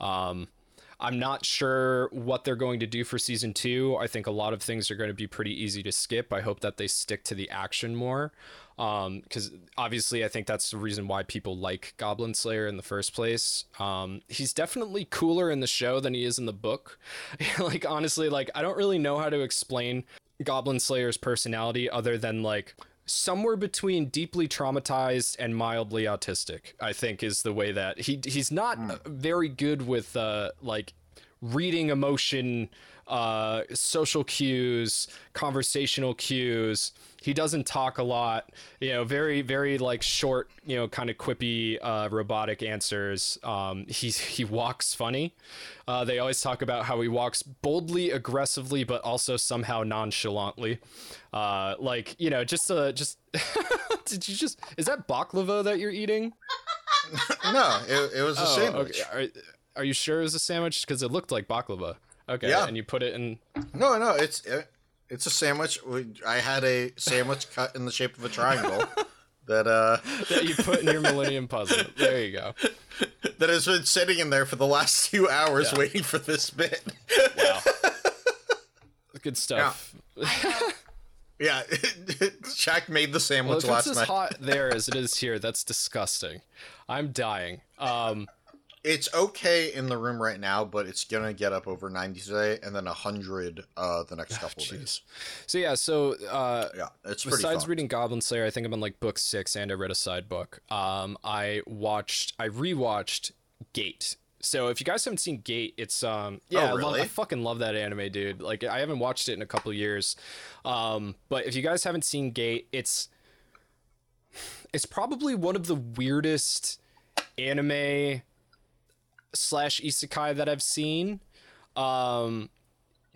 Um, I'm not sure what they're going to do for season two. I think a lot of things are going to be pretty easy to skip. I hope that they stick to the action more. Because obviously, I think that's the reason why people like Goblin Slayer in the first place. Um, he's definitely cooler in the show than he is in the book. like, honestly, like, I don't really know how to explain Goblin Slayer's personality other than, like, somewhere between deeply traumatized and mildly autistic i think is the way that he he's not uh, very good with uh like reading emotion, uh, social cues, conversational cues. He doesn't talk a lot. You know, very very like short. You know, kind of quippy, uh, robotic answers. Um, he he walks funny. Uh, they always talk about how he walks boldly, aggressively, but also somehow nonchalantly. Uh, like you know, just uh, just. did you just? Is that baklava that you're eating? no, it, it was a Oh, sandwich. okay. Are, are you sure it was a sandwich? Because it looked like baklava. Okay, Yeah. and you put it in. No, no, it's it, it's a sandwich. We- I had a sandwich cut in the shape of a triangle that uh that you put in your Millennium Puzzle. There you go. that has been sitting in there for the last two hours Yeah. waiting for this bit. Wow. Good stuff. Yeah, Shaq made the Well, sandwich if it's last as night. hot there as it is here, that's disgusting. I'm dying. Um, It's okay in the room right now, but it's gonna get up over ninety today, and then hundred uh the next couple of days. so yeah, so uh, Yeah, it's pretty. besides reading Goblin Slayer, I think I'm on like book six, and I read a side book. Um, I watched, I rewatched Gate. So if you guys haven't seen Gate, it's um, yeah, I, love. I fucking love that anime, dude. Like I haven't watched it in a couple years, um, but if you guys haven't seen Gate, it's it's probably one of the weirdest anime slash isekai that I've seen. Um,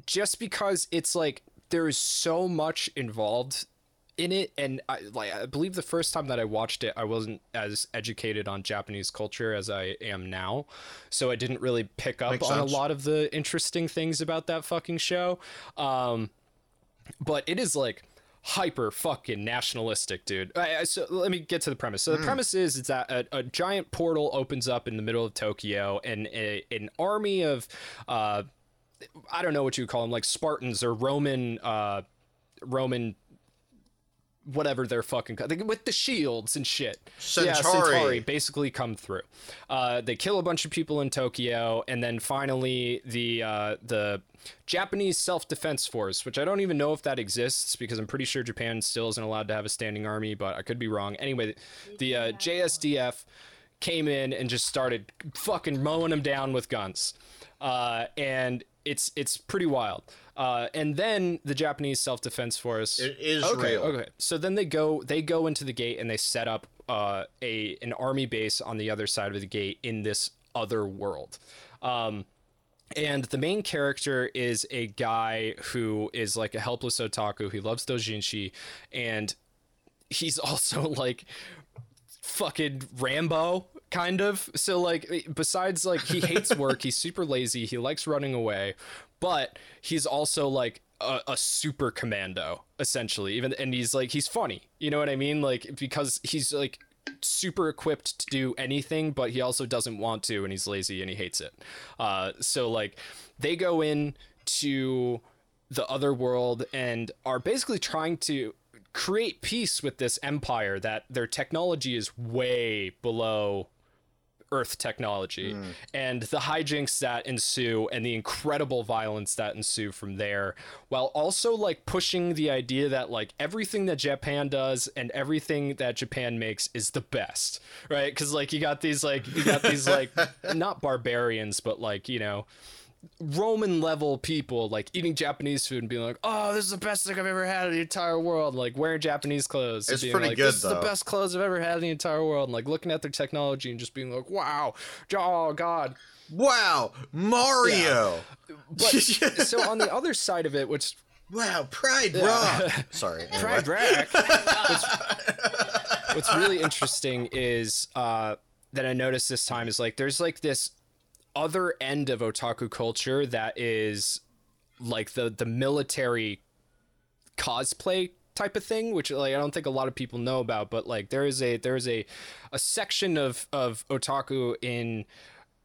just because it's like there is so much involved in it and I like I believe the first time that I watched it I wasn't as educated on Japanese culture as I am now so I didn't really pick up Makes on sense. a lot of the interesting things about that fucking show um but it is like hyper fucking nationalistic dude. So let me get to the premise. So the premise is it's that a, a giant portal opens up in the middle of Tokyo and a, an army of uh I don't know what you would call them, like Spartans or Roman, uh, Roman, whatever they're fucking with the shields and shit. Yeah, Centauri. Centauri basically come through. Uh, they kill a bunch of people in Tokyo, and then finally the uh, the Japanese Self Defense Force, which I don't even know if that exists because I'm pretty sure Japan still isn't allowed to have a standing army, but I could be wrong. Anyway, the uh, JSDF came in and just started fucking mowing them down with guns, uh, and it's it's pretty wild. Uh, and then the Japanese Self Defense Force. It is okay, real. Okay. So then they go they go into the gate and they set up uh, a an army base on the other side of the gate in this other world. Um, and the main character is a guy who is like a helpless otaku. He loves doujinshi, and he's also like fucking Rambo kind of. So like besides like he hates work, he's super lazy, he likes running away, but he's also like a, a super commando essentially. Even and he's like he's funny. You know what I mean? Like because he's like super equipped to do anything, but he also doesn't want to and he's lazy and he hates it. Uh so like they go in to the other world and are basically trying to create peace with this empire that their technology is way below earth technology. Hmm. And the hijinks that ensue and the incredible violence that ensue from there while also like pushing the idea that like everything that japan does and everything that japan makes is the best right? Because like you got these like you got these like not barbarians but like you know Roman level people like eating Japanese food and being like, "Oh, this is the best thing I've ever had in the entire world." Like wearing Japanese clothes. It's being pretty like, good, This is the best clothes I've ever had in the entire world. And like looking at their technology and just being like, "Wow, oh god." Wow, Mario. But so on the other side of it, which wow, Pride Rock. Sorry. anyway. Pride Rack. what's, what's really interesting is uh, that I noticed this time is like there's like this other end of otaku culture that is like the the military cosplay type of thing which like I don't think a lot of people know about but like there is a there is a a section of of otaku in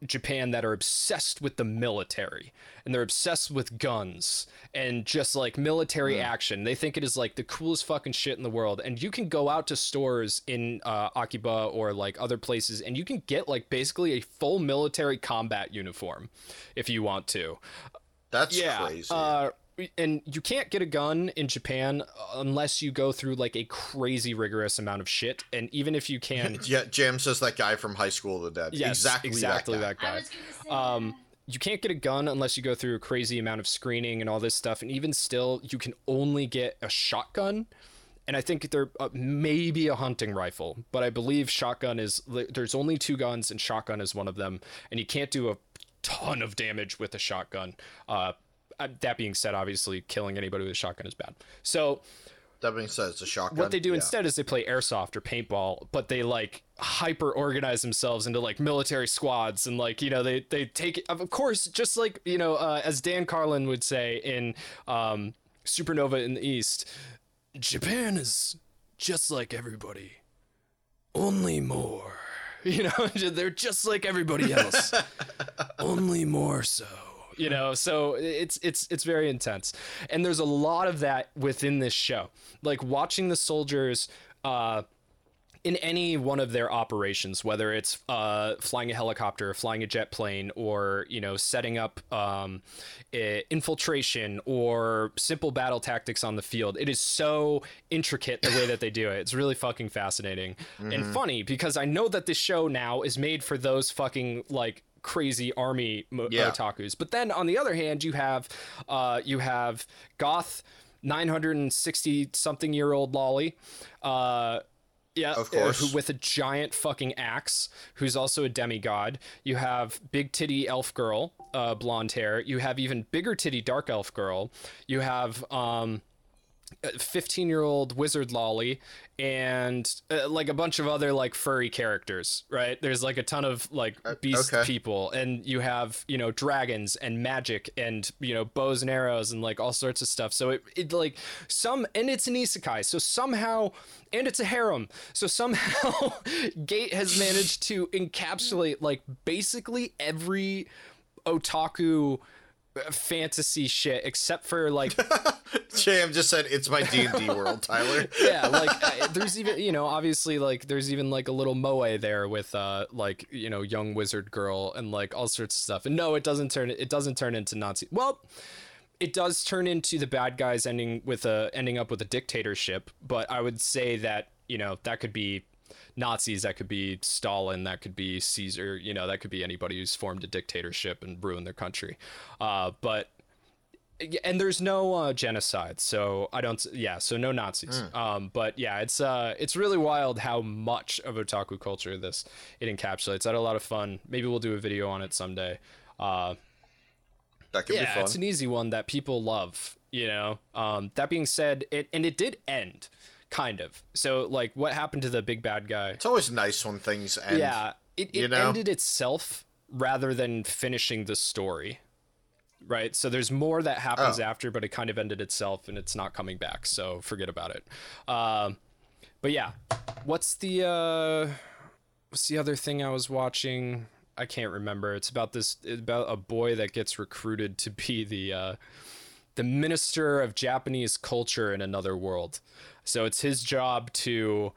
Japan that are obsessed with the military and they're obsessed with guns and just like military action. They think it is like the coolest fucking shit in the world. And you can go out to stores in uh, Akiba or like other places and you can get like basically a full military combat uniform if you want to. That's Yeah. crazy. Uh, and you can't get a gun in Japan unless you go through like a crazy rigorous amount of shit. And even if you can, yeah, Jam says that guy from High School of the Dead. yes, exactly, exactly that. that guy. I was gonna say Um, you can't get a gun unless you go through a crazy amount of screening and all this stuff. And even still, you can only get a shotgun. And I think there uh, maybe a hunting rifle, but I believe shotgun is there's only two guns and shotgun is one of them, and you can't do a ton of damage with a shotgun. Uh, that being said, obviously killing anybody with a shotgun is bad. So That being said, it's a shotgun. what they do Yeah. instead is they play airsoft or paintball, but they like hyper organize themselves into like military squads and like you know they they take of course just like you know uh, as Dan Carlin would say in um, Supernova in the East, Japan is just like everybody, only more. You know, they're just like everybody else, only more so you know so it's it's it's very intense. And there's a lot of that within this show. Like watching the soldiers uh in any one of their operations, whether it's uh, flying a helicopter, flying a jet plane, or you know setting up um, infiltration or simple battle tactics on the field, it is so intricate the way that they do it. It's really fucking fascinating and funny because I know that this show now is made for those fucking like crazy army mo- Yeah. otakus. But then on the other hand, you have uh, you have goth. 960 something year old loli uh yeah, Of uh, course. who with a giant fucking axe, who's also a demigod. You have big titty elf girl, uh, blonde hair. You have even bigger titty dark elf girl. You have um, 15 year old wizard loli and uh, like a bunch of other like furry characters right there's like a ton of like beast okay. people and you have you know dragons and magic and you know bows and arrows and like all sorts of stuff so it, it like some and it's an isekai so somehow and it's a harem so somehow gate has managed to encapsulate like basically every otaku uh, fantasy shit except for like Jam just said it's my D and D world, Tyler. yeah like uh, there's even you know obviously like there's even like a little moe there with uh like you know young wizard girl and like all sorts of stuff and no it doesn't turn it doesn't turn into nazi well it does turn into the bad guys ending with a ending up with a dictatorship but i would say that you know that could be nazis that could be stalin that could be caesar you know that could be anybody who's formed a dictatorship and ruined their country. Uh but and there's no uh, genocide so i don't yeah so no nazis. Um but yeah it's uh it's really wild how much of otaku culture this it encapsulates. I had a lot of fun. Maybe we'll do a video on it someday. Uh That could be fun. yeah fun. it's an easy one that people love you know? Um that being said it and it did end kind of so like what happened to the big bad guy It's always nice when things end. yeah it, it you know? ended itself rather than finishing the story right so there's more that happens Oh. after but it kind of ended itself and it's not coming back so forget about it um but yeah what's the uh what's the other thing i was watching i can't remember it's about this about a boy that gets recruited to be the uh the minister of Japanese culture in another world. So it's his job to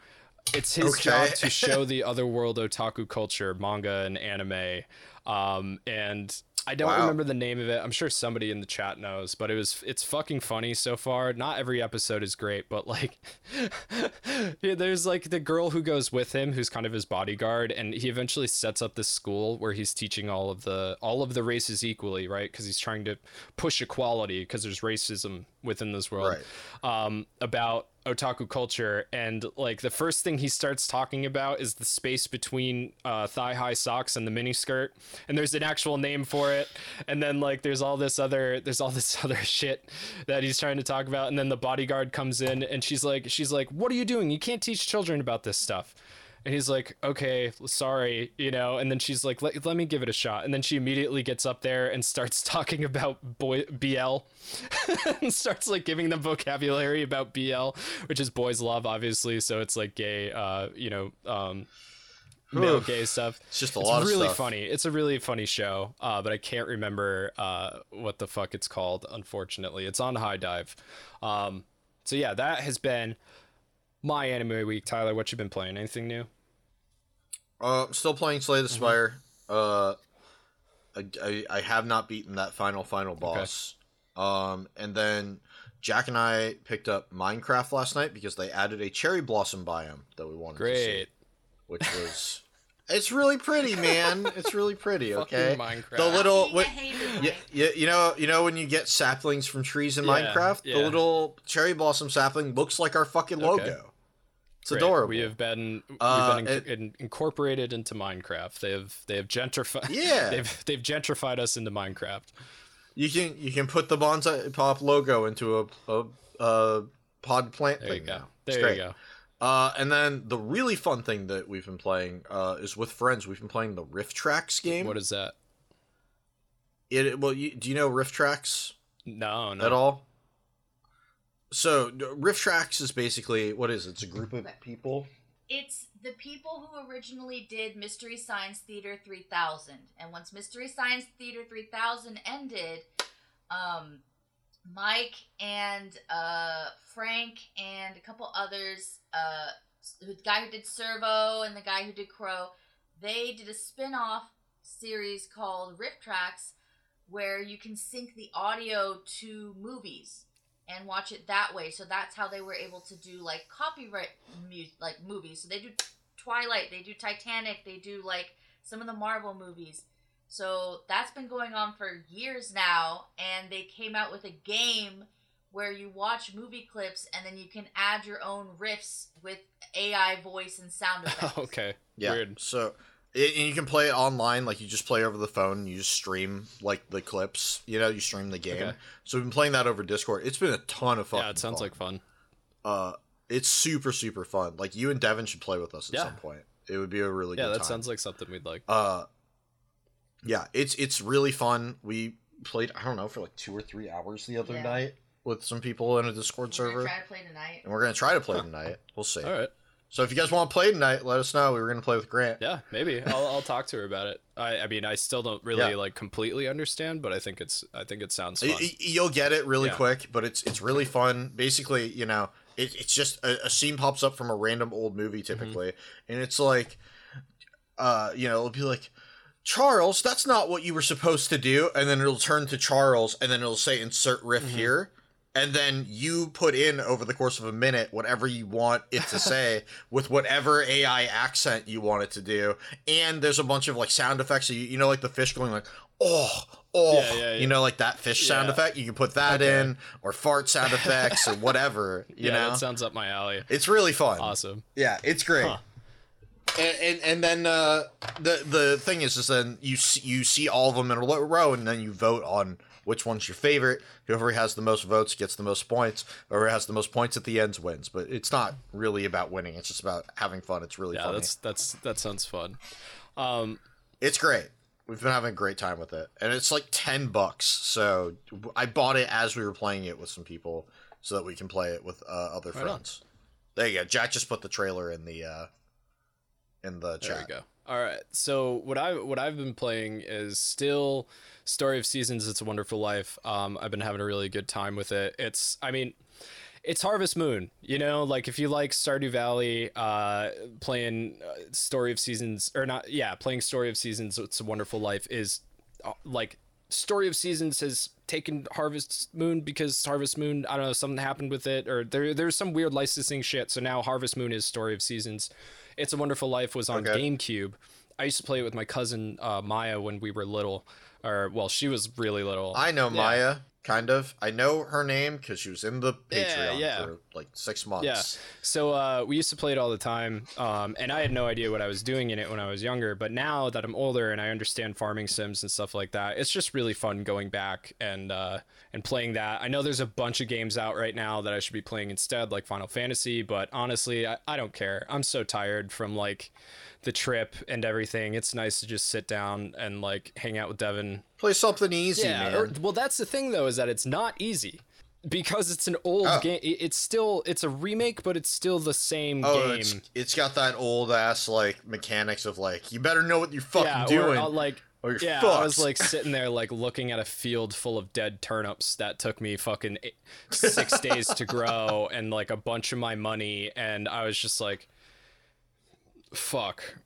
it's his Okay. job to show the other world otaku culture, manga and anime. Um, and I don't Wow. remember the name of it. I'm sure somebody in the chat knows, but it was it's fucking funny so far. Not every episode is great, but like yeah, there's like the girl who goes with him who's kind of his bodyguard and he eventually sets up this school where he's teaching all of the all of the races equally, right? Cuz he's trying to push equality because there's racism within this world. Um about otaku culture. And like the first thing he starts talking about is the space between uh, thigh high socks and the mini skirt. And there's an actual name for it. And then like there's all this other there's all this other shit that he's trying to talk about. And then the bodyguard comes in and she's like she's like what are you doing? You can't teach children about this stuff and he's like okay sorry you know and then she's like let, let me give it a shot and then she immediately gets up there and starts talking about boy bl and starts like giving them vocabulary about BL, which is boys love, obviously. So it's like gay, uh, you know, um, male Oof. gay stuff. It's just a It's lot. It's really funny. It's a really funny show, uh, but I can't remember uh, what the fuck it's called. Unfortunately, it's on HIDIVE. Um, so yeah, that has been my anime week. Tyler, what you been playing? Anything new? Uh, I'm still playing Slay Mm-hmm. the Spire. Uh, I, I, I have not beaten that final final boss. Um, and then Jack and I picked up Minecraft last night because they added a cherry blossom biome that we wanted to see, Great. which was It's really pretty, man. It's really pretty. Okay. Minecraft. The little Being a what, hater, you, you, you know you know when you get saplings from trees in Yeah, Minecraft, yeah. the little cherry blossom sapling looks like our fucking Okay. It's Great. adorable. We have been we've Uh, been it- in, in, incorporated into Minecraft. They have they have gentrified. Yeah. they've they've gentrified us into Minecraft. You can you can put the bonsai pop logo into a a, a pod plant There you thing. go. now. There great. you go. Uh, and then the really fun thing that we've been playing uh, is with friends. We've been playing the RiffTrax game. What is that? it? Well, you, do you know RiffTrax No, no. at all? So RiffTrax is basically what is it? It's a group of people. It's the people who originally did Mystery Science Theater 3000. And once Mystery Science Theater 3000 ended, um, Mike and uh, Frank and a couple others, uh, the guy who did Servo and the guy who did Crow, they did a spin off series called RiffTrax where you can sync the audio to movies and watch it that way. So that's how they were able to do like copyright mu- like movies. So they do Twilight, they do Titanic, they do like some of the Marvel movies. So that's been going on for years now and they came out with a game where you watch movie clips and then you can add your own riffs with AI voice and sound effects. okay. Yeah. Weird. So it, and you can play it online. Like you just play over the phone. You just stream like the clips. You know, you stream the game. Okay. So we've been playing that over Discord. It's been a ton of fun. Yeah, it sounds like fun. uh, it's super super fun. Like you and Devin should play with us at Yeah. some point. It would be a really Yeah, good that time. sounds like something we'd like. Uh, yeah, it's it's really fun. We played I don't know for like two or three hours the other Yeah. night with some people in a Discord We're gonna server, try to play tonight. and we're gonna try to play tonight. We'll see. All right. So if you guys want to play tonight, let us know. We were gonna play with Grant. Yeah, maybe I'll, I'll talk to her about it. I, I mean, I still don't really Yeah. like completely understand, but I think it's I think it sounds fun. You'll get it really Yeah. quick, but it's it's really fun. Basically, you know, it, it's just a, a scene pops up from a random old movie Mm-hmm. typically, and it's like, uh, you know, it'll be like, Charles, that's not what you were supposed to do, and then it'll turn to Charles, and then it'll say insert riff Mm-hmm. here. And then you put in over the course of a minute whatever you want it to say with whatever AI accent you want it to do. And there's a bunch of like sound effects. So you, you know, like the fish going like, oh, oh, Yeah, yeah, yeah. you know, like that fish sound effect. You can put that Okay. in or fart sound effects or whatever. You yeah, know, that sounds up my alley. it's really fun. Awesome. Yeah, it's great. Huh. And, and and then uh, the the thing is, is then you see, you see all of them in a row, and then you vote on which one's your favorite. Whoever has the most votes gets the most points. Whoever has the most points at the end wins. But it's not really about winning. It's just about having fun. It's really fun. Yeah, funny. that's that's that sounds fun. Um, It's great. We've been having a great time with it, and it's like ten bucks. So I bought it as we were playing it with some people, so that we can play it with uh, other Right on. friends. There you go. Jack just put the trailer in the uh, in the There chat. we go. All right. So what I what I've been playing is still Story of Seasons. It's a Wonderful Life. Um, I've been having a really good time with it. It's I mean, it's Harvest Moon. You know, like if you like Stardew Valley, uh, playing uh, Story of Seasons or not? Yeah, playing Story of Seasons. It's a Wonderful Life is uh, like Story of Seasons has taken Harvest Moon because Harvest Moon, I don't know, something happened with it, or there there's some weird licensing shit. So now Harvest Moon is Story of Seasons. It's a Wonderful Life was on Okay. GameCube. I used to play it with my cousin uh, Maya when we were little, or well, she was really little. I know Yeah. Maya, kind of. I know her name because she was in the Yeah, Patreon yeah. for like six months. Yeah. So uh, we used to play it all the time, um, and I had no idea what I was doing in it when I was younger. But now that I'm older and I understand farming sims and stuff like that, it's just really fun going back and uh, and playing that. I know there's a bunch of games out right now that I should be playing instead, like Final Fantasy. But honestly, I, I don't care. I'm so tired from like the trip and everything. It's nice to just sit down and like hang out with Devin Play something easy, yeah, man. or- well, that's the thing though, is that it's not easy because it's an old Oh. game. It's still it's a remake, but it's still the same oh, game. it's it's got that old ass like mechanics of like you better know what you're fucking yeah, doing. Or, like oh, you're yeah, fucked. I was like sitting there like looking at a field full of dead turnips that took me fucking eight, six days to grow and like a bunch of my money, and I was just like, fuck.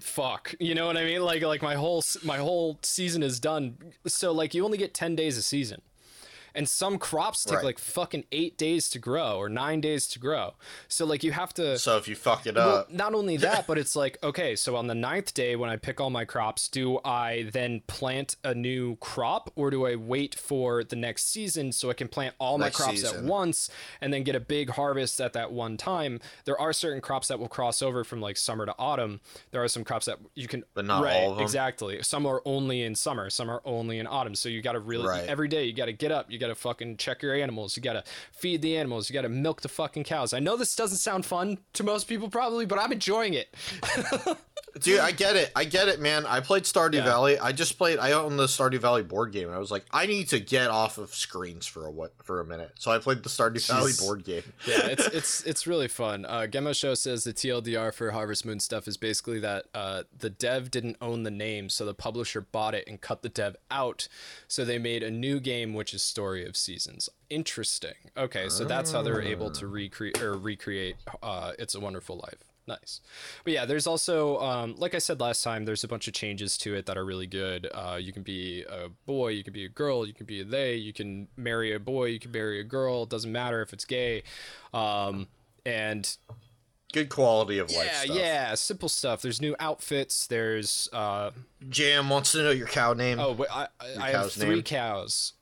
Fuck, you know what I mean? Like, like my whole my whole season is done. So like, you only get ten days a season, and some crops take Right. like fucking eight days to grow or nine days to grow. So like you have to. So if you fuck it Well, up, not only that, but it's like, okay, so on the ninth day when I pick all my crops, do I then plant a new crop or do I wait for the next season so I can plant all my Next crops at once and then get a big harvest at that one time? There are certain crops that will cross over from like summer to autumn. There are some crops that you can, But not right, all of 'em? Exactly. Some are only in summer, some are only in autumn. So you got to really, Right. every day you got to get up, you got to fucking check your animals, you got to feed the animals, you got to milk the fucking cows. I know this doesn't sound fun to most people probably, but I'm enjoying it. dude, I get it. I get it, man. I played Stardew Yeah. Valley. I just played. I own the Stardew Valley board game, and I was like, I need to get off of screens for a what for a minute. So I played the Stardew Valley board game. yeah, it's it's it's really fun. Uh, Gemma Show says the TLDR for Harvest Moon stuff is basically that uh, the dev didn't own the name, so the publisher bought it and cut the dev out. So they made a new game, which is Story of Seasons. Interesting. Okay, so that's how they're able to recreate or recreate uh, It's a Wonderful Life. Nice. But yeah, there's also, um, like I said last time, there's a bunch of changes to it that are really good. Uh, you can be a boy, you can be a girl, you can be a they, you can marry a boy, you can marry a girl. It doesn't matter if it's gay. Um, and Good quality of life yeah, stuff. yeah, simple stuff. There's new outfits. There's, uh, Jam wants to know your cow name. oh, wait, I, I, I have three name? cows.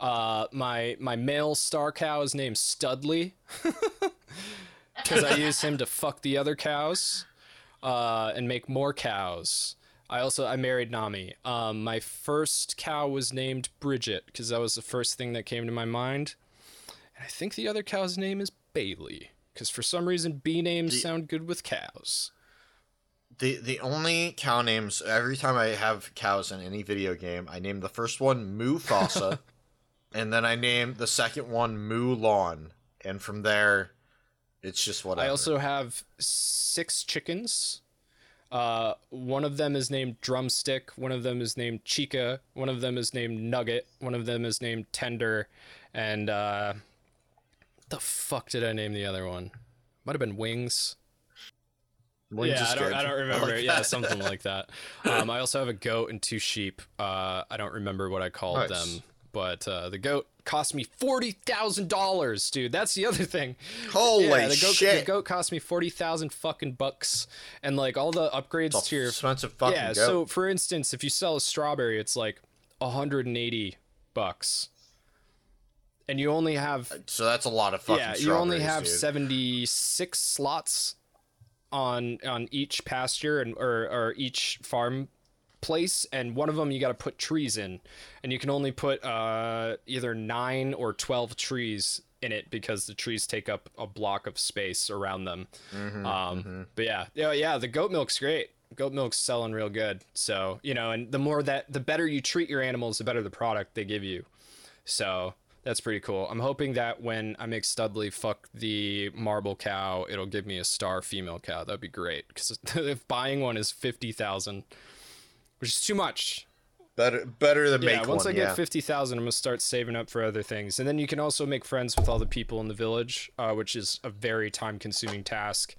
Uh, my my male star cow is named Studley because I use him to fuck the other cows uh, and make more cows. I also I married Nami. Um, my first cow was named Bridget because that was the first thing that came to my mind, and I think the other cow's name is Bailey because for some reason B names The- sound good with cows. The the only cow names every time I have cows in any video game, I name the first one Mufasa, and then I name the second one Mulan, and from there, it's just whatever. I also have six chickens. Uh, one of them is named Drumstick. One of them is named Chica. One of them is named Nugget. One of them is named Tender. And uh, the fuck did I name the other one? Might have been Wings. Wings yeah, I don't. I don't I remember. like yeah, something like that. Um, I also have a goat and two sheep. Uh, I don't remember what I called Nice. them, but uh, the goat cost me forty thousand dollars, dude. That's the other thing. Holy yeah, the goat, shit! The goat cost me forty thousand fucking bucks, and like all the upgrades It's to your expensive fucking yeah. goat. So for instance, if you sell a strawberry, it's like hundred and eighty bucks, and you only have So that's a lot of fucking. yeah, you only have seventy six slots on on each pasture and or or each farm place and one of them you got to put trees in and you can only put uh either 9 or 12 trees in it because the trees take up a block of space around them Mm-hmm, um but yeah yeah yeah the goat milk's great goat milk's selling real good so you know and the more that the better you treat your animals the better the product they give you so that's pretty cool. I'm hoping that when I make Studley fuck the marble cow, it'll give me a star female cow. That'd be great. Because if buying one is fifty thousand, which is too much. better better than Yeah, make once one. I get yeah. fifty thousand, I'm gonna start saving up for other things, and then you can also make friends with all the people in the village, uh, which is a very time-consuming task.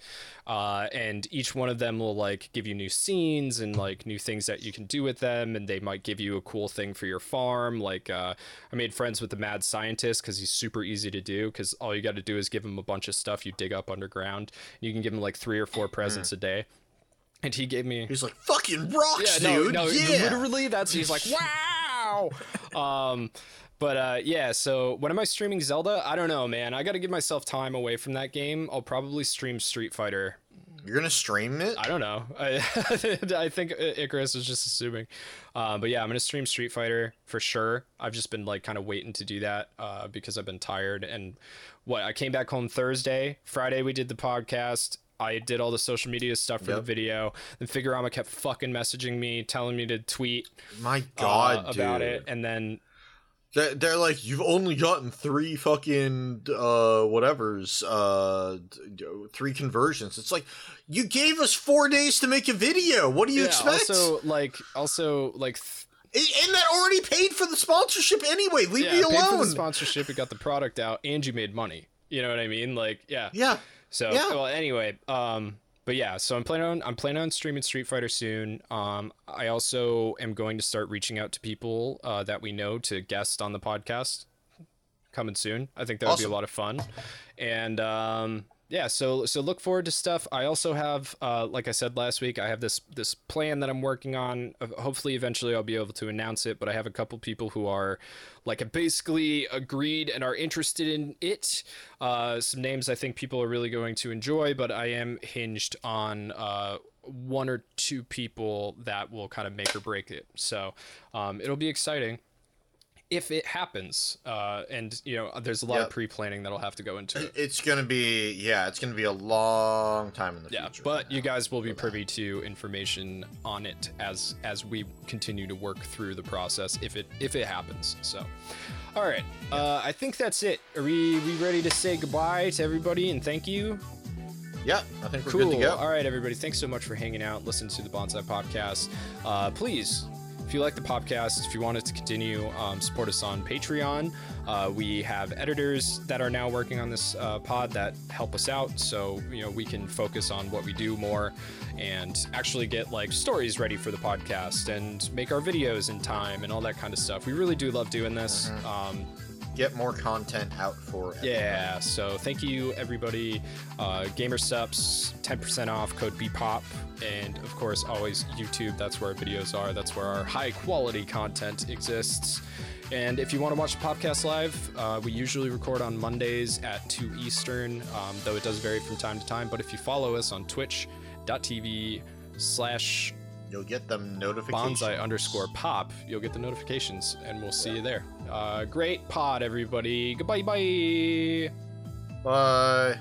Uh, and each one of them will like give you new scenes and like new things that you can do with them, and they might give you a cool thing for your farm. Like uh, I made friends with the mad scientist because he's super easy to do. Because all you got to do is give him a bunch of stuff you dig up underground. You can give him like three or four presents a day. And he gave me He's like fucking rocks, yeah, no, dude. no, yeah. literally, that's he's like, wow. um, but uh, yeah. So when am I streaming Zelda? I don't know, man. I got to give myself time away from that game. I'll probably stream Street Fighter. You're gonna stream it? I don't know. I, I think Icarus was just assuming. Uh, but yeah, I'm gonna stream Street Fighter for sure. I've just been like kind of waiting to do that uh, because I've been tired. And what I came back home Thursday, Friday we did the podcast. I did all the social media stuff for the video. Then Figurama kept fucking messaging me, telling me to tweet My uh, God, about dude. it, and then They're, they're like, you've only gotten three fucking uh whatever's uh three conversions. It's like you gave us four days to make a video. What do you yeah, expect? also like also like th- and that already paid for the sponsorship anyway. Leave yeah, me paid for the alone. sponsorship. It got the product out, and you made money. You know what I mean? Like yeah. yeah, So Yeah. well, anyway, um, but yeah, so I'm planning on I'm planning on streaming Street Fighter soon. Um, I also am going to start reaching out to people uh, that we know to guest on the podcast. coming soon. I think that would be a lot of fun, and um, yeah, so so look forward to stuff. I also have, uh, like I said last week, I have this this plan that I'm working on. Hopefully, eventually, I'll be able to announce it. But I have a couple people who are like basically agreed and are interested in it. Uh, some names I think people are really going to enjoy, but I am hinged on. Uh, one or two people that will kind of make or break it. So um, it'll be exciting if it happens. Uh, and you know, there's a lot of pre-planning that'll have to go into it. It's gonna be yeah, it's gonna be a long time in the Yeah, future. but you guys will be privy to information on it as as we continue to work through the process if it if it happens. So, all right, uh, I think that's it. Are we we ready to say goodbye to everybody and thank you? yeah, I think we're Cool. good to go. All right, everybody. Thanks so much for hanging out, listening to the Bonsai PopCast. Uh, please, if you like the podcast, if you want it to continue, um, support us on Patreon. Uh, we have editors that are now working on this uh, pod that help us out, so you know we can focus on what we do more and actually get like stories ready for the podcast and make our videos in time and all that kind of stuff. We really do love doing this. Um, Get more content out for everyone. yeah, so thank you everybody. Uh, GamerSupps, 10% off, code BPOP. And of course, always YouTube. That's where our videos are. That's where our high quality content exists. And if you want to watch the podcast live, uh, we usually record on Mondays at 2 Eastern, um, though it does vary from time to time. But if you follow us on twitch.tv slash You'll get them notifications. bonsai underscore pop, you'll get the notifications and we'll see you there. Uh, great pod, everybody. Goodbye, bye. Bye.